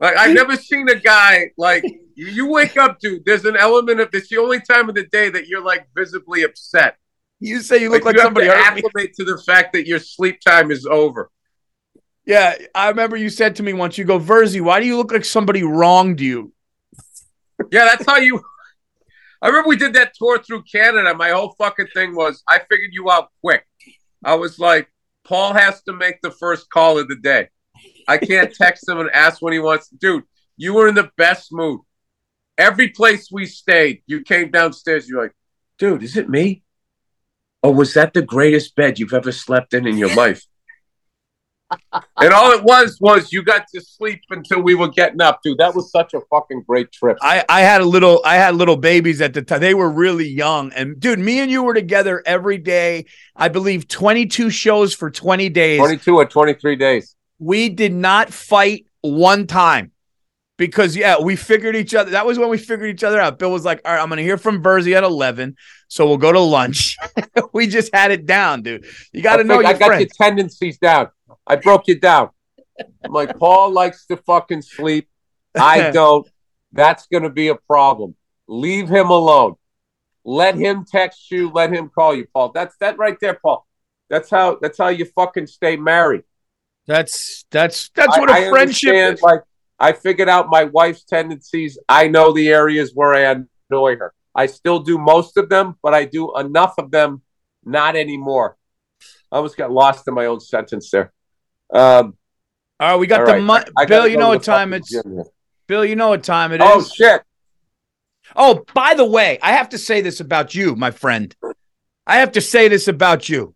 Like I've never seen a guy like you, you wake up, dude. There's an element of this. The only time of the day that you're like visibly upset.
You say you look like,
you have
somebody
to
hurt me.
acclimate to the fact that your sleep time is over.
Yeah, I remember you said to me once, you go, Virzi, why do you look like somebody wronged you?
Yeah, that's how you. I remember we did that tour through Canada. My whole fucking thing was I figured you out quick. I was like, Paul has to make the first call of the day. I can't text him and ask when he wants. Dude, you were in the best mood. Every place we stayed, you came downstairs. You're like, dude, is it me? Or was that the greatest bed you've ever slept in in your life? And all it was was you got to sleep until we were getting up, dude. That was such a fucking great trip.
I, I had a little I had little babies at the time. They were really young. And dude, me and you were together every day. I believe 22 shows for 20 days.
22 or 23 days.
We did not fight one time. Because yeah, we figured each other. That was when we figured each other out. Bill was like, "All right, I'm going to hear from Virzi at 11, so we'll go to lunch." we just had it down, dude. You got to know your
I got
friends.
your tendencies down. I broke you down. I'm like, Paul likes to fucking sleep. I don't. That's going to be a problem. Leave him alone. Let him text you. Let him call you, Paul. That's that right there, Paul. That's how. That's how you fucking stay married.
That's that's that's what a
I-
friendship is.
Like I figured out my wife's tendencies. I know the areas where I annoy her. I still do most of them, but I do enough of them. Not anymore. I almost got lost in my own sentence there. Um,
All right, we got the
right.
money. Bill, you know what time it's.
gym.
Bill, you know what time it is.
Oh shit!
Oh, by the way, I have to say this about you, my friend. I have to say this about you.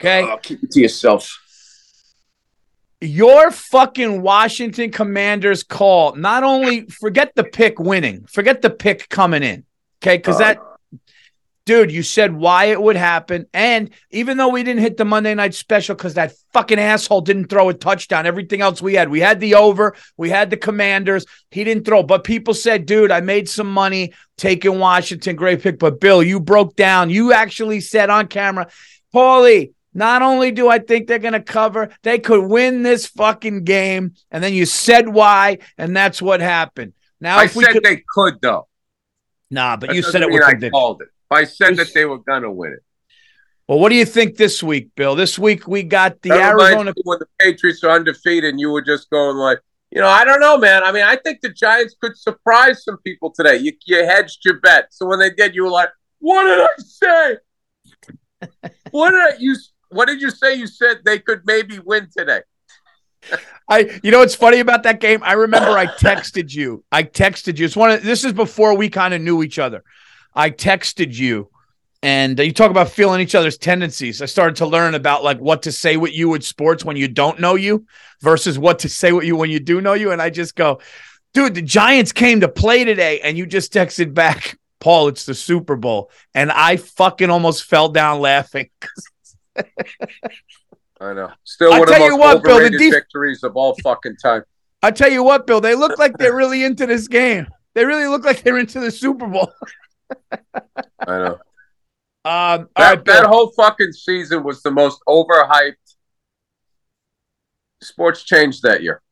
Okay.
Oh, keep it to yourself.
Your fucking Washington Commanders call, not only forget the pick winning, forget the pick coming in. Okay. Because
Uh,
that dude, you said why it would happen. And even though we didn't hit the Monday night special because that fucking asshole didn't throw a touchdown, everything else we had, we had the over, we had the commanders. He didn't throw, but people said, dude, I made some money taking Washington. Great pick. But Bill, you broke down. You actually said on camera, Paulie, not only do I think they're going to cover, they could win this fucking game. And then you said why, and that's what happened. Now,
I
if we
said
could,
they could though.
nah, but
That
you said it with
I
conviction.
called it. I said that they were gonna win it.
Well, what do you think this week, Bill? This week we got the
That
Arizona.
when the Patriots are undefeated, and you were just going like, you know, I don't know, man. I mean, I think the Giants could surprise some people today. You, you hedged your bet, so when they did, you were like, "What did I say? what did I, you? What did you say? You said they could maybe win today."
I, you know, what's funny about that game. I remember I texted you. I texted you. It's one of this is before we kind of knew each other. I texted you, and you talk about feeling each other's tendencies. I started to learn about like what to say with you with sports when you don't know you versus what to say with you when you do know you. And I just go, dude, the Giants came to play today, and you just texted back, Paul, it's the Super Bowl, and I fucking almost fell down laughing.
I know. Still
I
one of the
tell you
most
what, Bill, the
overrated
def-
victories of all fucking time.
I tell you what, Bill, they look like they're really into this game. They really look like they're into the Super Bowl.
I know.
Um,
That,
right,
that whole fucking season was the most overhyped. Sports changed that year.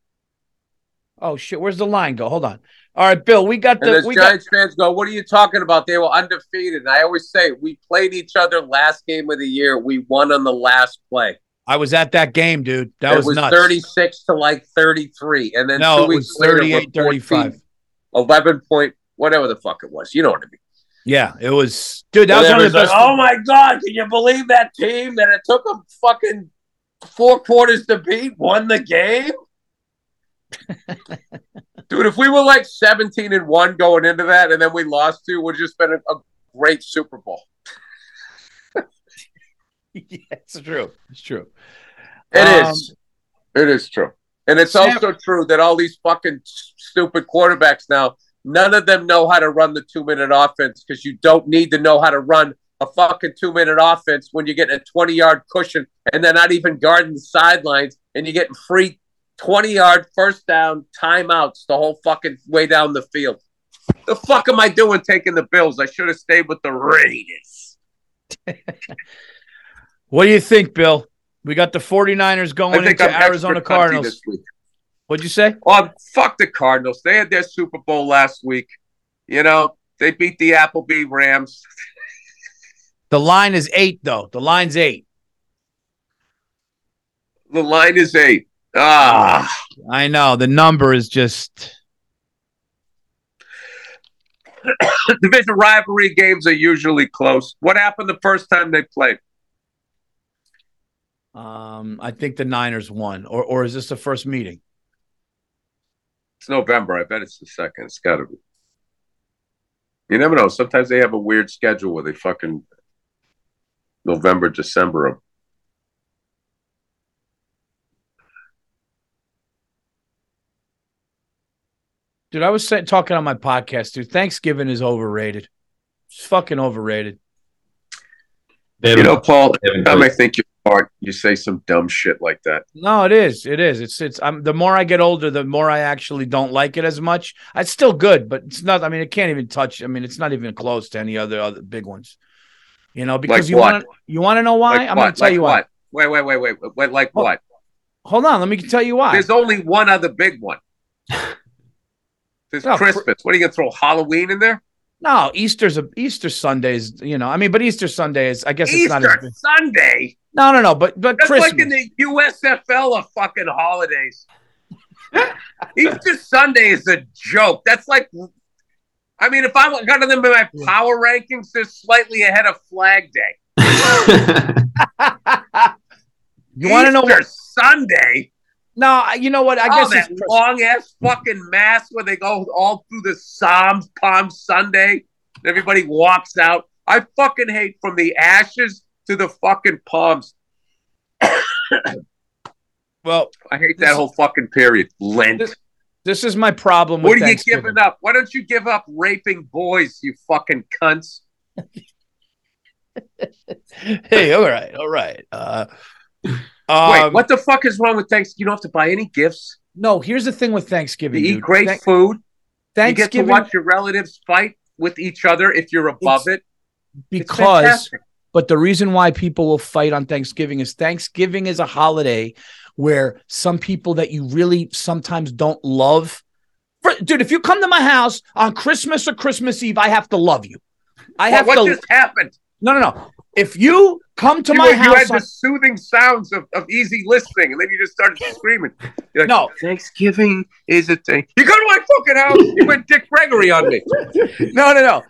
oh shit, where's the line go? Hold on. All right, Bill, we got the we got
Giants fans go, what are you talking about? They were undefeated. And I always say, we played each other last game of the year. We won on the last play.
I was at that game, dude. That
it
was,
was
nuts.
36 to like 33. And then
no,
two
it
weeks
was
later,
38 35.
11 point, whatever the fuck it was. You know what I mean?
Yeah, it was dude, that
And
was one of the best.
like, oh my God, can you believe that team that it took them fucking four quarters to beat won the game? Dude, if we were like 17 and 1 going into that and then we lost two, would just been a, a great Super Bowl.
yeah, it's true. It's true.
It is.
Um,
It is true. And it's
Sam-
also true that all these fucking stupid quarterbacks now, none of them know how to run the two minute offense because you don't need to know how to run a fucking two minute offense when you're getting a 20 yard cushion and they're not even guarding the sidelines and you're getting free 20 yard first down timeouts the whole fucking way down the field. The fuck am I doing taking the Bills? I should have stayed with the Raiders.
What do you think, Bill? We got the 49ers going into
I'm
Arizona
extra cunty
Cardinals. What'd you say?
Oh, fuck the Cardinals. They had their Super Bowl last week. You know, they beat the Applebee Rams.
The line is eight, though. The line's eight.
The line is eight. Ah,
I know. The number is just
division rivalry games are usually close. What happened the first time they played?
um I think the Niners won. Or or is this the first meeting?
It's November. I bet it's the second. It's got to be. You never know. Sometimes they have a weird schedule where they fucking November, December. 'em.
Dude, I was say, talking on my podcast, dude. Thanksgiving is overrated. It's fucking overrated.
You know, Paul.
they haven't
Time I
played-
think you're smart. You say some dumb shit like that.
No, it is. It is. It's it's I'm the more I get older, the more I actually don't like it as much. Uh, it's still good, but it's not I mean, it can't even touch. I mean, it's not even close to any other other big ones. You know, because
Like
you want you want to know why?
Like
I'm going to tell
Like
you why.
what? Wait, wait, wait, wait, wait. Like what?
Hold on, let me tell you why.
There's only one other big one. There's
No,
Christmas. What are you gonna throw Halloween in there?
No, Easter's a Easter Sundays, you know. I mean, but Easter Sunday is I guess it's not
Easter. Sunday.
No, no, no, but but
That's
Christmas.
like in the USFL of fucking holidays. Easter Sunday is a joke. That's like, I mean, if I'm got them in my power rankings, they're slightly ahead of Flag Day.
you want to know
Easter
what?
Sunday?
No, I- you know what? I
oh,
guess
that
it's
long ass fucking mass where they go all through the Psalms, Palm Sunday, and everybody walks out. I fucking hate from the ashes to the fucking palms.
well.
I hate that whole fucking period. Lent.
This- This is my problem. With
What are you giving up? Why don't you give up raping boys, you fucking cunts?
hey, all right, all right. Uh,
Wait,
um,
what the fuck is wrong with Thanksgiving? You don't have to buy any gifts.
No, here's the thing with Thanksgiving.
You eat
dude.
great
Thank-
food. You get to watch your relatives fight with each other if you're above it.
Because. But the reason why people will fight on Thanksgiving is Thanksgiving is a holiday where some people that you really sometimes don't love. For- dude, if you come to my house on Christmas or Christmas Eve, I have to love you. I
What,
have
what
to.
just happened?
no, no, no. If you come to
you,
my
you
house,
had
on,
the soothing sounds of, of easy listening, and then you just started screaming. Like,
no,
Thanksgiving is a thing. You go to my fucking house. You went Dick Gregory on me.
no, no, no.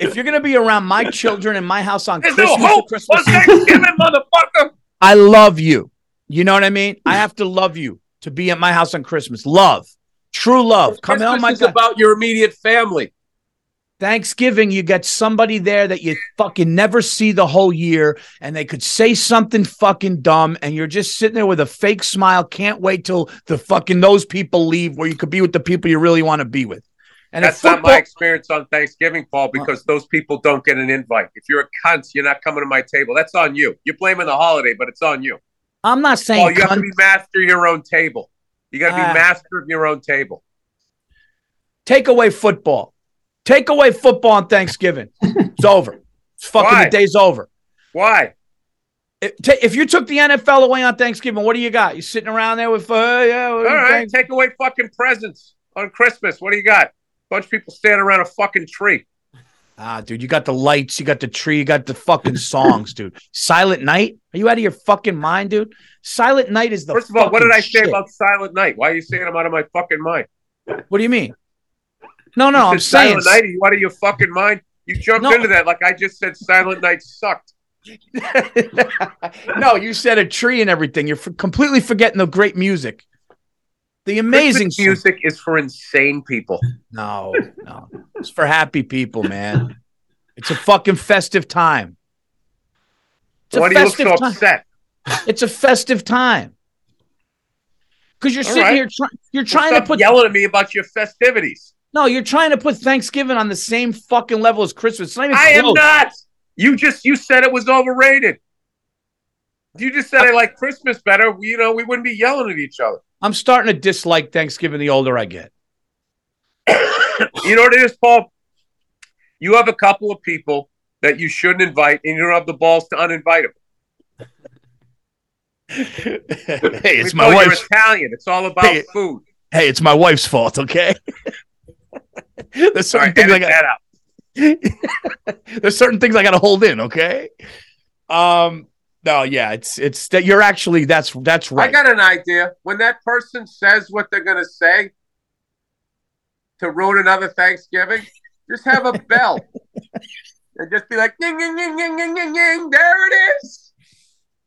If you're gonna be around my children in my house on
There's
Christmas or
hope
Christmas
Thanksgiving, motherfucker.
I love you. You know what I mean? I have to love you to be at my house on Christmas. Love, true love. Come
Christmas
on, my
is
God.
about your immediate family.
Thanksgiving, you get somebody there that you fucking never see the whole year, and they could say something fucking dumb, and you're just sitting there with a fake smile. Can't wait till the fucking those people leave, where you could be with the people you really want to be with. And
That's not my experience on Thanksgiving, Paul, because those people don't get an invite. If you're a cunt, you're not coming to my table. That's on you. You're blaming the holiday, but it's on you.
I'm not saying
Paul, you have to be master of your own table. You got to be
Ah.
master of your own table.
take away football. Take away football on Thanksgiving. It's over. It's fucking
Why?
the day's over.
Why?
If, you took the NFL away on Thanksgiving, what do you got? You sitting around there with, uh, yeah,
All right, take away fucking presents on Christmas. What do you got? bunch of people standing around a fucking tree.
Ah, dude, you got the lights, you got the tree, you got the fucking songs, dude. Silent Night? Are you out of your fucking mind, dude? Silent Night is the
First of all, what did I say
shit.
about Silent Night? Why are you saying I'm out of my fucking mind?
What do you mean? No, no, I'm saying
Silent Night. Are you out of your fucking mind? You jumped
No.
into that like I just said Silent Night sucked.
no, you said a tree and everything. You're f- completely forgetting the great music. The amazing
Christmas music is for insane people.
No, no. It's for happy people, man. It's a fucking festive time. It's
Why do you look so
time.
upset?
It's a festive time. Because you're
All
sitting
right.
here trying you're
Well,
trying to put
yelling at me about your festivities.
No, you're trying to put Thanksgiving on the same fucking level as Christmas. It's not even
I am
close.
not. You just you said it was overrated. You just said I like Christmas better, you know, we wouldn't be yelling at each other.
I'm starting to dislike Thanksgiving the older I get.
You know what it is, Paul? You have a couple of people that you shouldn't invite, and you don't have the balls to uninvite them.
hey, it's
We
my wife's
Italian. It's all about
Hey,
food.
hey, it's my wife's fault, okay? There's certain
right,
things I
edit
got
that out.
there's certain things I got to hold in, okay? Um, no, yeah, it's it's that you're actually that's that's right.
I got an idea. When that person says what they're going to say to ruin another Thanksgiving, just have a bell and just be like, ding, ding, ding, ding, ding, ding, ding. There it is.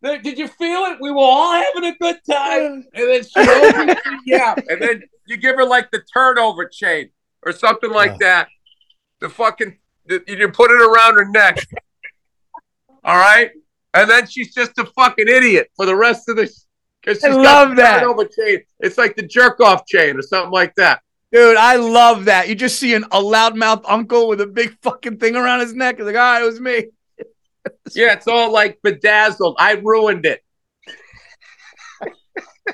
There- Did you feel it? We were all having a good time. And then she opens yeah. And then you give her like the turnover chain or something like that. The fucking, the, you put it around her neck. All right. And then she's just a fucking idiot for the rest of the. Because
I love that.
chain. It's like the jerk off chain or something like that.
Dude, I love that. You just see an, a loudmouth uncle with a big fucking thing around his neck. He's like, all right, it was me.
Yeah, it's all like bedazzled. I ruined it.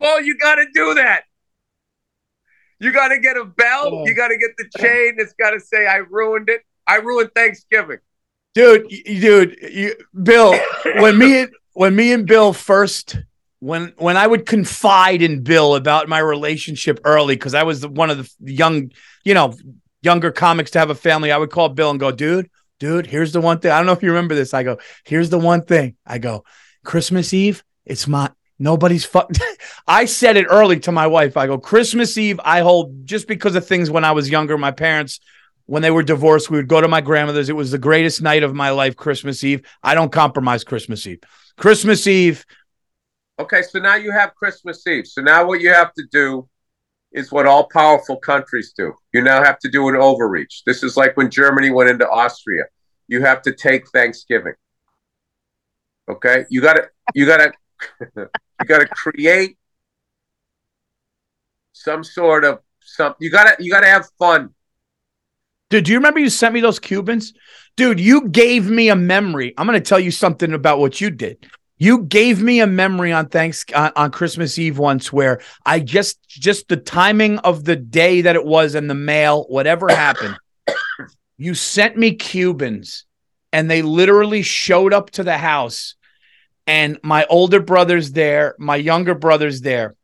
well, you got to do that. You got to get a bell.
Oh.
You got to get the chain. It's got to say, I ruined it. I ruined Thanksgiving.
Dude, dude, you, Bill, when me and when me and Bill first when when I would confide in Bill about my relationship early because I was one of the young, you know, younger comics to have a family, I would call Bill and go, dude, dude, here's the one thing. I don't know if you remember this. I go, here's the one thing. I go, Christmas Eve, it's my nobody's fuck. I said it early to my wife. I go, Christmas Eve, I hold just because of things when I was younger. My parents, when they were divorced, we would go to my grandmother's. It was the greatest night of my life, Christmas Eve. I don't compromise Christmas Eve. Christmas Eve,
Okay, so now you have Christmas Eve. So now what you have to do is what all powerful countries do. You now have to do an overreach. This is like when Germany went into Austria. You have to take Thanksgiving. Okay? You got to you got to you got to create some sort of something. you got to you got to have fun.
Dude, do you remember you sent me those Cubans? Dude, you gave me a memory. I'm to tell you something about what you did. You gave me a memory on thanks on, on Christmas Eve once where I just just the timing of the day that it was and the mail, whatever happened. you sent me Cubans and they literally showed up to the house and my older brother's there, my younger brother's there.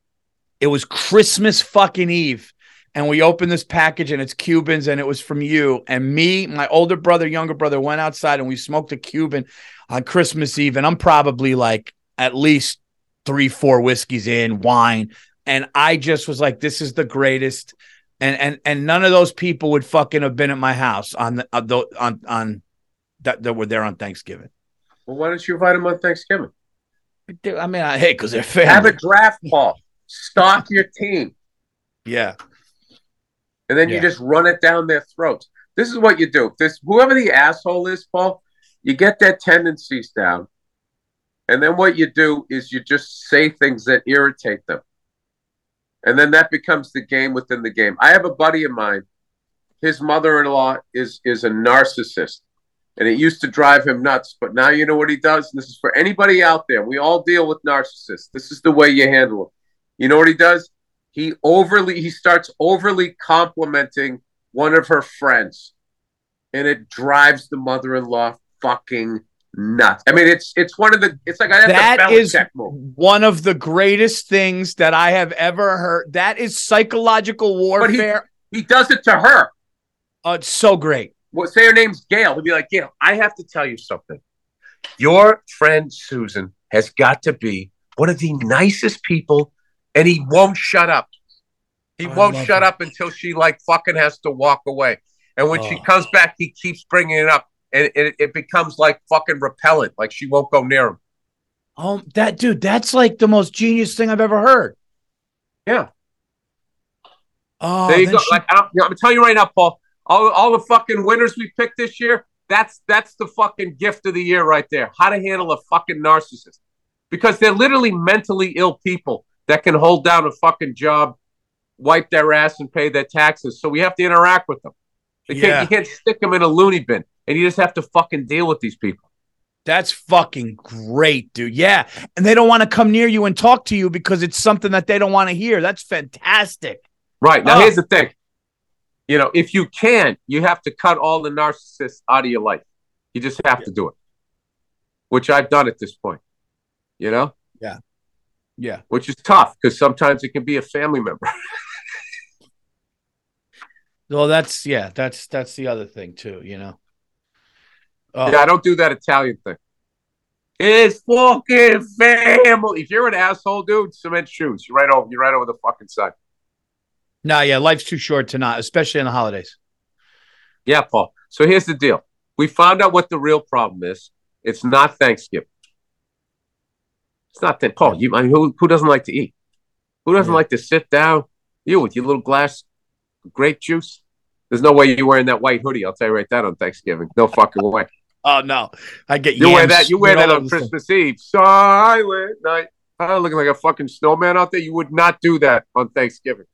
It was Christmas fucking Eve and we opened this package and it's Cubans and it was from you. And me, my older brother, younger brother went outside and we smoked a Cuban on Christmas Eve. And I'm probably like at least three, four whiskeys in, wine. And I just was like, this is the greatest. And and and none of those people would fucking have been at my house on the uh, on on, on that that were there on Thanksgiving.
Well, why don't you invite them on Thanksgiving?
I mean, I hate because they're family.
Have a draft ball. Stock your team.
Yeah
and then yeah. you just run it down their throats. This is what you do. This whoever the asshole is, Paul, you get their tendencies down, and then what you do is you just say things that irritate them, and then that becomes the game within the game. I have a buddy of mine. His mother-in-law is is a narcissist, and it used to drive him nuts. But now you know what he does. And this is for anybody out there. We all deal with narcissists. This is the way you handle them. You know what he does? he overly he starts overly complimenting one of her friends and it drives the mother-in-law fucking nuts. I mean, it's it's one of the it's like I have ever seen.
that is one of the greatest things that I have ever heard. That is psychological warfare.
He, he, does it to her.
Oh, it's so great.
Well, say her name's Gail. He'll be like, Gail, I have to tell you something. Your friend Susan has got to be one of the nicest people and he won't shut up. He oh, won't shut that. up until she like fucking has to walk away. And when oh. she comes back, he keeps bringing it up, and it, it becomes like fucking repellent. Like she won't go near him.
Oh, that dude, that's like the most genius thing I've ever heard.
Yeah.
Oh,
there you go. She... Like I'm, I'm telling you right now, Paul. All, all the fucking winners we picked this year. That's that's the fucking gift of the year right there. How to handle a fucking narcissist, because they're literally mentally ill people that can hold down a fucking job, wipe their ass, and pay their taxes. So we have to interact with them. You, yeah. can't, you can't stick them in a loony bin, and you just have to fucking deal with these people.
That's fucking great, dude. Yeah. And they don't want to come near you and talk to you because it's something that they don't want to hear. That's fantastic.
Right. Now, oh. here's the thing. You know, if you can, you have to cut all the narcissists out of your life. You just have yeah. to do it, which I've done at this point. You know?
Yeah. Yeah.
Which is tough because sometimes it can be a family member.
well, that's yeah, that's that's the other thing too, you know.
Oh. Yeah, I don't do that Italian thing. It's fucking family. If you're an asshole, dude, cement shoes. You're right over. You're right over the fucking side.
No, yeah, life's too short to not, especially in the holidays.
Yeah, Paul. So here's the deal. We found out what the real problem is. It's not Thanksgiving. It's not that, Paul. You, I mean, who who doesn't like to eat? Who doesn't yeah. like to sit down? You with your little glass of grape juice. There's no way you're wearing that white hoodie. I'll tell you right that on Thanksgiving. No fucking way.
oh no, I get
you wear that. You wear that on Christmas. Eve. Silent night. I'm looking like a fucking snowman out there. You would not do that on Thanksgiving.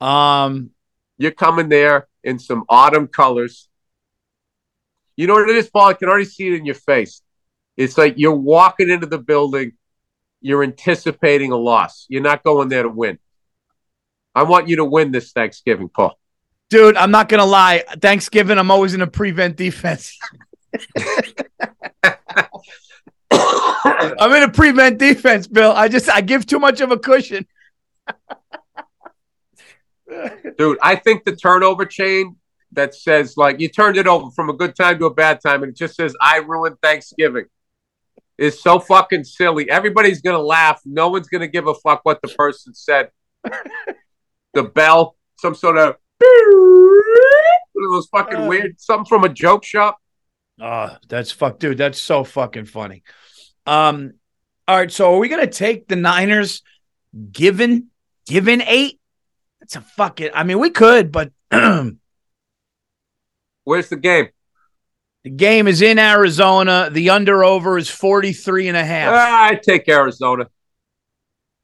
Um,
you're coming there in some autumn colors. You know what it is, Paul? I can already see it in your face. It's like you're walking into the building, you're anticipating a loss. You're not going there to win. I want you to win this Thanksgiving, Paul.
Dude, I'm not gonna lie. Thanksgiving, I'm always in a prevent defense. I'm in a prevent defense, Bill. I just I give too much of a cushion.
Dude, I think the turnover chain that says like you turned it over from a good time to a bad time, and it just says I ruined Thanksgiving is so fucking silly. Everybody's gonna laugh. No one's gonna give a fuck what the person said. the bell, some sort of those fucking uh, weird, something from a joke shop.
Oh, that's fuck, dude. That's so fucking funny. Um, all right. So are we gonna take the Niners given given eight? That's a fucking. I mean, we could, but
where's the game?
The game is in Arizona. The under over is 43 and a half.
Ah, I take Arizona.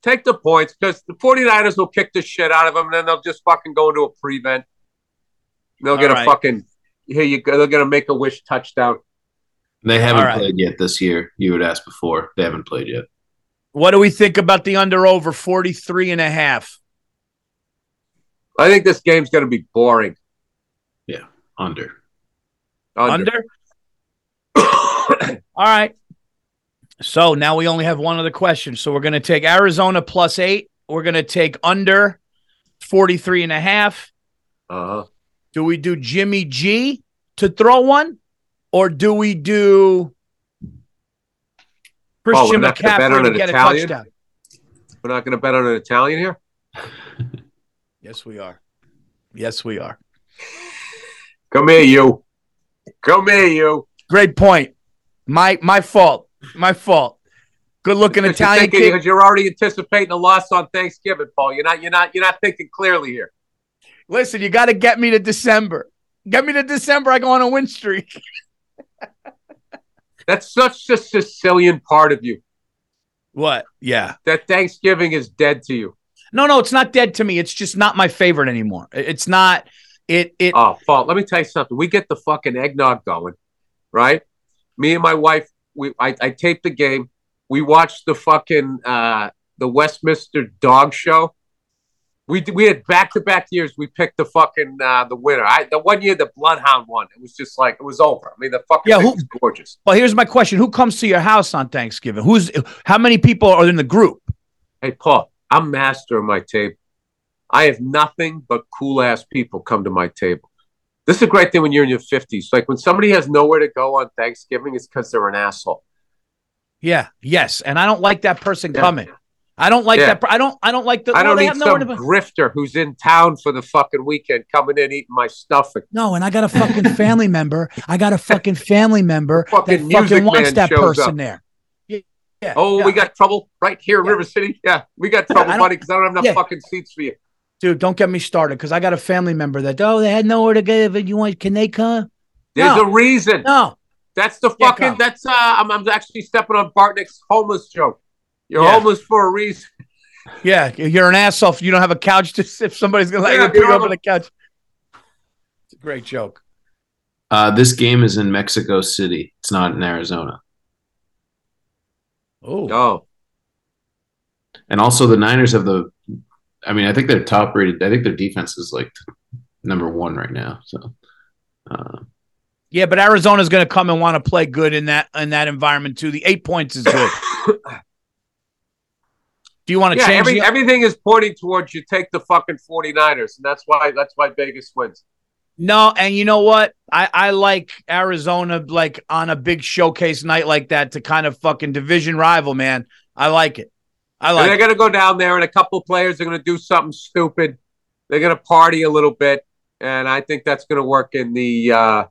Take the points because the 49ers will kick the shit out of them and then they'll just fucking go into a prevent. They'll get
All
a fucking here you go. They're gonna make a wish touchdown.
They haven't
All right.
played yet this year. You would ask before. They haven't played yet.
What do we think about the under over 43 and a half?
I think this game's gonna be boring.
Under.
Under.
Under? All right. So now we only have one other question. So we're going to take Arizona plus eight. We're going to take under 43 and a half.
Uh-huh.
Do we do Jimmy G to throw one? Or do we do Christian
we're not gonna bet
McCaffrey
on
to get
Italian?
a touchdown?
We're not gonna bet on an Italian here.
Yes, we are. Yes, we are.
Come here, you. Come here, you.
Great point. My my fault. My fault. Good looking
Because you're
Italian
thinking-
kid.
because you're already anticipating a loss on Thanksgiving, Paul. You're not. You're not. You're not thinking clearly here.
Listen, you got to get me to December. Get me to December. I go on a win streak.
That's such a Sicilian part of you.
What? Yeah.
That Thanksgiving is dead to you.
No, no, it's not dead to me. It's just not my favorite anymore. It's not. It. It.
Oh, Paul, let me tell you something. We get the fucking eggnog going, right? Me and my wife, we I, I taped the game. We watched the fucking uh the Westminster Dog Show. We we had back to back years. We picked the fucking uh the winner. I the one year the Bloodhound won. It was just like it was over. I mean, the fucking
Yeah,
thing
who-
was gorgeous.
well, here's my question: Who comes to your house on Thanksgiving? Who's? How many people are in the group?
Hey, Paul, I'm master of my table. I have nothing but cool ass people come to my table. This is a great thing when you're in your 50s. Like when somebody has nowhere to go on Thanksgiving, it's because they're an asshole.
Yeah. Yes. And I don't like that person
Yeah.
coming. I don't like
Yeah.
that. I don't. I don't like the.
I don't
they
need some
to
grifter who's in town for the fucking weekend coming in eating my stuffing.
No, and I got a fucking family member. I got a fucking family member
Fucking
that fucking wants that person
up.
there. Yeah. yeah,
Oh,
yeah.
we got trouble right here in
Yeah.
River City. Yeah, we got trouble, buddy, because I don't have enough
Yeah.
fucking seats for you.
dude. Don't get me started because I got a family member that oh they had nowhere to go. But you want? Can they come?
There's
No.
a reason.
No.
That's the fucking.
come.
that's uh. I'm, I'm actually stepping on Bartnick's homeless joke. You're
Yeah.
homeless for a reason.
Yeah, you're an asshole if you don't have a couch to sit. If somebody's gonna let
Yeah,
you
you
put you up
have
on the couch. It's a great joke.
Uh, this game is in Mexico City. It's not in Arizona.
Oh,
Oh,
And also, the Niners have the. I mean, I think they're top rated. I think their defense is like number one right now. So, uh,
yeah, but Arizona's gonna come and want to play good in that in that environment too. The eight points is good. Do you want to
yeah.
change?
Every,
the-
everything is pointing towards you take the fucking 49ers, and that's why that's why Vegas wins.
No, and you know what? I, I like Arizona like on a big showcase night like that to kind of fucking division rival, man. I like it. I
And
like
they're
it.
to go down there, and a couple players are going to do something stupid. They're going to party a little bit, and I think that's going to work in the uh,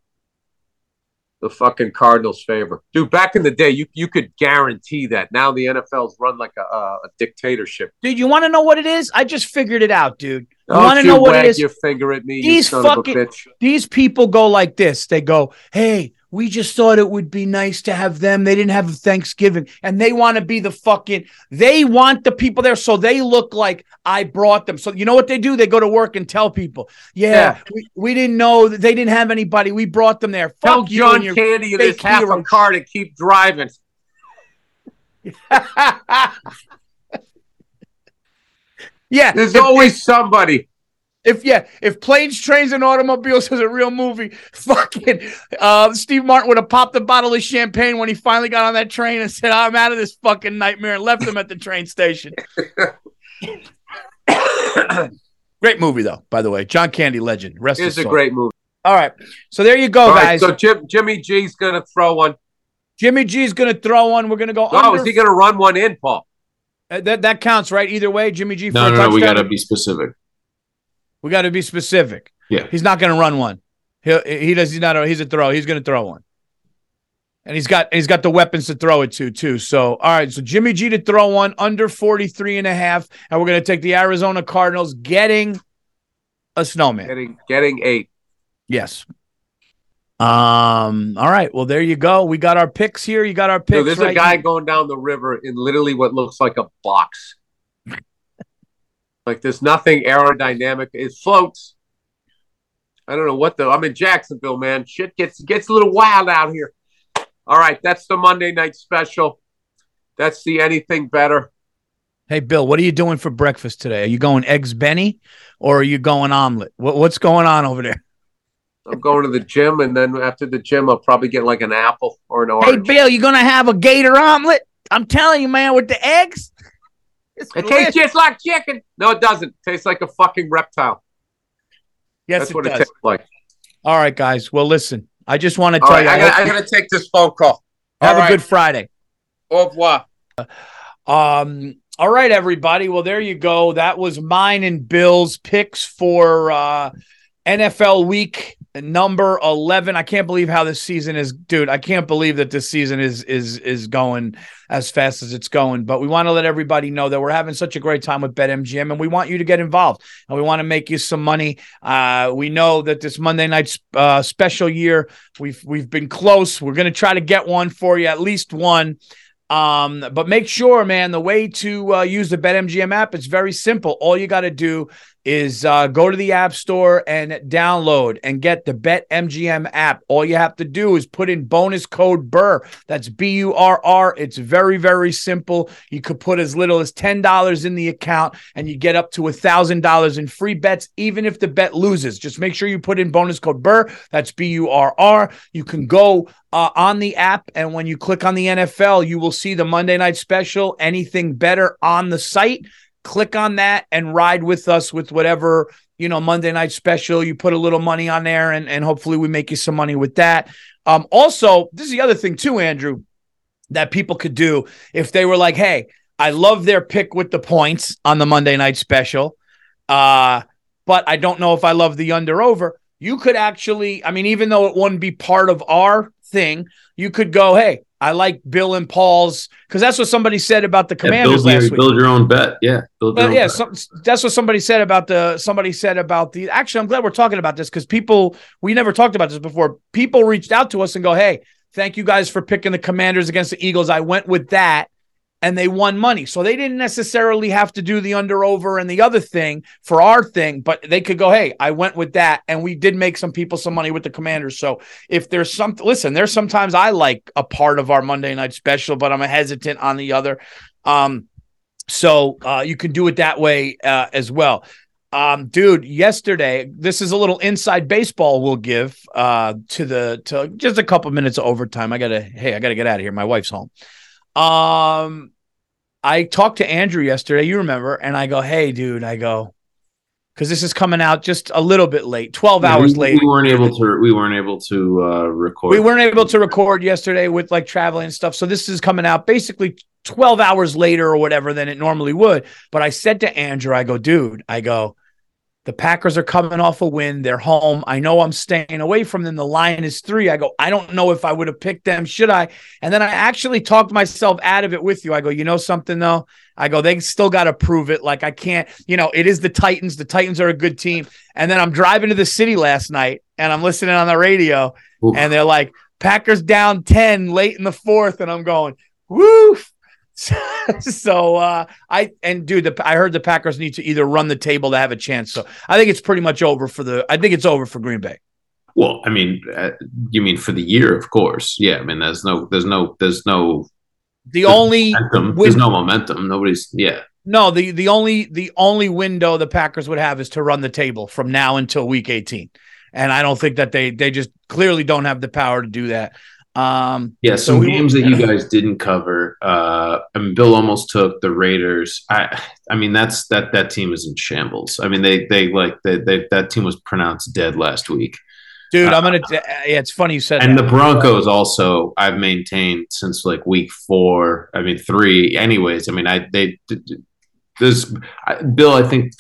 the fucking Cardinals' favor. Dude, back in the day, you you could guarantee that. Now the NFL's run like a, a, a dictatorship.
Dude, you want to know what it is? I just figured it out, dude. You
oh,
want to know what it is?
your finger at me,
These fucking-
of a bitch.
These people go like this. They go, "Hey, we just thought it would be nice to have them. They didn't have Thanksgiving, and they want to be the fucking. They want the people there, so they look like I brought them. So you know what they do? They go to work and tell people, "Yeah,
Yeah.
We, we didn't know that they didn't have anybody. We brought them there. Fuck
Tell
you
John
and your
Candy there's
fake
half a car to keep driving.
yeah,
There's
if,
always somebody.
If yeah, if planes, trains, and automobiles was a real movie, fucking uh, Steve Martin would have popped a bottle of champagne when he finally got on that train and said, "I'm out of this fucking nightmare," and left him at the train station. Great movie though, by the way. John Candy legend. Rest
It's a
soul.
great movie.
All right, so there you go,
All right,
guys.
so Jim, Jimmy G's going to throw one.
Jimmy G's gonna throw one. We're gonna go.
Oh,
under.
is he going to run one in, Paul?
Uh, that that counts, right? Either way, Jimmy G. For
no,
a
no, no. We got to be specific.
We got to be specific.
Yeah.
He's not going to run one. He he does. He's not. A, he's a throw. He's going to throw one. And he's got he's got the weapons to throw it to too. So all right. So Jimmy G to throw one under 43 and a half. And we're going to take the Arizona Cardinals getting a snowman.
Getting getting eight.
Yes. Um. All right. Well, there you go. We got our picks here. You got our picks.
Dude, there's
right
a guy
here.
going down the river in literally what looks like a box. Like there's nothing aerodynamic. It floats. I don't know what the. I'm in Jacksonville, man. Shit gets gets a little wild out here. All right, that's the Monday night special. That's the anything better.
Hey, Bill, what are you doing for breakfast today? Are you going eggs Benny or are you going omelet? What, what's going on over there?
I'm going to the gym, and then after the gym, I'll probably get like an apple or an orange. Hey.
Bill, you gonna have a gator omelet? I'm telling you, man, with the eggs. It's
it
delicious.
tastes just like chicken. No, it doesn't. It tastes like a fucking reptile.
yes,
That's
it
what it
does.
tastes like.
All right, guys. Well, listen, I just want to tell
right,
you,
I
I
gotta, I
you
gotta take this phone call.
have
All
a good. Friday.
Au revoir.
Um, all right, everybody. Well, there you go. That was mine and Bill's picks for uh NFL week number 11. I can't believe how this season is, dude. I can't believe that this season is is is going as fast as it's going. But we want to let everybody know that we're having such a great time with BetMGM and we want you to get involved and we want to make you some money. Uh, we know that this Monday night uh, special year, we've we've been close. We're going to try to get one for you, at least one. Um, but make sure, man, the way to uh, use the BetMGM app, it's very simple. All you got to do is uh, go to the App Store and download and get the BetMGM app. All you have to do is put in bonus code BURR. That's B U R R. It's very, very simple. You could put as little as $10 in the account and you get up to $1,000 in free bets, even if the bet loses. Just make sure you put in bonus code BURR. That's B U R R. You can go uh, on the app, and when you click on the NFL, you will see the Monday night special, anything better on the site click on that and ride with us with whatever you know monday night special. You put a little money on there and, and hopefully we make you some money with that. Um also this is the other thing too andrew that people could do if they were like hey i love their pick with the points on the monday night special uh but i don't know if i love the under over. You could actually i mean even though it wouldn't be part of our thing you could go hey I like Bill and Paul's because that's what somebody said about the
Yeah,
Commanders
build, your,
last week.
build your own bet. Yeah, build your own
yeah, some, that's what somebody said about the. Somebody said about the. Actually, I'm glad we're talking about this because people we never talked about this before. People reached out to us and go, "Hey, thank you guys for picking the Commanders against the Eagles. I went with that, and they won money. So they didn't necessarily have to do the under over and the other thing for our thing, but they could go, "Hey, I went with that, and we did make some people some money with the Commanders." So if there's some, listen, there's sometimes I like a part of our Monday night special, but I'm hesitant on the other. Um, so uh, you can do it that way uh, as well. Um, dude, yesterday, this is a little inside baseball we'll give uh, to the to just a couple minutes of overtime. I gotta, hey, I gotta get out of here. My wife's home. Um, I talked to Andrew yesterday, you remember, and I go, hey, dude, I go, because this is coming out just a little bit late, 12
Yeah,
hours
we,
later.
We weren't able to. We weren't able to uh, record.
We weren't able to record yesterday with like traveling and stuff. So this is coming out basically 12 hours later or whatever than it normally would. But I said to Andrew, I go, dude, I go, the Packers are coming off a win. They're home. I know I'm staying away from them. The line is three. I go, I don't know if I would have picked them. Should I? And then I actually talked myself out of it with you. I go, you know something though? I go, they still got to prove it. Like I can't, you know, it is the Titans. The Titans are a good team. And then I'm driving to the city last night and I'm listening on the radio and they're like Packers down 10 late in the fourth and I'm going woof so uh I and dude the, I heard the Packers need to either run the table to have a chance so I think it's pretty much over for the I think it's over for Green Bay
Well, I mean, uh, you mean for the year, of course. Yeah, I mean, there's no, there's no, there's no
the only
momentum.
win-
There's no momentum. Nobody's. Yeah,
no the the only the only window the Packers would have is to run the table from now until week 18 and I don't think that they they just clearly don't have the power to do that um
yeah.
So
Some
we-
games that you guys didn't cover. Uh, I mean, Bill almost took the Raiders. I, I mean, that's that that team is in shambles. I mean, they they like they, they that team was pronounced dead last week.
dude I'm going to yeah it's funny you said
And
that.
the Broncos also, I've maintained since like week four. I mean, three. Anyways, I mean, I they this I, Bill. I think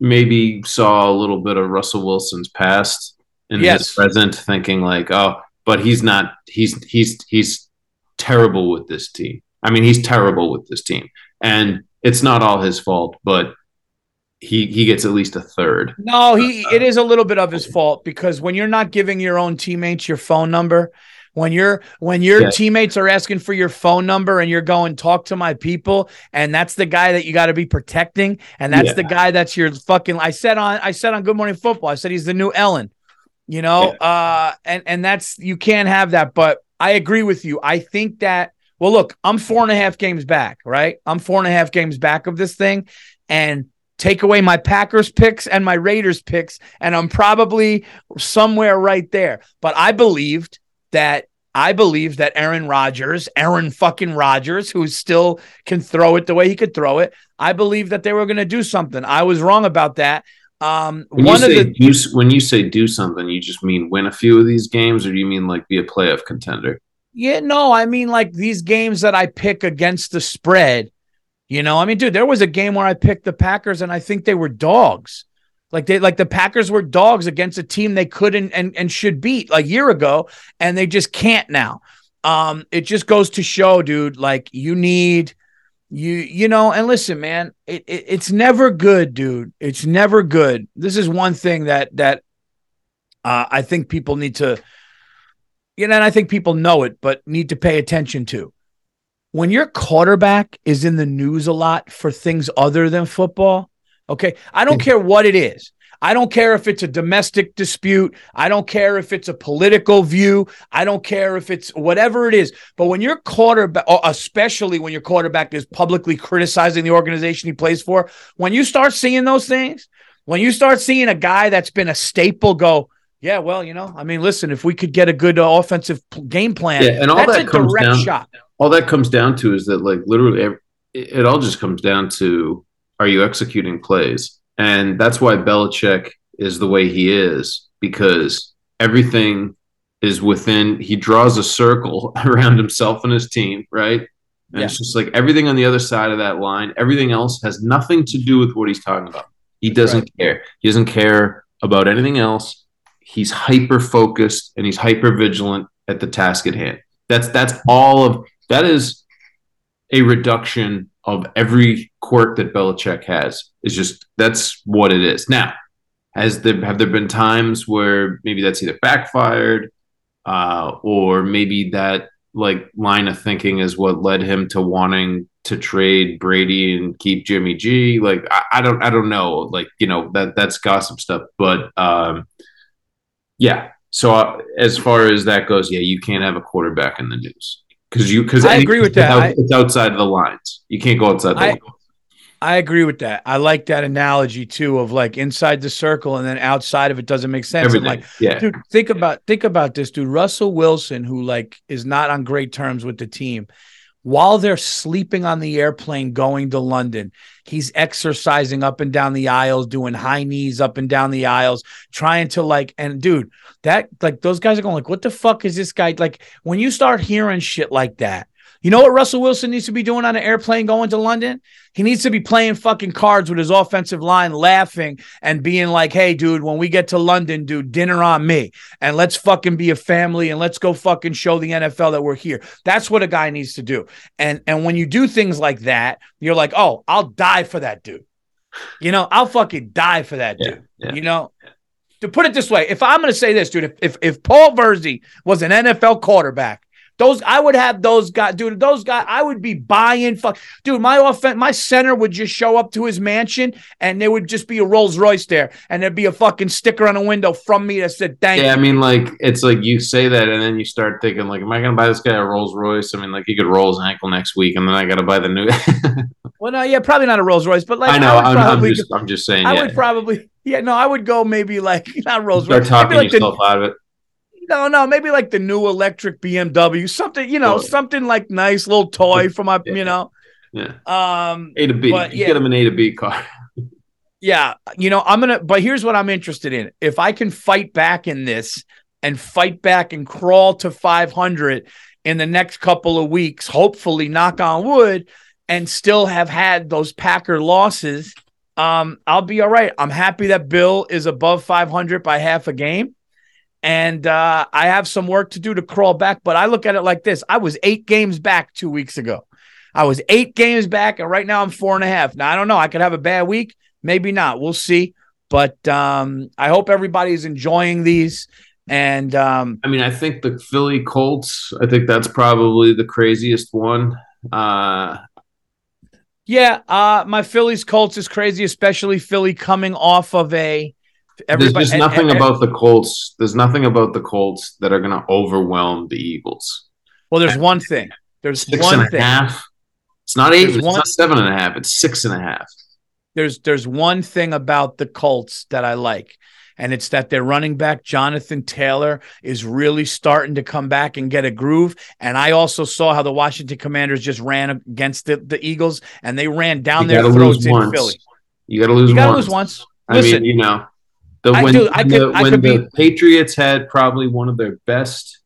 maybe saw a little bit of Russell Wilson's past in
Yes.
his present, thinking like, oh, but he's not. He's he's he's terrible with this team. I mean, he's terrible with this team, and it's not all his fault, but he he gets at least a third.
No, he it is a little bit of his fault because when you're not giving your own teammates your phone number, when you're when your
Yeah.
teammates are asking for your phone number and you're going talk to my people and that's the guy that you got to be protecting and that's
Yeah.
the guy that's your fucking I said on I said on Good Morning Football I said he's the new Ellen you know uh and and that's you can't have that but I agree with you I think that well look I'm four and a half games back right I'm four and a half games back of this thing and take away my Packers picks and my Raiders picks and I'm probably somewhere right there but I believed that I believe that Aaron Rodgers, Aaron fucking Rodgers, who still can throw it the way he could throw it, I believe that they were going to do something. I was wrong about that. Um,
When
one
you
of
say
the
do, when you say do something, you just mean win a few of these games, or do you mean like be a playoff contender?
yeah, no, I mean like these games that I pick against the spread. You know, I mean, dude, there was a game where I picked the Packers and I think they were dogs. Like they like the Packers were dogs against a team they couldn't and and should beat a year ago, and they just can't now. Um, it just goes to show, dude, like you need you you know, and listen, man, it, it it's never good, dude. It's never good. This is one thing that that uh, I think people need to, you know, and I think people know it, but need to pay attention to. When your quarterback is in the news a lot for things other than football, okay, I don't care what it is. I don't care if it's a domestic dispute. I don't care if it's a political view. I don't care if it's whatever it is. But when your quarterback, or especially when your quarterback is publicly criticizing the organization he plays for, when you start seeing those things, when you start seeing a guy that's been a staple go, yeah, well, you know, I mean, listen, if we could get a good uh, offensive game plan,
Yeah, and all
that's
that
a
comes
direct
down-
shot.
All that comes down to is that like literally, it all just comes down to are you executing plays, and that's why Belichick is the way he is because everything is within. He draws a circle around himself and his team, right? And
Yeah.
it's just like everything on the other side of that line, everything else has nothing to do with what he's talking about. He doesn't care. He doesn't care about anything else. He's hyper focused and he's hyper vigilant at the task at hand. That's that's all of that is a reduction of every quirk that Belichick has. Is just that's what it is. Now, has there have there been times where maybe that's either backfired, uh, or maybe that like line of thinking is what led him to wanting to trade Brady and keep Jimmy G. Like I, I don't I don't know. Like you know that that's gossip stuff, but um, yeah. So uh, as far as that goes, yeah, you can't have a quarterback in the news because you because
I agree with that. I-
It's outside of the lines. You can't go outside the
I-
lines.
I agree with that. I like that analogy too of like inside the circle and then outside of it doesn't make sense.
Everything.
like,
yeah.
dude, think about think about this, dude. Russell Wilson, who like is not on great terms with the team, while they're sleeping on the airplane going to London, he's exercising up and down the aisles, doing high knees up and down the aisles, trying to like, and dude, that like those guys are going like, what the fuck is this guy? Like when you start hearing shit like that, you know what Russell Wilson needs to be doing on an airplane going to London? He needs to be playing fucking cards with his offensive line, laughing and being like, hey, dude, when we get to London, dude, dinner on me. And let's fucking be a family and let's go fucking show the NFL that we're here. That's what a guy needs to do. And and when you do things like that, you're like, oh, I'll die for that dude. You know, I'll fucking die for that
Yeah,
dude.
yeah.
You know, to put it this way, if I'm going to say this, dude, if, if if Paul Virzi was an NFL quarterback, those I would have those guys, dude. Those guys, I would be buying. Fuck, dude. My offense, my center would just show up to his mansion, and there would just be a Rolls Royce there, and there'd be a fucking sticker on the window from me that said "Thank you.
Yeah, I mean, like it's like you say that, and then you start thinking, like, am I going to buy this guy a Rolls Royce? I mean, like he could roll his ankle next week, and then I got to buy the new.
Well, no, yeah, probably not a Rolls Royce, but like
I know. I'm, I'm
probably,
just, I'm just saying.
I
yeah.
would probably, yeah, no, I would go maybe like not Rolls Royce.
start
talking like the
yourself out of it.
No, no, maybe like the new electric BMW, something, you know,
Oh.
something like nice little toy for my,
Yeah.
you know.
Yeah,
Um,
A to B.
But,
You
yeah.
get him an A to B car.
yeah, you know, I'm gonna, but here's what I'm interested in. If I can fight back in this and fight back and crawl to 500 in the next couple of weeks, hopefully, knock on wood, and still have had those Packer losses, um, I'll be all right. I'm happy that Bill is above 500 by half a game. And uh, I have some work to do to crawl back, but I look at it like this I was eight games back two weeks ago. I was eight games back, and right now I'm four and a half. Now, I don't know. I could have a bad week, maybe not. We'll see. But um, I hope everybody's enjoying these And um,
I mean, I think the Philly Colts. I think that's probably the craziest one. Uh,
yeah, uh, my Phillies Colts is crazy, especially Philly coming off of a.
there's just nothing
and-
about the Colts. There's nothing about the Colts that are going to overwhelm the Eagles.
Well, there's one thing. There's
Six
one
and a
thing.
half. It's not eight.
There's
It's
one-
not seven and a half. It's six and a half.
There's there's one thing about the Colts that I like, and it's that their running back Jonathan Taylor is really starting to come back and get a groove. And I also saw how the Washington Commanders just ran against the, the Eagles, and they ran down
You
their throats in
once.
Philly.
You got to lose
You gotta lose once.
I
Listen,
mean, you know, the
I
when,
do- I could-
the,
I
when
could
the
be-
Patriots had probably one of their best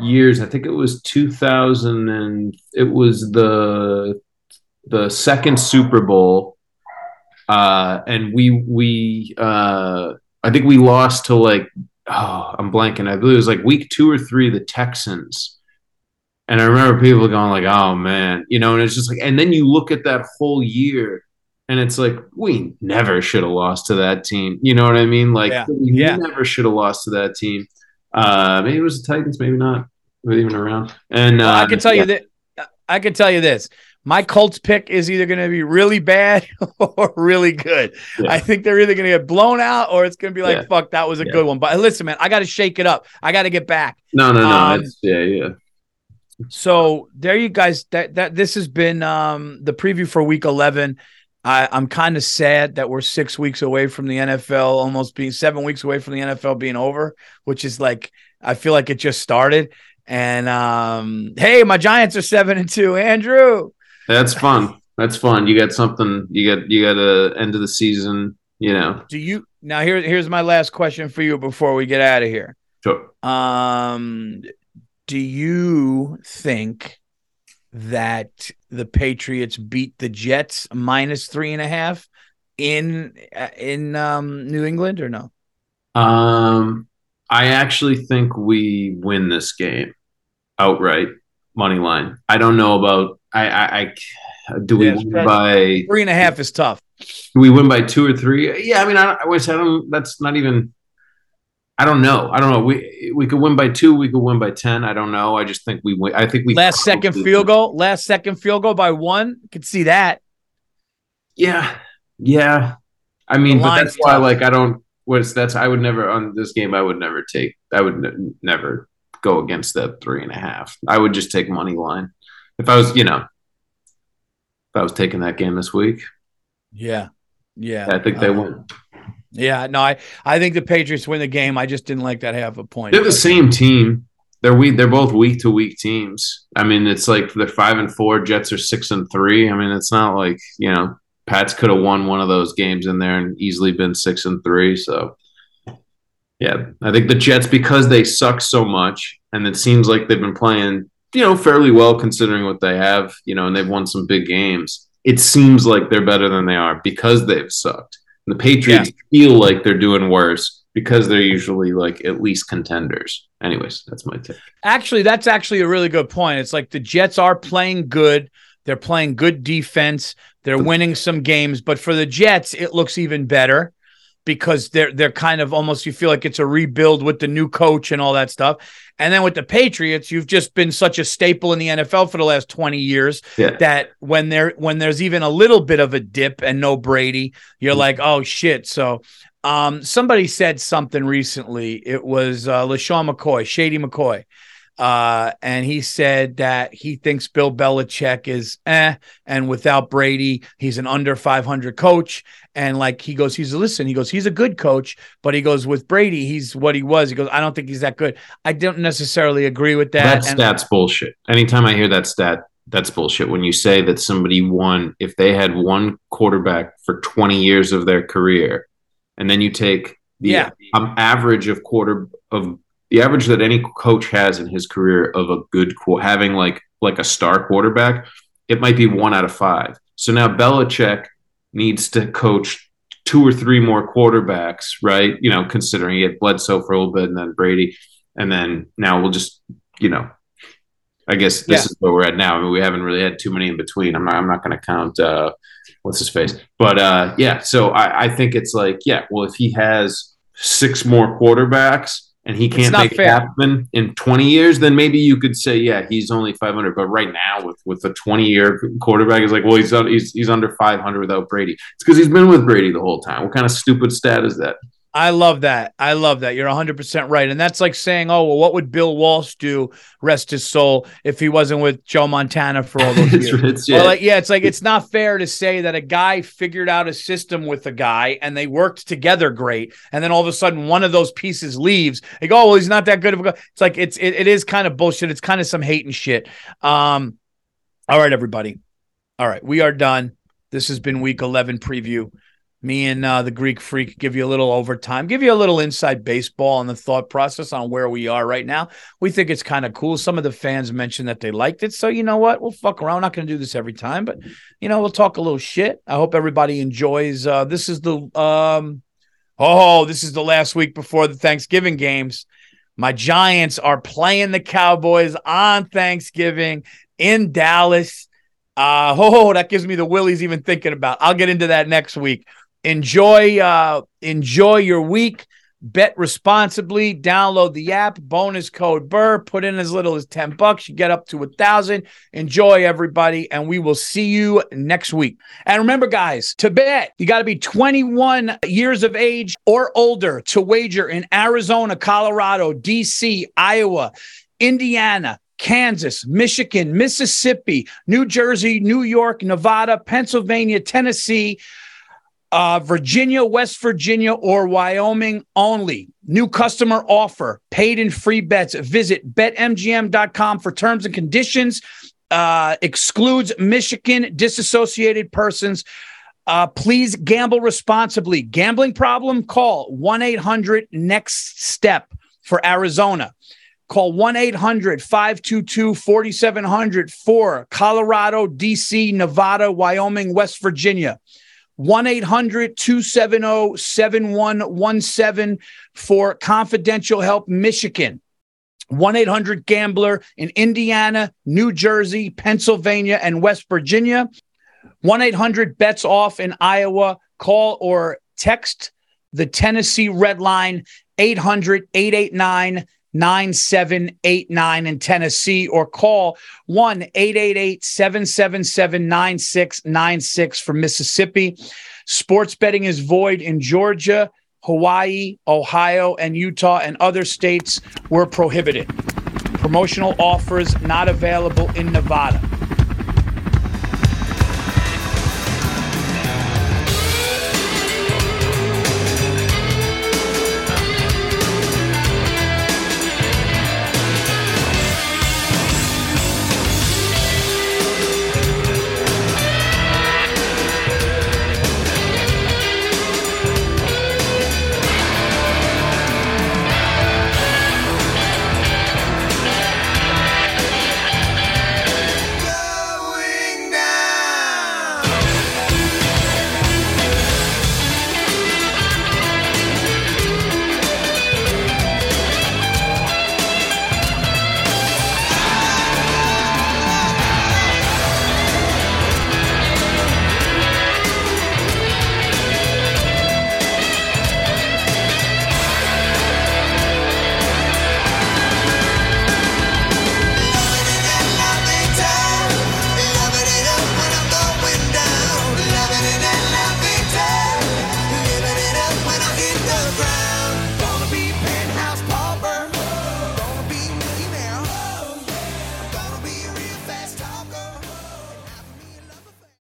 years. I think it was 2000 and it was the the second Super Bowl, uh, and we we uh, I think we lost to like oh I'm blanking. I believe it was like week two or three the Texans. And I remember people going like, "Oh man," you know, and it's just like, and then you look at that whole year, and it's like, we never should have lost to that team. You know what I mean? Like,
Yeah.
we
Yeah.
never should have lost to that team. Uh, maybe it was the Titans, maybe not. They even around? And
Well,
uh,
I can tell
yeah.
you that I can tell you this. My Colts pick is either going to be really bad or really good.
Yeah.
I think they're either going to get blown out or it's going to be like,
Yeah.
fuck, that was a
Yeah.
good one. But listen, man, I got to shake it up. I got to get back.
No, no, no.
Um,
it's, yeah, yeah.
So there you guys that that this has been um the preview for week 11. I, I'm kind of sad that we're six weeks away from the NFL, almost being seven weeks away from the NFL being over, which is like I feel like it just started. And um, hey, my Giants are seven and two. Andrew,
That's fun. That's fun. You got something. You got you got a end of the season. You know.
do you now? Here, here's my last question for you before we get out of here.
Sure.
Um, do you think that the Patriots beat the Jets minus three and a half in uh, in um, New England or no?
Um, I actually think we win this game outright, money line. I don't know about. I. I. I do we
Yeah,
win by?
Three and a half is tough.
Do we win by two or three? Yeah, I mean, I, I wish I don't. That's not even. I don't know. I don't know. We we could win by two. We could win by ten. I don't know. I just think we win. I think we
Last second field goal. Last second field goal by one. Could see that.
Yeah, yeah. I mean,
The
but that's why,
tough.
like, I don't. What's that's? I would never on this game. I would never take. I would n- never go against that three and a half. I would just take money line if I was, you know, if I was taking that game this week.
Yeah, yeah.
I think they
uh,
win.
Yeah, no, I I think the Patriots win the game. I just didn't like that half a point.
They're the same team. They're week. They're both week to week teams. I mean, it's like they're five and four. Jets are six and three. I mean, it's not like you know, Pats could have won one of those games in there and easily been six and three. So, yeah, I think the Jets because they suck so much, and it seems like they've been playing, you know, fairly well considering what they have, you know, and they've won some big games. It seems like they're better than they are because they've sucked. The Patriots feel like they're doing worse because they're usually like at least contenders. Anyways, that's my tip.
Actually, that's actually a really good point. It's like the Jets are playing good. They're playing good defense. They're winning some games, but for the Jets, it looks even better because they're they're kind of almost you feel like it's a rebuild with the new coach and all that stuff. And then with the Patriots, you've just been such a staple in the NFL for the last 20 years
Yeah.
that when there when there's even a little bit of a dip and no Brady, you're like, oh shit. So um, somebody said something recently. It was uh, LeSean McCoy, Shady McCoy. Uh, and he said that he thinks Bill Belichick is eh, and without Brady, he's an under 500 coach. And like he goes, he's a listen, he goes, he's a good coach, but he goes with Brady, he's what he was. He goes, I don't think he's that good. I don't necessarily agree with that.
That
And-
stat's bullshit. Anytime I hear that stat, that's bullshit. When you say that somebody won, if they had one quarterback for 20 years of their career, and then you take the
Yeah.
um, average of quarter of the average that any coach has in his career of a good having like like a star quarterback, it might be one out of five. So now Belichick needs to coach two or three more quarterbacks, right? You know, considering he had Bledsoe for a little bit and then Brady, and then now we'll just, you know, I guess this
Yeah.
is where we're at now. I mean, we haven't really had too many in between. I'm not. I'm not going to count. Uh, what's his face? But uh, yeah. So I, I think it's like, yeah. Well, if he has six more quarterbacks and he can't make
fair.
it happen in 20 years, then maybe you could say, yeah, he's only 500. But right now, with with a 20 year quarterback, is like, well, he's he's he's under 500 without Brady. It's because he's been with Brady the whole time. What kind of stupid stat is that?
I love that. I love that. You're 100% right. And that's like saying, oh, well, what would Bill Walsh do, rest his soul, if he wasn't with Joe Montana for all those years?
it's- yeah.
like, yeah, it's like it's not fair to say that a guy figured out a system with a guy and they worked together great, and then all of a sudden one of those pieces leaves. They go, oh, well, he's not that good of a guy. It's like it's it, it is kind of bullshit. It's kind of some hate and shit. Um, all right, everybody. All right, we are done. This has been week 11 preview. Me and uh, the Greek Freak give you a little overtime, give you a little inside baseball and the thought process on where we are right now. We think it's kind of cool. Some of the fans mentioned that they liked it. So, you know what? We'll fuck around. We're not going to do this every time, but, you know, we'll talk a little shit. I hope everybody enjoys. Uh, this is the, um, oh, this is the last week before the Thanksgiving games. My Giants are playing the Cowboys on Thanksgiving in Dallas. Uh, oh, that gives me the willies even thinking about. I'll get into that next week. Enjoy, uh, enjoy your week. Bet responsibly. Download the app. Bonus code Burr. Put in as little as ten bucks. You get up to a thousand. Enjoy, everybody, and we will see you next week. And remember, guys, to bet you got to be 21 years of age or older to wager in Arizona, Colorado, DC, Iowa, Indiana. Kansas, Michigan, Mississippi, New Jersey, New York, Nevada, Pennsylvania, Tennessee, uh, Virginia, West Virginia, or Wyoming only. New customer offer, paid and free bets. Visit betmgm.com for terms and conditions. Uh, excludes Michigan disassociated persons. Uh, please gamble responsibly. Gambling problem? Call 1 800 NEXT STEP for Arizona. Call 1 800 522 4700 for Colorado, DC, Nevada, Wyoming, West Virginia. 1 800 270 7117 for confidential help, Michigan. 1 800 Gambler in Indiana, New Jersey, Pennsylvania, and West Virginia. 1 800 Bets Off in Iowa. Call or text the Tennessee Red Line 800 889 9789 in Tennessee or call 1 888 777 9696 for Mississippi. Sports betting is void in Georgia, Hawaii, Ohio, and Utah, and other states were prohibited. Promotional offers not available in Nevada.